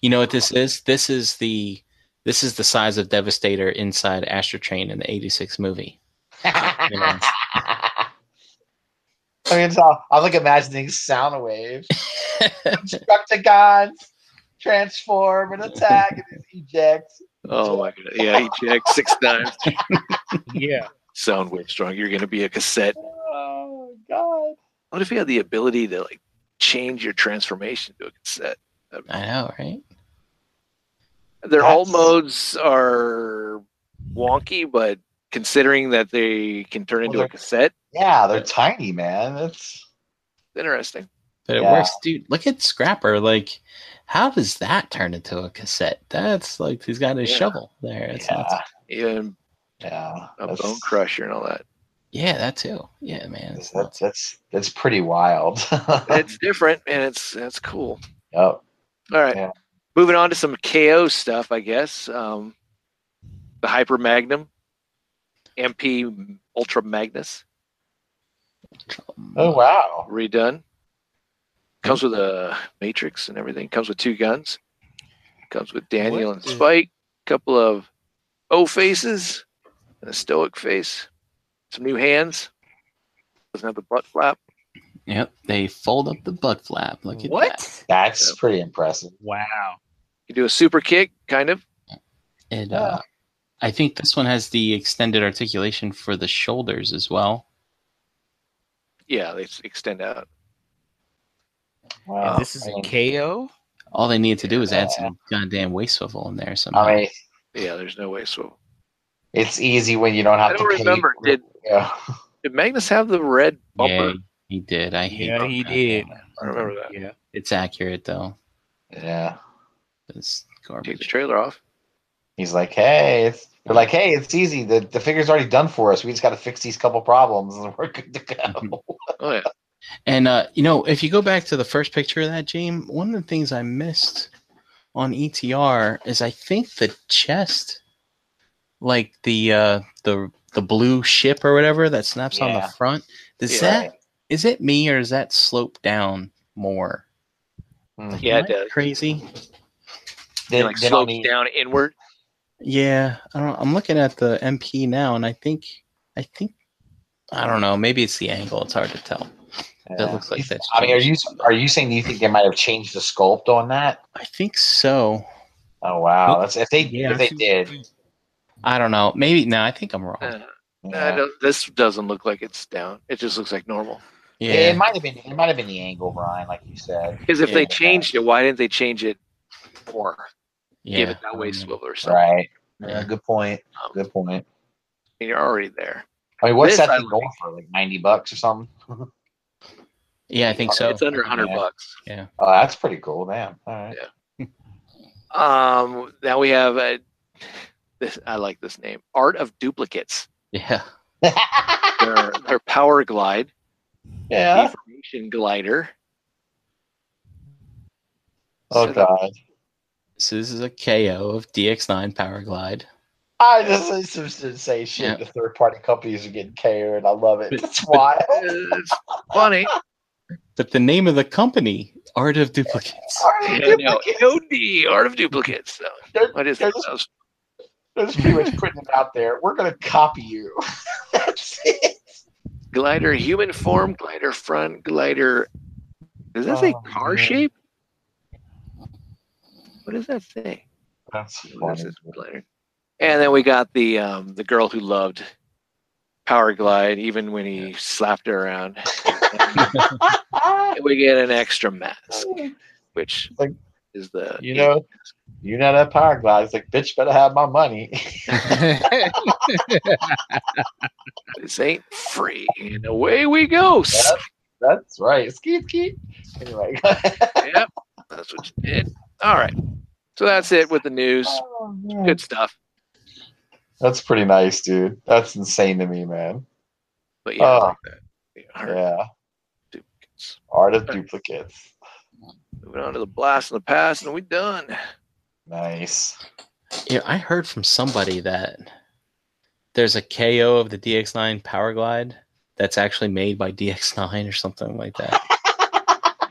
You know what this is? This is the this is the size of Devastator inside Astrotrain in the '86 movie. Yeah. I mean, so I'm like imagining Soundwave, Constructicons, transform and attack and eject. Oh my god. Yeah, eject six times. Yeah. Sound Soundwave strong. You're gonna be a cassette. Oh god. What if you had the ability to like change your transformation to a cassette? I know, right? Their alt That's- modes are wonky, but considering that they can turn into a cassette, Yeah, they're tiny, man. It's interesting. But it Yeah. works, dude. Look at Scrapper. Like, how does that turn into a cassette? That's like he's got his Yeah. shovel there. It's yeah, nuts. Even yeah. a That's, Bonecrusher and all that. Yeah, that too. Yeah, man. That's, that's that's that's pretty wild. It's different and it's that's cool. Yep. All right. Yeah. Moving on to some KO stuff, I guess. Um, the Hyper Magnum, MP Ultra Magnus, Oh wow. redone. Comes with a matrix and everything. Comes with two guns. Comes with Daniel What and the- Spike. Couple of O faces and a stoic face. Some new hands. Doesn't have the butt flap. Yep, they fold up the butt flap. Look at that. What? That's Yep. pretty impressive. Wow. You do a super kick, kind of. And uh, I think this one has the extended articulation for the shoulders as well. Yeah, they extend out. Wow. and this is I a mean, KO? All they need to do is add some goddamn waist swivel in there somehow. I mean, Yeah, there's no way. So, it's easy when you don't have I to. don't pay remember. for- Did Yeah. did Magnus have the red bumper? yeah, he did. I hate. Yeah, he did. it. I remember that. Yeah. It's accurate though. Yeah. It's Take the trailer off. He's like, hey, it's they're like, hey, it's easy. The the figure's already done for us. We just got to fix these couple problems, and we're good to go. Oh yeah. And uh, you know, if you go back to the first picture of that, James, one of the things I missed on ETR is I think the chest, like the uh, the the blue ship or whatever that snaps on the front, does Yeah. that is it me or does that slope down more? Hmm. Yeah, it does. Crazy. They, It like they don't slopes need- down inward. Yeah, I don't. I'm looking at the MP now, and I think I think I don't know. Maybe it's the angle. It's hard to tell. It yeah. looks like that's. I mean, are you changed. are you saying you think they might have changed the sculpt on that? I think so. Oh wow, that's if they Yeah, if they did. I don't know. Maybe no. I think I'm wrong. Uh, I Yeah. don't- this doesn't look like it's down. It just looks like normal. Yeah. It might have been it might have been the angle, Brian, like you said. Because if Yeah. they changed it, why didn't they change it more? yeah. Give it that way don't swivel or something. Right. Yeah. Yeah, good point. Um, Good point. and you're already there. I mean, what's This that I thing like. going for? Like ninety bucks or something? Yeah, I think so. it's under hundred Yeah. bucks. Yeah. Oh, that's pretty cool. Damn. All right. Yeah. Um, now we have uh, this I like this name. Art of Duplicates. Yeah. Their, their Powerglide, yeah. Information Glider. Oh god. So this is a KO of DX9 Powerglide. I just used to say shit. Yeah. The third party companies are getting KO'd. I love it. That's wild. It's funny. But the name of the company, Art of Duplicates. Alright, Yeah, no, duplicates. OD, Art of Duplicates. So, They're, what is they're that? just, they're just pretty much putting it out there. We're gonna copy you. That's it. Glider human form, glider front, glider. Does that say Oh, car man. shape? What does that say? That's What is funny. this glider? And then we got the um, the girl who loved Powerglide, even when he slapped her around. We get an extra mask, which Like, is the you know, you know that power glide. It's like, bitch, better have my money. this ain't free, and away we go. Yep. That's right. Skeet skeet. Anyway. yep, that's what you did. All right, so that's it with the news. Oh. Good stuff. That's pretty nice, dude. That's insane to me, man. But yeah, I Oh. like that. Yeah, all right, Yeah. duplicates. Art of duplicates. Moving on to the blast in the past, and we done. Nice. Yeah, I heard from somebody that there's a KO of the DX9 Powerglide that's actually made by DX9 or something like that.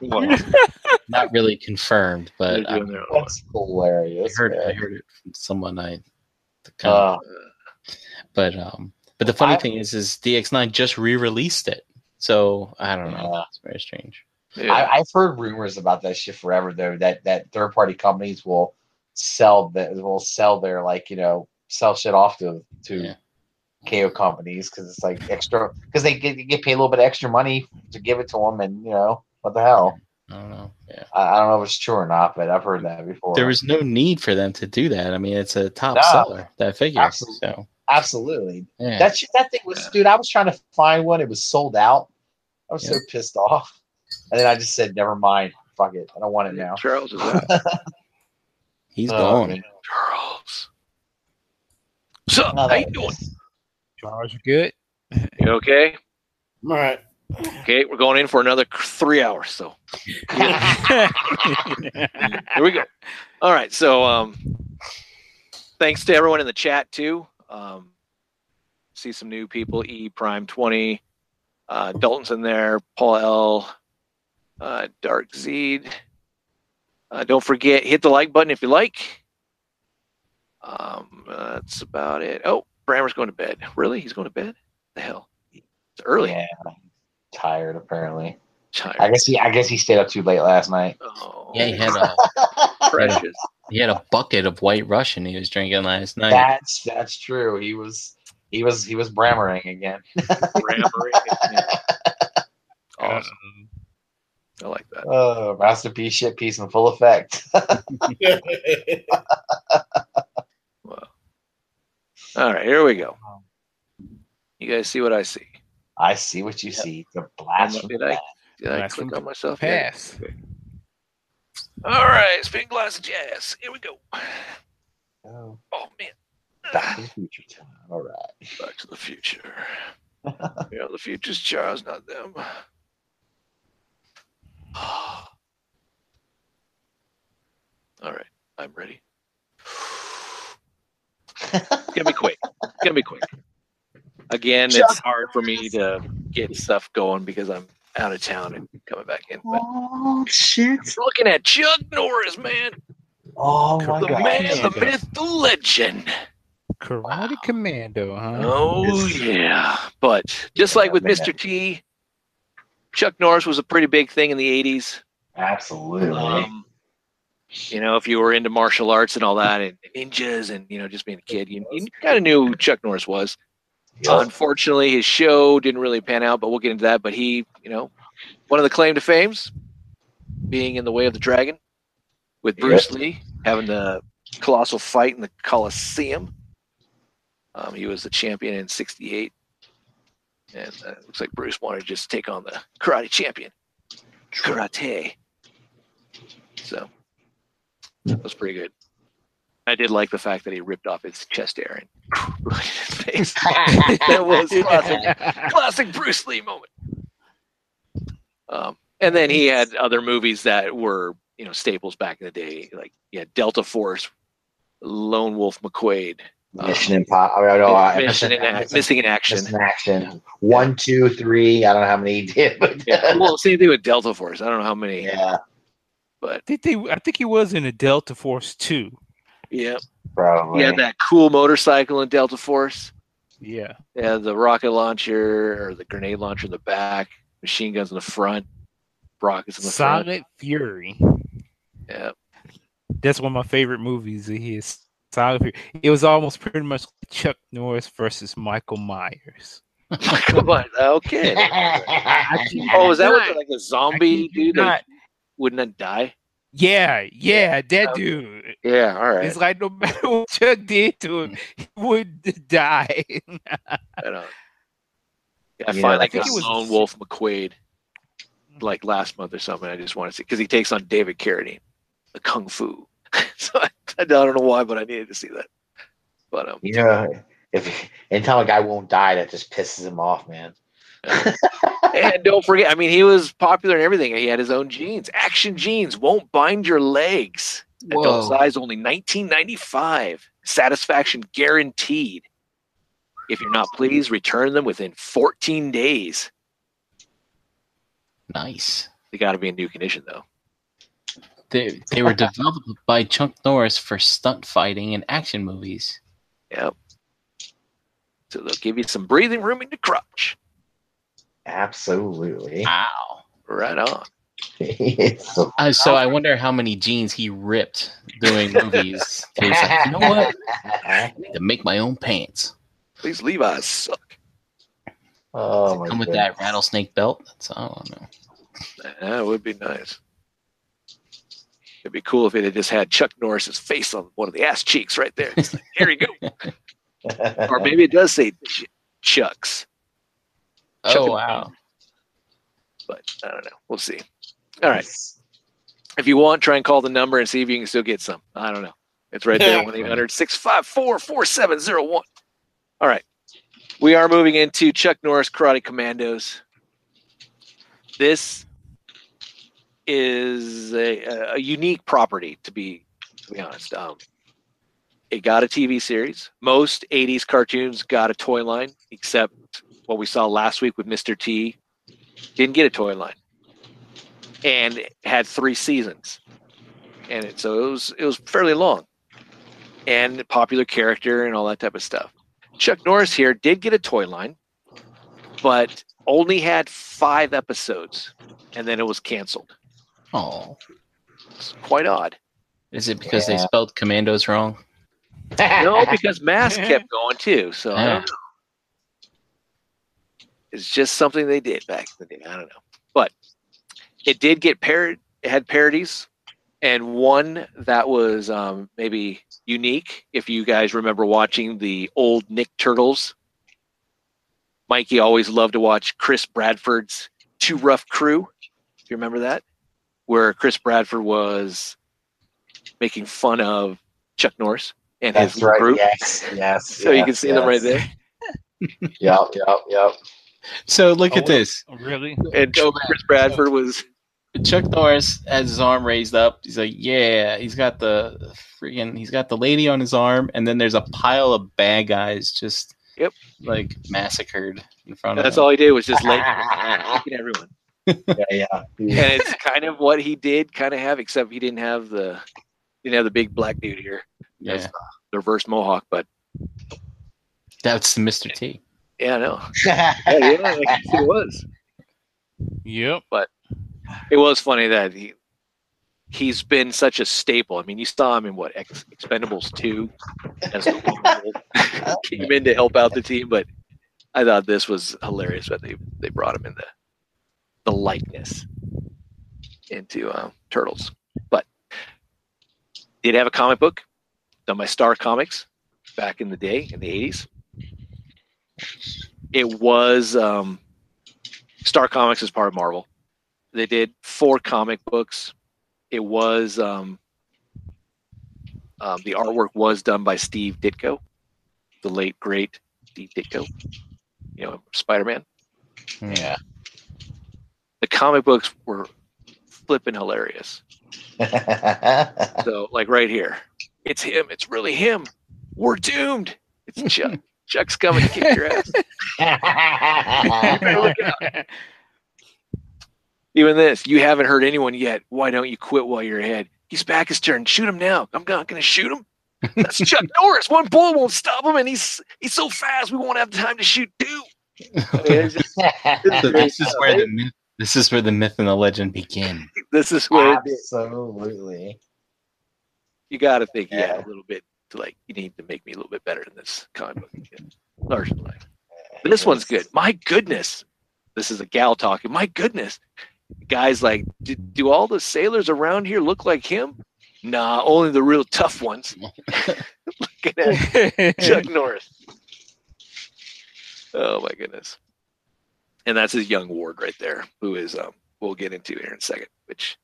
Not really confirmed, but I, doing their own one. That's I hilarious. heard I heard it from someone I kind of, Uh, but um but the funny I- thing is is DX9 just re-released it. So I don't know. Yeah. It's very strange. Yeah. I, I've heard rumors about that shit forever though. That that third party companies will sell that will sell their like you know sell shit off to to Yeah. KO companies because it's like extra because they get get paid a little bit extra money to give it to them and you know what the hell I don't know. Yeah. I, I don't know if it's true or not but I've heard that before. There was no need for them to do that. I mean, it's a top No. seller that figure. Absolutely. So absolutely yeah. that that thing was dude. I was trying to find one. It was sold out. I was so pissed off, and then I just said, "Never mind, fuck it. I don't want it now." Charles is that. He's Oh, gone. man. Charles. So, No, how you that- doing? Charles, you good? You okay? All right. Okay, we're going in for another three hours. So here we go. All right. So um thanks to everyone in the chat too. Um see some new people, E Prime 20, uh Dalton's in there, Paul L, uh Dark Zeed. Uh, don't forget, hit the like button if you like. Um, uh, that's about it. Oh, Brammer's going to bed. Really? He's going to bed? The hell? It's early. Yeah, tired apparently. Tired. I guess he I guess he stayed up too late last night. Oh, Yeah, he had a precious. he had a bucket of White Russian he was drinking last night. That's that's true. He was he was he was brammering again. Grammar. awesome. Um, I like that. Oh, masterpiece, shit piece, in full effect. Wow. All right, here we go. You guys see what I see? I see what you see. The blast. from Did the I, did I click on myself? yet? pass. All right, spin glass of jazz. Here we go. Oh, Oh man, back to the future time. All right. Back to the Future. yeah, the future's Charles, not them. All right, I'm ready. It's gonna be quick. It's gonna be quick. Again, it's hard for me to get stuff going because I'm out of town and coming back in. But Oh shit! we're looking at Chuck Norris, man. Oh my The god! man, the God. myth, the legend. Karate Commando, huh? Oh yeah. But just like with man. Mr. T, Chuck Norris was a pretty big thing in the 80s. Absolutely. Um, you know, if you were into martial arts and all that, and ninjas, and you know, just being a kid, you, you kind of knew who Chuck Norris was. Unfortunately, his show didn't really pan out, but we'll get into that. But he, you know, one of the claim to fames, being in the way of the dragon, with Bruce Lee having the colossal fight in the Coliseum. Um, he was the champion in '68, and uh, it looks like Bruce wanted to just take on the karate champion, karate. So that was pretty good. I did like the fact that he ripped off his chest hair and right in his face. that was classic, classic Bruce Lee moment. Um, and then he had other movies that were, you know, staples back in the day, like yeah, Delta Force, Lone Wolf McQuade, um, Mission Impossible. I don't know. uh, Mission in Ac- Missing in Action. Missing Action. One, two, three. I don't know how many he did, but Yeah, well, same thing with Delta Force. I don't know how many, yeah, but I think they, I think he was in a Delta Force too. Yeah, probably. he had that cool motorcycle in Delta Force. Yeah. Yeah, the rocket launcher or the grenade launcher in the back, machine guns in the front, rockets in the front. Silent Fury. Yeah, That's one of my favorite movies of his. Silent Fury. It was almost pretty much Chuck Norris versus Michael Myers. come on, okay. Oh, is that what like a zombie dude that Not, would not die? Yeah, yeah, that Okay. dude. Yeah, all right. It's like no matter what Chuck did to him, he would die. I don't. Yeah, I Yeah, find I like think it was- Lone Wolf McQuade, like last month or something. I just want to see because he takes on David Carradine, the Kung Fu. so I, I don't know why, but I needed to see that. But um, You know, if anytime a guy won't die, that just pisses him off, man. and don't forget, I mean, he was popular in everything. He had his own jeans, action jeans, won't bind your legs. Adult Whoa. size only 1995. Satisfaction guaranteed. If you're not pleased, return them within 14 days. Nice. They got to be in new condition though. They they were developed by Chuck Norris for stunt fighting and action movies. Yep. So they'll give you some breathing room in your crotch. Absolutely. Wow. Right on. So- Uh, so I wonder how many jeans he ripped doing movies. He was like, you know what? I need to make my own pants. These Levi's suck. oh my Come with that rattlesnake belt. That's I don't know. That would be nice. It'd be cool if it had just had Chuck Norris's face on one of the ass cheeks right there. Like, Here you go. or maybe it does say Ch- Chuck's, Chuck Oh wow. but I don't know. We'll see. All right. If you want, try and call the number and see if you can still get some. I don't know. It's right there 1 800 654 4701. All right. We are moving into Chuck Norris Karate Commandos. This is a, a unique property, to be, to be honest. Um, it got a TV series. Most 80s cartoons got a toy line, except what we saw last week with Mr. T. Didn't get a toy line and had three seasons, and it, so it was it was fairly long, and a popular character and all that type of stuff. Chuck Norris here did get a toy line, but only had five episodes, and then it was canceled. Oh. It's quite odd. Is it because they spelled commandos wrong? No, because Mask kept going too. So I don't know. It's just something they did back in the day. I don't know, but it did get parod. It had parodies, and one that was um, maybe unique. If you guys remember watching the old Nick Turtles, Mikey always loved to watch Chris Bradford's Too Rough Crew. If you remember that, where Chris Bradford was making fun of Chuck Norris and That's his right. group. Yes, yes. So you can see them right there. Yep, yep, yep. So look Oh, at this. Oh, really? And Go back. Bradford was Chuck Norris has his arm raised up. He's like, yeah. He's got the freaking. He's got the lady on his arm, and then there's a pile of bad guys just Yep. like massacred in front of him. that's all he did was just like licking everyone. yeah, yeah. And it's kind of what he did kind of have, except he didn't have the didn't have the big black dude here. Yeah, That's the reverse mohawk, but that's Mr. T. yeah, no. Yeah, yeah, I guess it was. Yep. But it was funny that he he's been such a staple. I mean, you saw him in what Ex- Expendables two as the one role. came in to help out the team, but I thought this was hilarious that they they brought him in the the likeness into um, Turtles. But did have a comic book done by Star Comics back in the day in the eighties. It was um, Star Comics is part of Marvel. They did four comic books. It was um, Um, the artwork was done by Steve Ditko, the late great Steve Ditko. You know, Spider Man. Yeah. The comic books were flipping hilarious. So, like right here, it's him. It's really him. We're doomed. It's Chuck. Chuck's coming to kick your ass. Better look out. Even this, you haven't hurt anyone yet. Why don't you quit while you're ahead? He's back his turn. Shoot him now. I'm not going to shoot him. That's Chuck Norris. One bullet won't stop him, and he's he's so fast we won't have time to shoot two. I mean, just- So this is where the myth, this is where the myth and the legend begin. this is where Absolutely. you got to think, yeah, Yeah. a little bit to like you need to make me a little bit better than this comic book. Larger than life. This one's good. My goodness, this is a gal talking. My goodness, guys, like, do, do all the sailors around here look like him? Nah, only the real tough ones. Looking at Chuck Norris. Oh my goodness. And that's his young ward right there, who is um we'll get into here in a second, which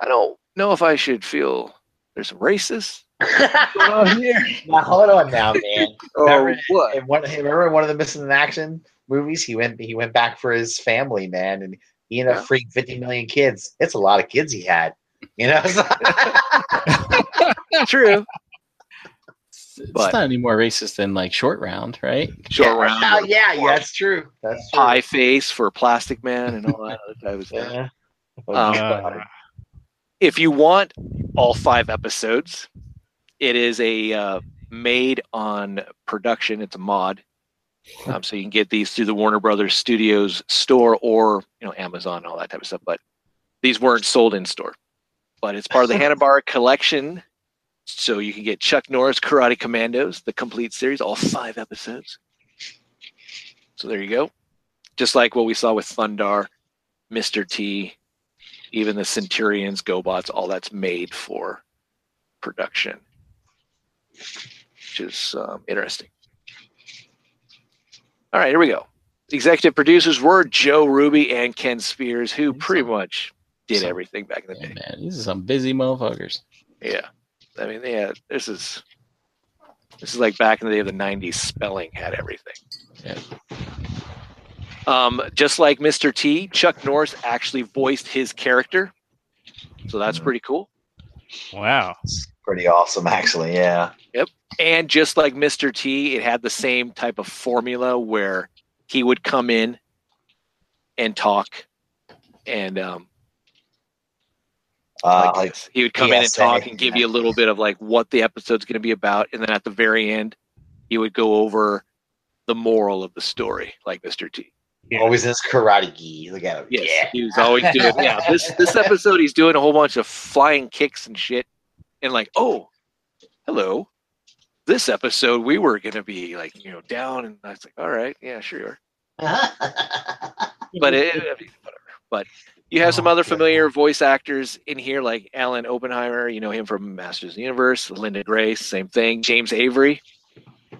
I don't know if I should feel there's some racist here. now hold on now, man. Or Remember- what? In one, remember in one of the missing in action movies, he went he went back for his family, man, and he ended up Yeah. freeing fifty million kids. It's a lot of kids he had. You know, True. It's, it's But- not any more racist than like short round, right? Short yeah, round. oh, yeah, yeah, that's true. That's true. Pie face for Plastic Man and all that other type of stuff. Yeah. Um, Uh, if you want all five episodes, it is a uh, made on production. It's a mod, um, so you can get these through the Warner Brothers Studios store or you know Amazon, all that type of stuff. But these weren't sold in store. But it's part of the Hanna Barbera collection, so you can get Chuck Norris Karate Commandos, the complete series, all five episodes. So there you go. Just like what we saw with Thundarr, Mr. T, even the Centurions, GoBots, all that's made for production, which is um, interesting. All right, here we go. Executive producers were Joe Ruby and Ken Spears, who pretty much did So- everything back in the Yeah, day. man, these are some busy motherfuckers. Yeah, I mean, yeah, this is this is like back in the day of the '90s. Spelling had everything. Yeah. Um, just like Mr. T, Chuck Norris actually voiced his character, so that's pretty cool. wow. Pretty awesome, actually. Yeah. Yep. And just like Mr. T, it had the same type of formula where he would come in and talk, and um, Uh, like like, he would come in and talk and give yeah. you a little bit of like what the episode's going to be about, and then at the very end, he would go over the moral of the story, like Mr. T. always in his karate gi. Look at him. Yes, Yeah. he was always doing. Yeah, this this episode, he's doing a whole bunch of flying kicks and shit, and like, oh, hello. This episode, we were gonna be like, you know, down, and I was like, all right, yeah, sure. But it, whatever. But you have some Oh, other God. familiar voice actors in here, like Alan Oppenheimer. You know him from Masters of the Universe. Linda Grace, same thing. James Avery,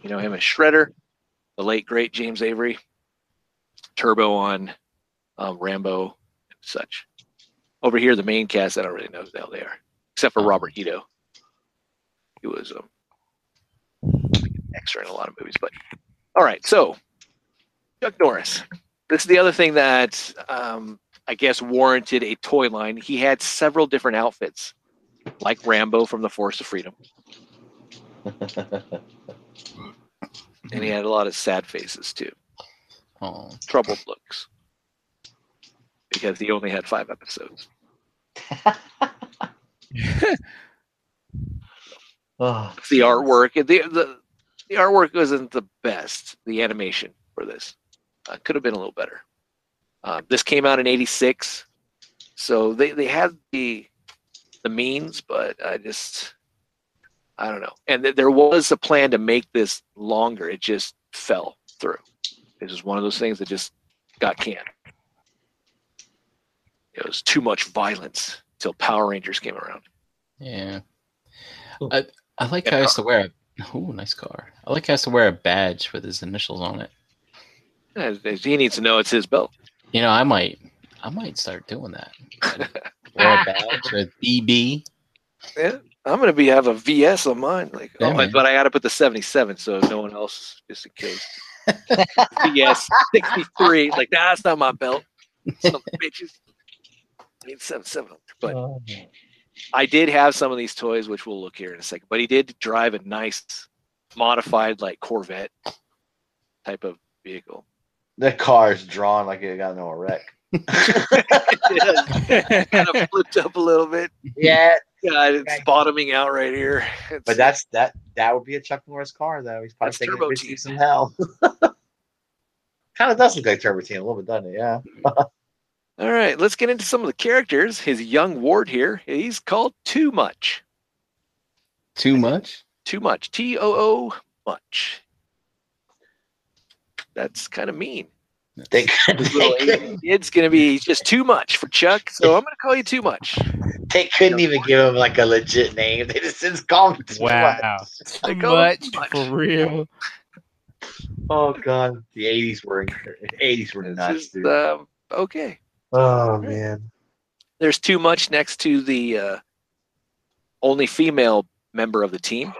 you know him as Shredder, the late great James Avery. Turbo on um, Rambo and such. Over here, the main cast, I don't really know who the hell they are, except for Robert Ito. He was um, extra in a lot of movies. But all right, so Chuck Norris. This is the other thing that um, I guess warranted a toy line. He had several different outfits, like Rambo from the Force of Freedom, and he had a lot of sad faces too, Oh, troubled looks, because he only had five episodes. Oh, the artwork the, the the artwork wasn't the best. The animation for this uh, could have been a little better. Uh, this came out in 86 so they, they had the the means but i just i don't know. And th- there was a plan to make this longer. It just fell through it was one of those things that just got canned it was too much violence till power rangers came around yeah. Ooh. I I like Yeah, how he has to wear a oh nice car. I like how he has to wear a badge with his initials on it. Uh, he needs to know it's his belt You know, I might I might start doing that. wear a badge with BB. Yeah. I'm gonna be have a VS on mine. Like, Yeah, oh, but, man. but I got to put the 77 so no one else, just in case. VS 63. Like, nah, that's not my belt. Some bitches. I need 77. But Oh. I did have some of these toys, which we'll look here in a second. But he did drive a nice, modified like Corvette type of vehicle. the is drawn like it got into a wreck. it kind of flipped up a little bit. yeah, God, it's bottoming out right here. It's- but that's that. That would be a Chuck Norris car, though. He's probably taking Turbo it T. with some hell. kind of does look like Turbo Teen a little bit, doesn't it? Yeah. All right, let's get into some of the characters. His young ward here, he's called Too Much. Too much. Too Much. T O O much. That's kind of mean. They could, This they, little could, Asian going to be just too much for Chuck, so I'm going to call you Too Much. they couldn't even give him like a legit name. They just just called him too Wow. much. Too much much. for real. Oh god, the eighties were eighties were It's nuts, just, dude. um, okay. oh man. There's Too Much next to the uh, only female member of the team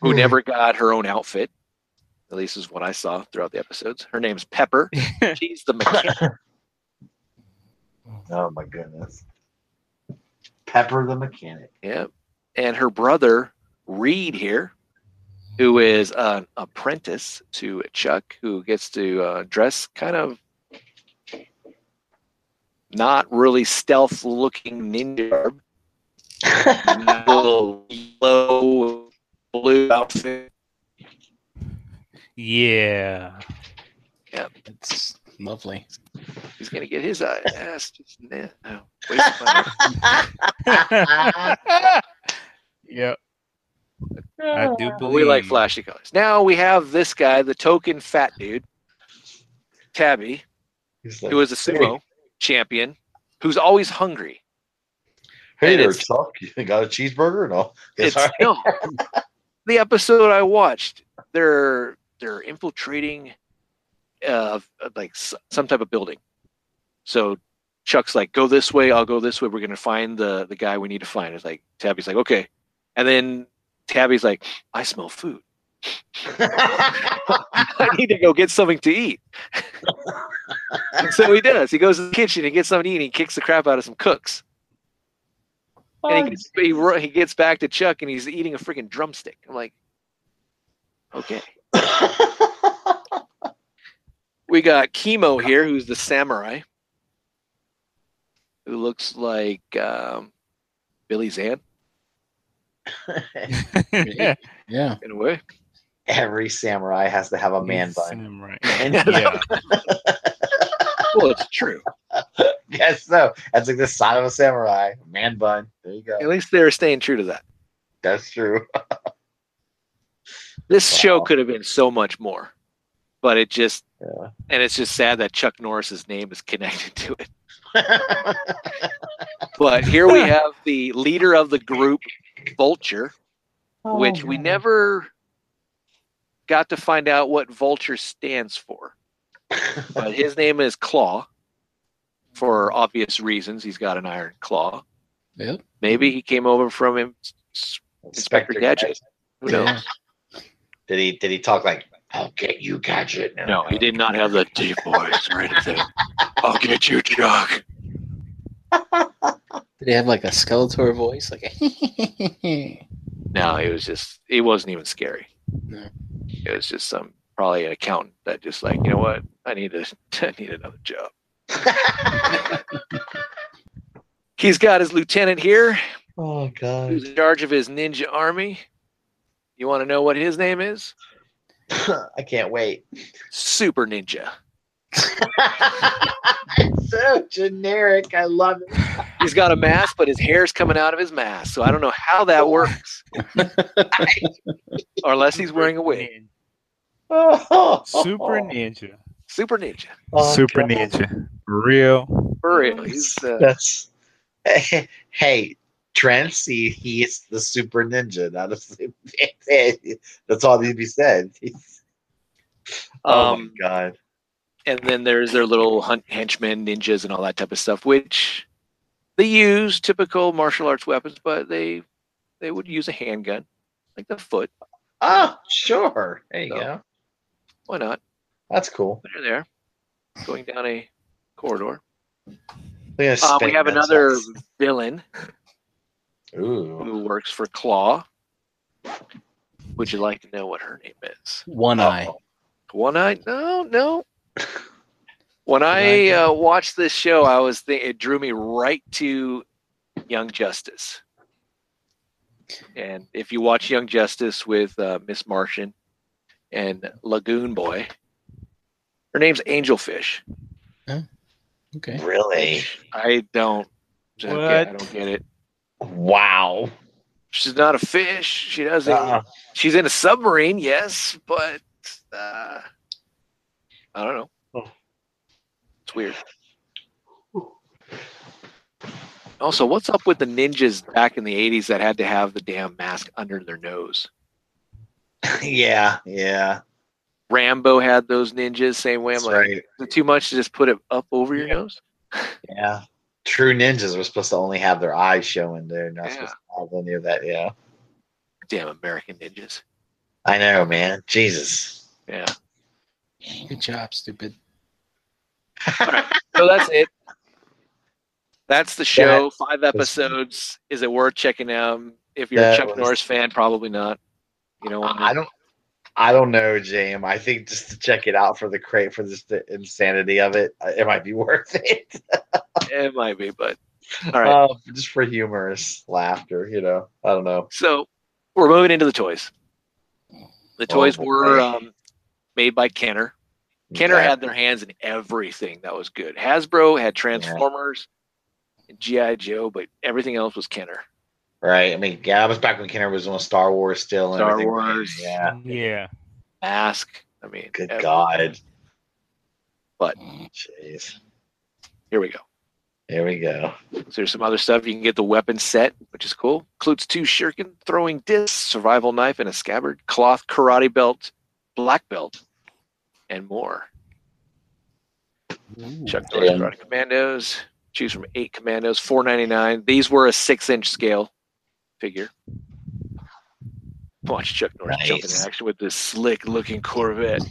who Hmm. never got her own outfit. At least is what I saw throughout the episodes. Her name's Pepper. She's the mechanic. Oh my goodness. Pepper the mechanic. Yeah. And her brother, Reed, here, who is an apprentice to Chuck, who gets to uh, dress kind of not really stealth looking ninja. little yellow blue outfit. Yeah. Yep. It's lovely. He's going to get his ass just nah, no, waste my- yep. I do believe we like flashy colors. Now we have this guy, the token fat dude, Tabby. He's like, who is a sumo champion who's always hungry. hey and there, it's- Chuck. You got a cheeseburger? No. Yes, It's all right. no. the episode I watched, they're they're infiltrating uh like s- some type of building. So Chuck's like, "Go this way. I'll go this way. We're gonna find the the guy we need to find." It's like Tabby's like, "Okay," and then Tabby's like, "I smell food. I need to go get something to eat." And so he does. He goes to the kitchen and gets something to eat. And he kicks the crap out of some cooks. And he gets, he, he gets back to Chuck and he's eating a freaking drumstick. I'm like, okay. We got Kimo here, who's the samurai, who looks like um, Billy Zane Yeah. in a way. Every samurai has to have a man bun. Samurai. And Yeah. Well, it's true. yes, so that's like the sign of a samurai. Man bun. There you go. At least they're staying true to that. That's true. This show could have been so much more, but it just, Yeah. and it's just sad that Chuck Norris's name is connected to it. But here we have the leader of the group, Vulture, oh, which we never got to find out what Vulture stands for. But his name is Claw for obvious reasons. He's got an iron claw. Yep. Maybe he came over from him. Inspector Gadget. Who knows? Yeah. Did he did he talk like I'll get you gadget? No, he did not have the deep voice or anything. I'll get you, Chuck. Did he have like a Skeletor voice? Like, No, it was just, it wasn't even scary. No. It was just some, probably an accountant that just like, you know what? I need to, I need another job. He's got his lieutenant here, oh god. who's in charge of his ninja army. You want to know what his name is? I can't wait. Super Ninja. it's so generic. I love it. He's got a mask, but his hair's coming out of his mask. So I don't know how that works. or unless he's wearing a wig. Super Ninja. Super Ninja. Oh, Super God. Ninja. Real. For real. He's uh, That's hey, Trent. See, he is the super ninja, not a. That's all need to be said. oh um my god. and then there's their little hunt henchmen, ninjas, and all that type of stuff, which they use typical martial arts weapons, but they they would use a handgun, like the foot. Oh, sure. There you So- go. Why not? That's cool. They're there, going down a corridor. Um, we have another villain Ooh. who works for Claw. Would you like to know what her name is? One eye. One Eye? No, no. When I uh, watched this show, I was think it drew me right to Young Justice. And if you watch Young Justice with uh, Miss Martian and Lagoon Boy, her name's Angelfish. Okay. Really? I don't. I I don't get it. Wow. She's not a fish. She doesn't. Uh-uh. She's in a submarine, yes, but uh, I don't know. Oh. It's weird. Also, what's up with the ninjas back in the '80s that had to have the damn mask under their nose? yeah, yeah. Rambo had those ninjas same way. I'm That's like, right. is it too much to just put it up over your nose? Yeah. True ninjas were supposed to only have their eyes showing. They're not Yeah. supposed to have any of that. Yeah. Damn American ninjas. I know, man. Jesus. Yeah. Good job, stupid. So that's it. That's the show. Five episodes. Is it worth checking out? If you're a Chuck was- Norris fan, probably not. You know, I don't. I don't know, James. I think just to check it out for the crate for just the insanity of it, uh, it might be worth it. it might be, but all right. Uh, just for humorous laughter, you know. I don't know. So we're moving into the toys. The toys Oh, were um, made by Kenner. Kenner Okay. had their hands in everything that was good. Hasbro had Transformers and GI Joe, but everything else was Kenner. right. I mean, yeah, I was back when Kenner was on Star Wars still. And Star everything. Wars. Yeah. Yeah. Mask. I mean, Good everything. God. But- Jeez. Here we go. Here we go. So there's some other stuff. You can get the weapon set, which is cool. Includes two shuriken, throwing discs, survival knife, and a scabbard, cloth, karate belt, black belt, and more. Chuck Norris Yeah. Karate Commandos. Choose from eight commandos, four ninety nine. These were a six inch scale figure. Watch Chuck Norris jump in action with this slick looking Corvette.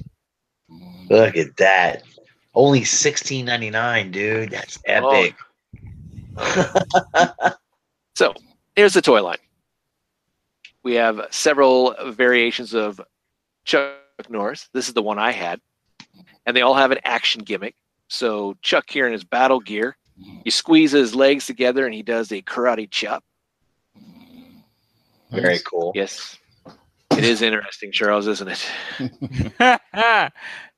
Look at that. Only sixteen ninety nine, dude. That's oh, epic. So here's the toy line. We have several variations of Chuck Norris. This is the one I had, and they all have an action gimmick. So Chuck here in his battle gear, he squeezes his legs together, and he does a karate chop. Very cool. Yes, it is interesting, Charles, isn't it?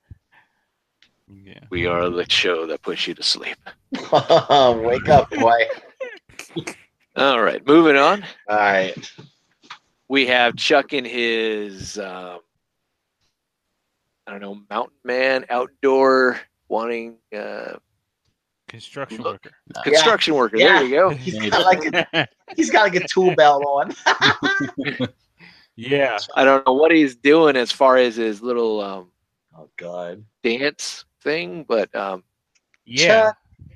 yeah. We are the show that puts you to sleep. Wake up, boy. All right, moving on. All right. We have Chuck in his, um, I don't know, mountain man, outdoor, wanting uh, Construction Look. worker. construction worker. Yeah. There you go. He's got like a, he's got like a tool belt on. yeah. I don't know what he's doing as far as his little um, oh God. dance thing, but um, Yeah.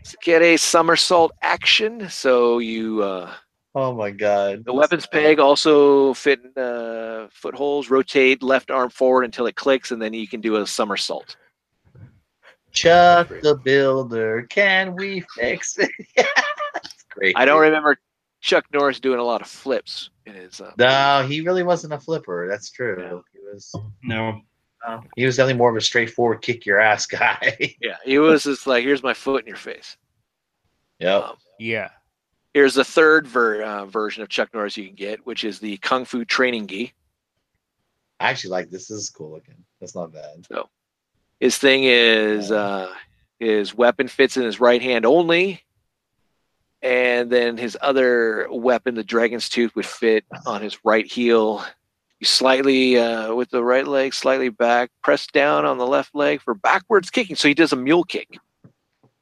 to get a somersault action. So you uh, Oh my God. the weapons peg also fit in uh, footholes. Rotate left arm forward until it clicks, and then you can do a somersault. Chuck the Builder, can we fix it? That's great. I don't remember Chuck Norris doing a lot of flips in his. Uh, No, he really wasn't a flipper. That's true. Yeah. He was. No. He was definitely more of a straightforward kick your ass guy. Yeah, he was just like, "Here's my foot in your face." yep. Um, Yeah. Here's the third ver- uh, version of Chuck Norris you can get, which is the Kung Fu Training Gi. I actually like this. This is cool looking. That's not bad. His thing is uh, his weapon fits in his right hand only, and then his other weapon, the Dragon's Tooth, would fit on his right heel. You slightly uh, with the right leg, slightly back, press down on the left leg for backwards kicking. So he does a mule kick.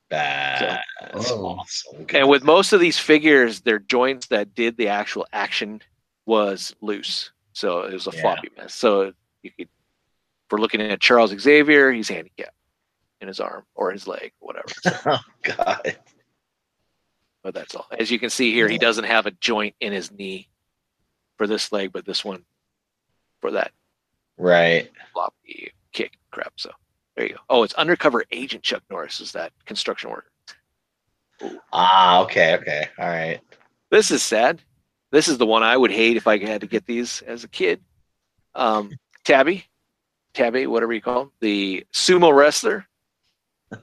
Bad. Oh. awesome. And with most of these figures, their joints that did the actual action was loose, so it was a Yeah. floppy mess. So you could, if we're looking at Charles Xavier, he's handicapped in his arm or his leg, whatever. oh God. but that's all. As you can see here, he doesn't have a joint in his knee. for this leg, but this one for that Right. floppy kick crap. So there you go. Oh, it's undercover agent Chuck Norris is that construction worker. Ah, okay, okay. All right. This is sad. This is the one I would hate if I had to get these as a kid. Um, Tabby, Tabby, whatever you call him, the sumo wrestler.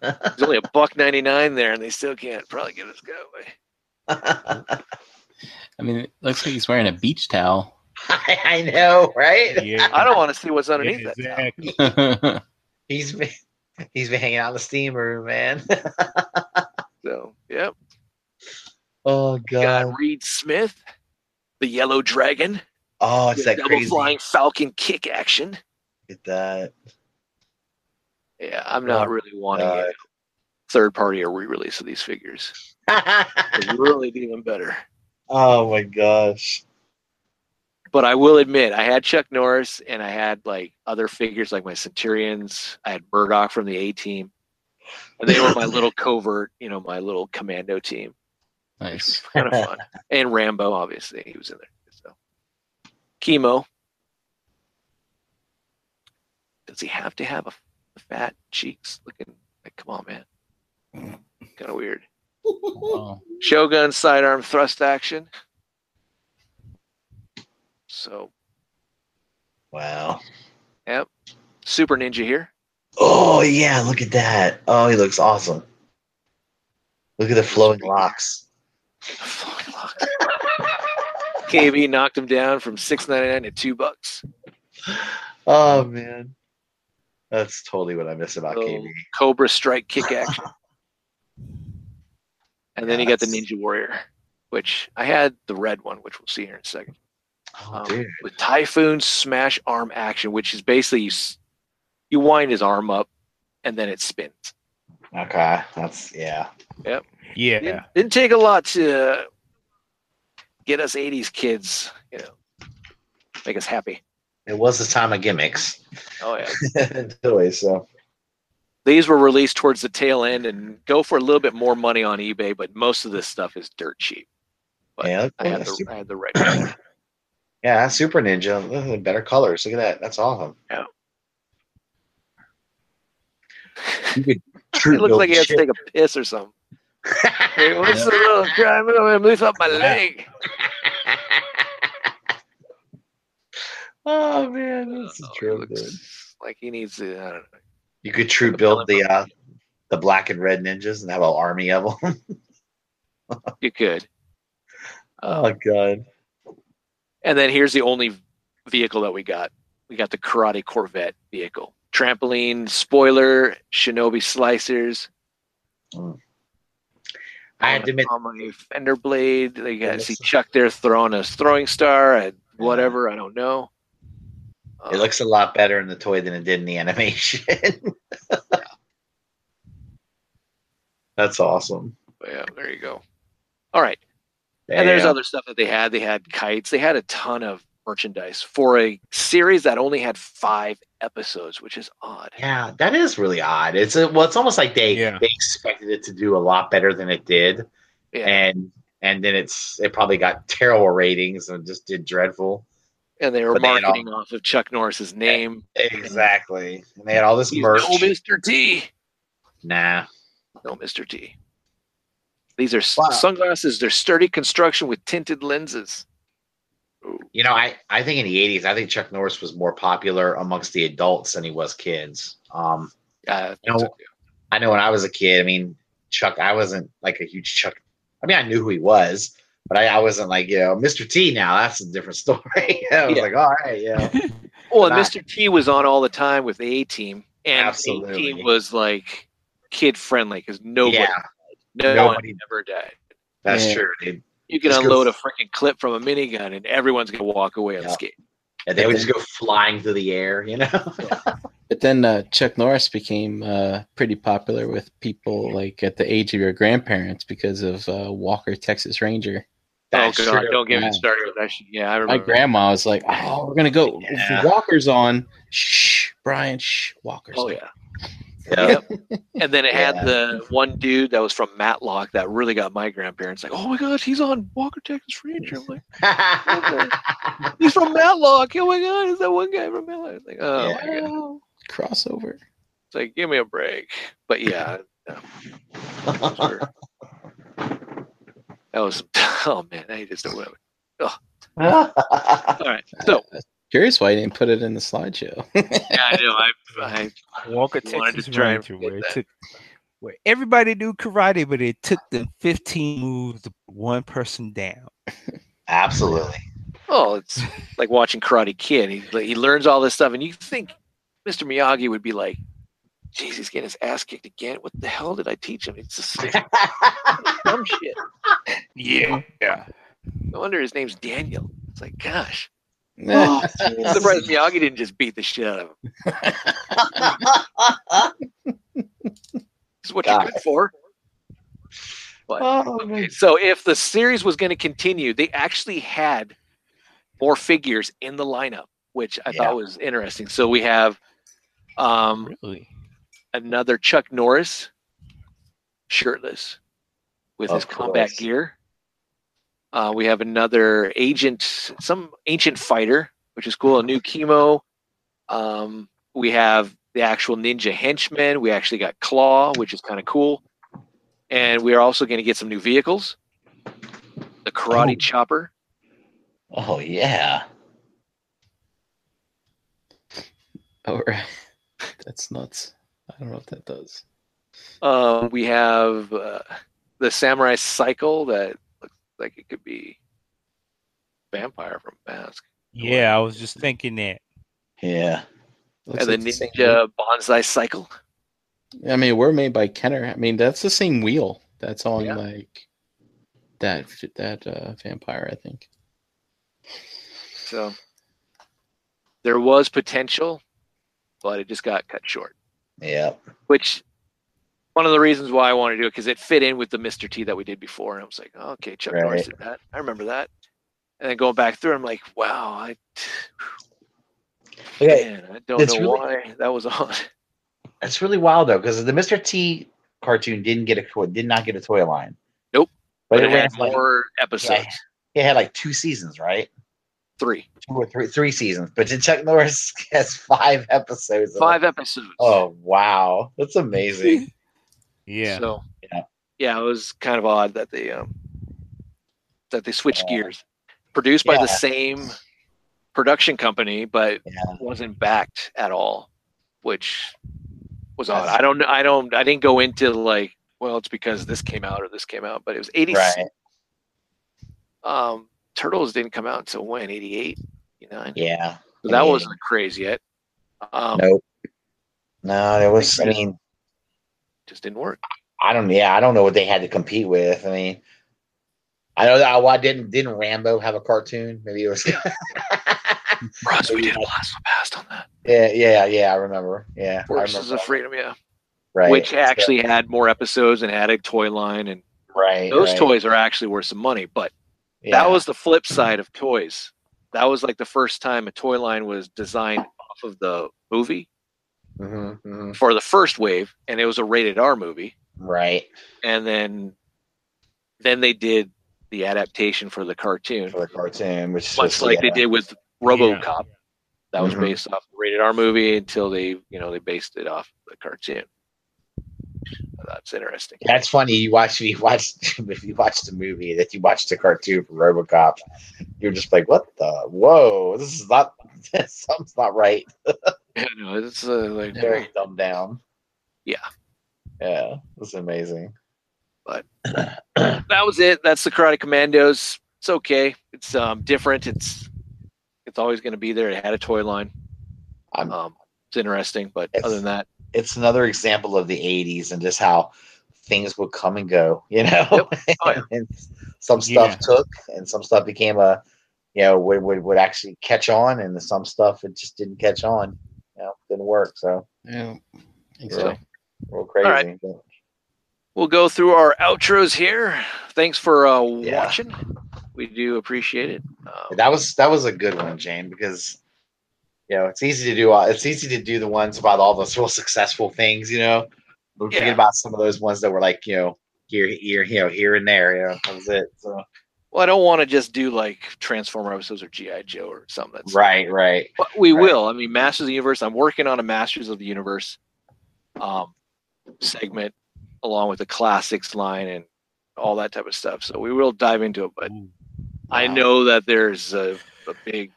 There's only a buck ninety nine there, and they still can't probably get us go away. I mean, it looks like he's wearing a beach towel. I, I know, right? Yeah, I don't want to see what's underneath that. towel. exactly. He's been he's been hanging out in the steam room, man. So, yep. oh Got god. Reed Smith, the Yellow Dragon, Oh, it's that double crazy. flying Falcon kick action. Look that. Yeah, I'm not Oh, really wanting God. a third party or re-release of these figures. really even better. oh my gosh. But I will admit, I had Chuck Norris and I had like other figures like my Centurions. I had Murdock from the A team. And they were my little covert, you know, my little commando team. nice. Kind of fun. And Rambo, obviously, he was in there. So Kimo. Does he have to have a, a fat cheeks looking like come on man? Mm. Kind of weird. Oh, wow. Shogun sidearm thrust action. So Wow. Yep. Super Ninja here. Oh yeah, look at that. Oh, he looks awesome. Look at the flowing locks. Flowing locks. KB knocked him down from six ninety nine to two bucks. Oh man. That's totally what I miss about KB. Cobra strike kick action. And then you got the Ninja Warrior, which I had the red one, which we'll see here in a second. Oh Um, dude. with Typhoon smash arm action, which is basically you, you wind his arm up and then it spins. Okay. That's yeah. Yep. Yeah. Didn't, didn't take a lot to get us 80s kids, you know, make us happy. It was the time of gimmicks. Oh, yeah. Toys, so These were released towards the tail end and go for a little bit more money on eBay, but most of this stuff is dirt cheap. But yeah, I had the, super, I had the red one. Yeah, Super Ninja. Better colors. Look at that. That's awesome. Yeah. You could it looks like he has to take a piss or something. Hey, what's the little crime? I'm lift up my leg. oh man, this is Oh, true, like he needs to, I don't know. You could true build the uh, the black and red ninjas and have an army of them. You could. Oh god. And then here's the only vehicle that we got. We got the Karate Corvette vehicle. Trampoline, spoiler, Shinobi slicers. I had to admit, my fender blade. They got looks- see Chuck there throwing a throwing star at whatever I don't know. it looks a lot better in the toy than it did in the animation. That's awesome. yeah, there you go. All right, and there's other stuff that they had. They had kites. They had a ton of merchandise for a series that only had five episodes, which is odd. Yeah, that is really odd. It's a, well, it's almost like they Yeah. they expected it to do a lot better than it did, Yeah, and and then it's it probably got terrible ratings and just did dreadful. and they were but they all- marketing off of Chuck Norris's name. Exactly, and they had all this He's merch. no Mr. T. Nah, No, Mr. T. These are Wow. sunglasses. They're sturdy construction with tinted lenses. Ooh, you know, I I think in the '80s, I think Chuck Norris was more popular amongst the adults than he was kids. Um, yeah, You know, I know when I was a kid, I mean, Chuck, I wasn't like a huge Chuck. I mean, I knew who he was, but I, I wasn't like, you know, Mr. T now, that's a different story. I was Yeah. like, all right, yeah. well, and not- Mr. T was on all the time with the A Team, and A team was like kid friendly because nobody, yeah, no nobody- one ever died. that's Yeah. true, dude. You can Just 'cause- unload a freaking clip from a minigun, and everyone's gonna walk away Yeah. unscathed. And they would just go flying through the air, you know? But then uh, Chuck Norris became uh, pretty popular with people like at the age of your grandparents because of uh, Walker Texas Ranger. That's oh god, true. don't get Yeah. me started with that. Yeah, I My grandma was like, "Oh, we're gonna go. Yeah. Walker's on. Shh, Brian. Shh, Walker's." oh on." yeah, Yeah. And then it had Yeah. the one dude that was from Matlock that really got my grandparents like, oh my gosh, he's on Walker Texas Ranger. I'm like, he's from Matlock. Oh my god, is that one guy from Matlock? It's like, oh my god. Crossover. It's like, give me a break. But yeah, sure. that was oh man, I just don't know. All right, so Curious why you didn't put it in the slideshow. yeah, I know. I, I Walker wanted Texas to try and Ranger, where it that. took where everybody knew karate, but it took them 15 moves to put one person down. Absolutely. Oh, it's like watching Karate Kid. He he learns all this stuff, and you think Mr. Miyagi would be like, "Jeez, he's getting his ass kicked again. What the hell did I teach him? It's just like dumb shit." Yeah, yeah. No wonder his name's Daniel. It's like, gosh, oh, I'm surprised Miyagi didn't just beat the shit out of him. This is what you're God. good for. But Oh, okay, so if the series was going to continue, they actually had more figures in the lineup, which I Yeah. thought was interesting. So we have um, Really? another Chuck Norris shirtless with his Of combat gear. Uh, we have another agent, some ancient fighter, which is cool. A new Kimo. Um, we have the actual ninja henchman. We actually got Claw, which is kind of cool. And we are also going to get some new vehicles. The karate Oh. chopper. oh yeah. oh, right. That's nuts. I don't know what that does. Um, we have uh, the samurai cycle that looks like it could be vampire from Mask. Yeah, I was just thinking that. Yeah. Looks and the like same ninja bonsai cycle. I mean, we're made by Kenner. I mean, that's the same wheel that's on Yeah. like that that uh, vampire. I think. So there was potential, but it just got cut short. Yeah. Which one of the reasons why I wanted to do it because it fit in with the Mr. T that we did before, and I was like, oh, okay, Chuck Right. Norris did that. I remember that. And then going back through, I'm like, wow, I Okay. man, I don't know really- why that was on. It's really wild though, because the Mr. T cartoon didn't get a toy, did not get a toy line. Nope. But, But it it ran had like, more episodes. it had like two seasons, right? Three, Two or three, three seasons. But Chuck Norris has five episodes. five episodes. Oh wow, that's amazing. Yeah. So Yeah. yeah, it was kind of odd that they um that they switched Yeah. gears. Produced by Yeah. the same production company, but wasn't backed at all, which was odd. That's- I don't. I don't. I didn't go into like, well, it's because this came out or this came out, but it was eighty. Right. Um, Turtles didn't come out until when 88, 89. Yeah. So that wasn't crazy yet. Um, Nope. No, there was. I mean, just didn't work. I don't. Yeah, I don't know what they had to compete with. I mean, I know that. Why didn't didn't Rambo have a cartoon? Maybe it was. Russ, we did a blast from the past on that. yeah, yeah, yeah. I remember. Yeah, Forces of. Freedom, yeah. Right. Which so- actually had more episodes and had a toy line, and right. those right. toys are actually worth some money. But Yeah. that was the flip side of toys. That was like the first time a toy line was designed off of the movie Mhm, mhm. for the first wave, and it was a rated R movie. right And then, then they did the adaptation for the cartoon, for the cartoon, which much just, like they did with RoboCop. That was Mhm. based off the rated R movie until they, you know, they based it off the cartoon. That's interesting. That's funny. You watch you watch if you watch the movie that you watched the cartoon for RoboCop, you're just like, what the whoa, this is not something's not right. Yeah, no, it's uh, like Very dumbed down. Yeah. Yeah, it's amazing. But that was it. That's the Karate Kommandos. It's okay. It's um different. It's it's always going to be there. It had a toy line. I'm- Um, it's interesting, but It's- other than that, It's another example of the '80s and just how things would come and go. You know, Oh, yeah. and some stuff Yeah. took, and some stuff became a, you know, would, would would actually catch on, and some stuff it just didn't catch on. You know, didn't work. So Yeah. Exactly. real crazy. right. but- we'll go through our outros here. Thanks for uh, Yeah. watching. We do appreciate it. Um, That was that was a good one, Jane, because you know, it's easy to do. Uh, it's easy to do the ones about all those real successful things. You know, we're Yeah. thinking about some of those ones that were like, you know, here, here, you know, here and there. You know, that was it. So Well, I don't want to just do like Transformer episodes or GI Joe or something. That's right, right. But we Right. will. I mean, Masters of the Universe. I'm working on a Masters of the Universe um, segment along with the classics line and all that type of stuff. So we will dive into it. But Ooh. I know that there's a, a big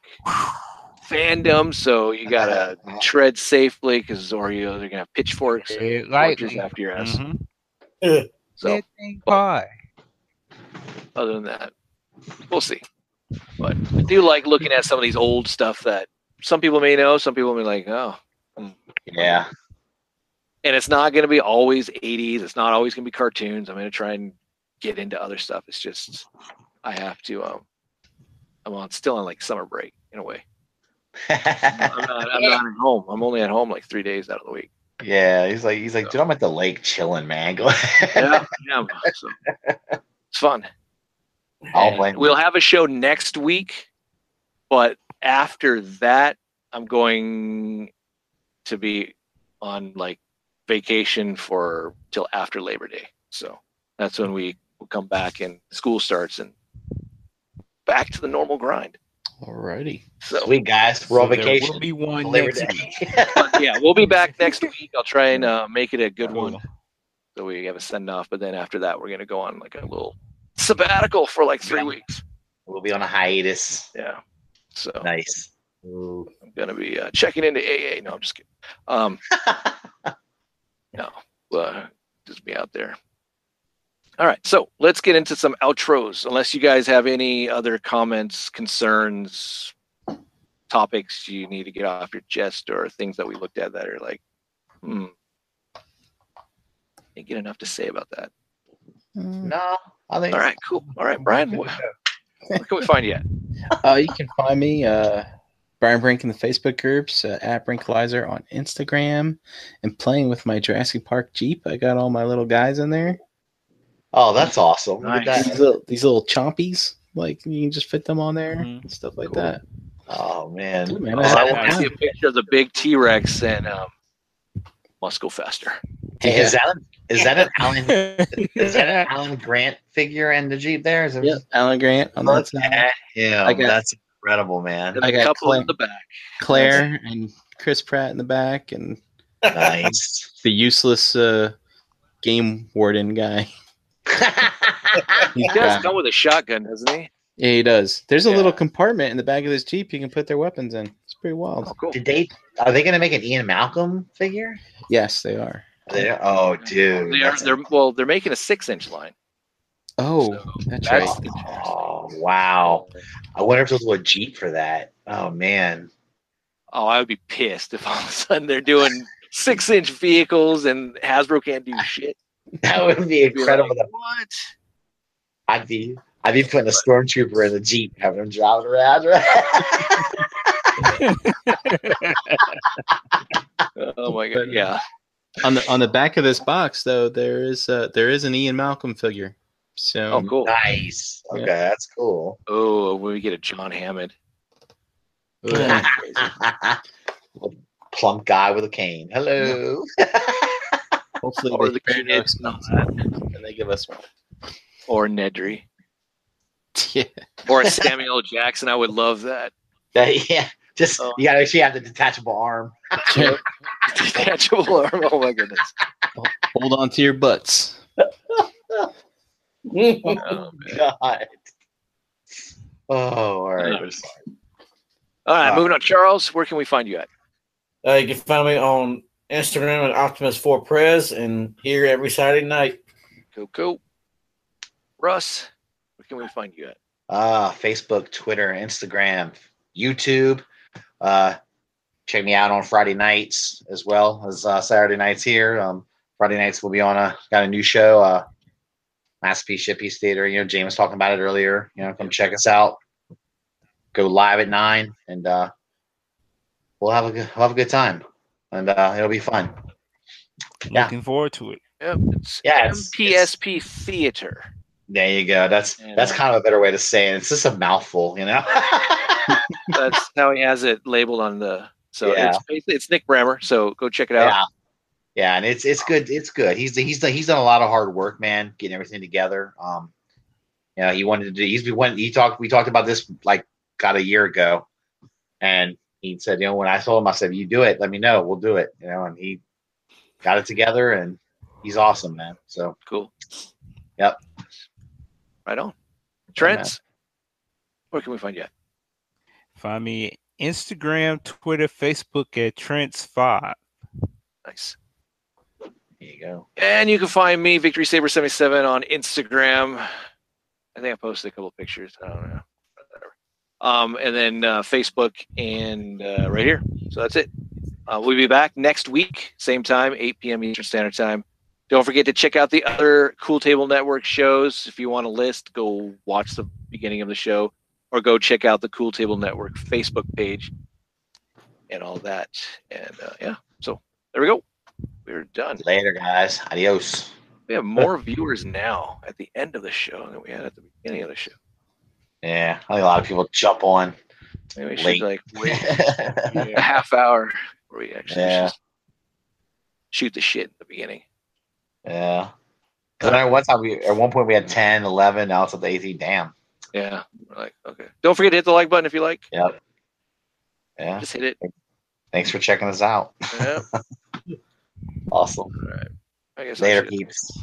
fandom, so you gotta tread safely because Oreo they're gonna have pitchforks and Tread torches after your ass. Mhm. So That thing pie. other than that, we'll see. But I do like looking at some of these old stuff that some people may know, some people may like, oh, Yeah, and it's not going to be always 80s it's not always going to be cartoons. I'm going to try and get into other stuff. It's just i have to um i'm on still on like summer break in a way. I'm not i'm not at home. I'm only at home like three days out of the week. Yeah. He's like, he's like, dude, I'm at the lake chilling, man. Go. yeah yeah so. It's fun I'll And blame. we'll have a show next week but after that i'm going to be on like vacation for till after labor day so that's when we will come back and school starts and back to the normal grind Alrighty. so Sweet guys, we're on So there vacation. will be one Labor next Day. week. yeah we'll be back next week i'll try and uh, make it a good one so we have a send off but then after that we're going to go on like a little sabbatical for like three weeks. We'll be on a hiatus. yeah. So Nice. i'm going to be uh, checking into aa no i'm just kidding. Um no uh, just be out there. All right so let's get into some outros. Unless you guys have any other comments concerns topics you need to get off your chest or things that we looked at that are like hmm I didn't get enough to say about that No, I think. all right cool all right brian wh- where can we find you at Uh, you can find me, uh, Brian Brink in the Facebook groups, uh, at Brinkalizer on Instagram, and playing with my Jurassic Park Jeep. I got all my little guys in there. Oh, that's awesome. Nice. that. These little, these little chompies, like you can just fit them on there, Mhm. stuff like Cool. that. Oh man. Cool, man. Oh, I I want to see a picture of the big T-Rex and um, must go faster. Hey, is that is that an Alan is that an Alan Grant figure in the Jeep there? Is it Yep, Alan Grant on that side. at him. I got- That's incredible, man. And I a got couple Clay. in the back. Claire and Chris Pratt in the back, and Nice. the useless uh, game warden guy. He does come with a shotgun, doesn't he? Yeah, he does. There's a Yeah. little compartment in the back of this Jeep you can put their weapons in. It's pretty wild. Oh, cool. Did they? Are they going to make an Ian Malcolm figure? Yes, they are. They- oh, dude. They are. They're well. They're making a six-inch line. Oh, So that's right. Oh wow! I wonder if there's a Jeep for that. Oh man. Oh, I would be pissed if all of a sudden they're doing six-inch vehicles and Hasbro can't do shit. That would be I'd be incredible. like, what? I'd be I'd be putting a stormtrooper in the Jeep, having him driving around. Oh my god! Yeah. On the on the back of this box, though, there is uh, there is an Ian Malcolm figure. So Oh, cool. nice. Okay, Yeah. that's cool. Oh, when we get a John Hammond. Ooh. Plump guy with a cane. Hello. hopefully Or they the spare no and they give us one. Or Nedry. yeah. Or a Samuel Jackson. I would love that. That- yeah. Just Oh. you gotta actually have the detachable arm. Detachable arm. Oh my goodness. Hold on to your butts. Oh, man. God. Oh, all right. All right, Uh, moving on. Charles, where can we find you at? Uh, you can find me on Instagram at Optimus4Prez and here every Saturday night. Cool, cool. Russ, where can we find you at? Uh, Facebook, Twitter, Instagram, YouTube. Uh, check me out on Friday nights as well as uh, Saturday nights here. Um, Friday nights we'll be on a got a new show, uh, Masterpiece Shippies Theater. You know, James was talking about it earlier. You know, come check us out. Go live at nine, and uh, we'll have a good, we'll have a good time, and uh, it'll be fun. Yeah. Looking forward to it. Yep, it's Yeah, it's- MPSP Theater. There you go. That's Yeah. that's kind of a better way to say it. It's just a mouthful, you know. That's how he has it labeled on the So Yeah. it's basically it's Nick Brammer. So go check it out. Yeah. Yeah, and it's it's good. It's good. He's he's done, he's done a lot of hard work, man, getting everything together. Um, you know, he wanted to do. He's been when he talked. We talked about this like got a year ago, and he said, you know, when I told him, I said, "You do it. Let me know. We'll do it." You know, and he got it together, and he's awesome, man. So Cool. Yep. Right on. Trent, where can we find you? at? Find me Instagram, Twitter, Facebook at Trent's Five. Nice. there you go. And you can find me, Victory Saber 77 on Instagram. I think I posted a couple of pictures. I don't know. Whatever. Um, and then uh, Facebook and uh, right here. So that's it. Uh, we'll be back next week, same time, 8 p.m. Eastern Standard Time. Don't forget to check out the other Cool Table Network shows. If you want a list, go watch the beginning of the show or go check out the Cool Table Network Facebook page and all that. And uh, yeah, so there we go. We're done. Later, guys. Adios. We have more viewers now at the end of the show than we had at the beginning of the show. Yeah, I think a lot of people jump on. Maybe we should Late. like wait a half hour where we actually Yeah. shoot the shit at the beginning. yeah. 'Cause I know one time we at one point we had 10, 11, now it's up to 18. Damn. Yeah. Like, okay. Don't forget to hit the like button if you like. Yep. Yeah. Just hit it. Thanks for checking us out. Yeah. Awesome. I guess Later, peeps.